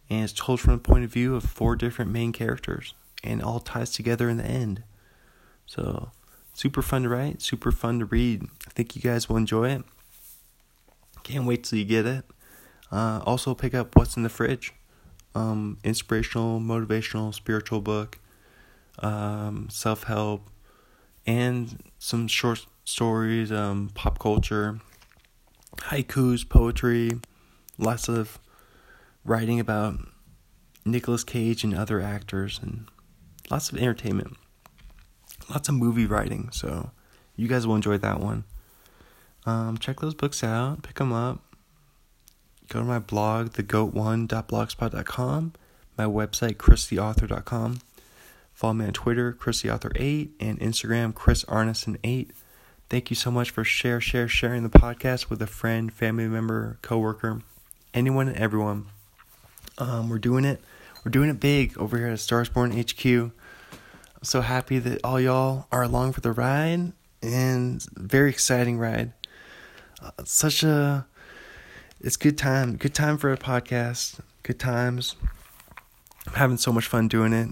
and it's told from the point of view of four different main characters, and all ties together in the end. So, super fun to write, super fun to read. I think you guys will enjoy it. Can't wait till you get it. Uh, also, pick up What's in the Fridge. Um, inspirational, motivational, spiritual book, um, self help, and some short stories, um, pop culture, haikus, poetry, lots of writing about Nicolas Cage and other actors, and lots of entertainment, lots of movie writing. So you guys will enjoy that one. Um, check those books out, pick them up. Go to my blog, thegoat1.blogspot.com, my website, christheauthor.com. Follow me on Twitter, christheauthor8, and Instagram, chrisarneson8. Thank you so much for share, share, sharing the podcast with a friend, family member, coworker, anyone and everyone. Um, we're doing it. We're doing it big over here at Starsborn HQ. I'm so happy that all y'all are along for the ride, and very exciting ride. Uh, such a it's good time. Good time for a podcast. Good times. I'm having so much fun doing it.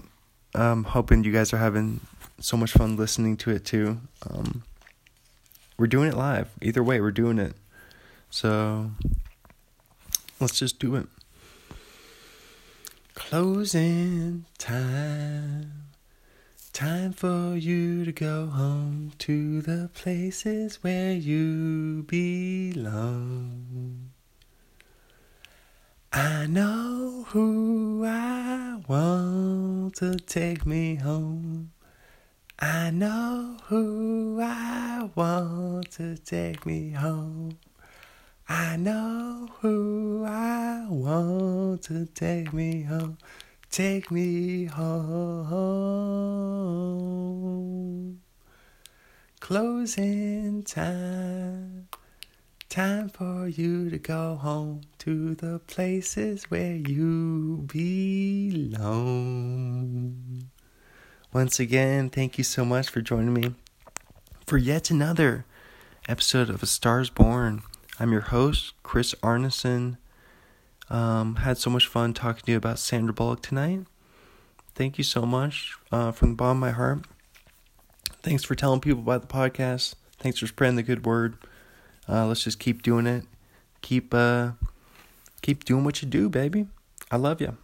Um, hoping you guys are having so much fun listening to it too. Um, we're doing it live. Either way, we're doing it. So let's just do it. Closing time. Time for you to go home to the places where you belong. I know who I want to take me home. I know who I want to take me home. I know who I want to take me home. Take me home. Closing time. Time for you to go home to the places where you belong. Once again, thank you so much for joining me for yet another episode of A Stars Born. I'm your host, Chris Arneson. Um, had so much fun talking to you about Sandra Bullock tonight. Thank you so much uh, from the bottom of my heart. Thanks for telling people about the podcast. Thanks for spreading the good word. Uh, let's just keep doing it. Keep uh, keep doing what you do, baby. I love you.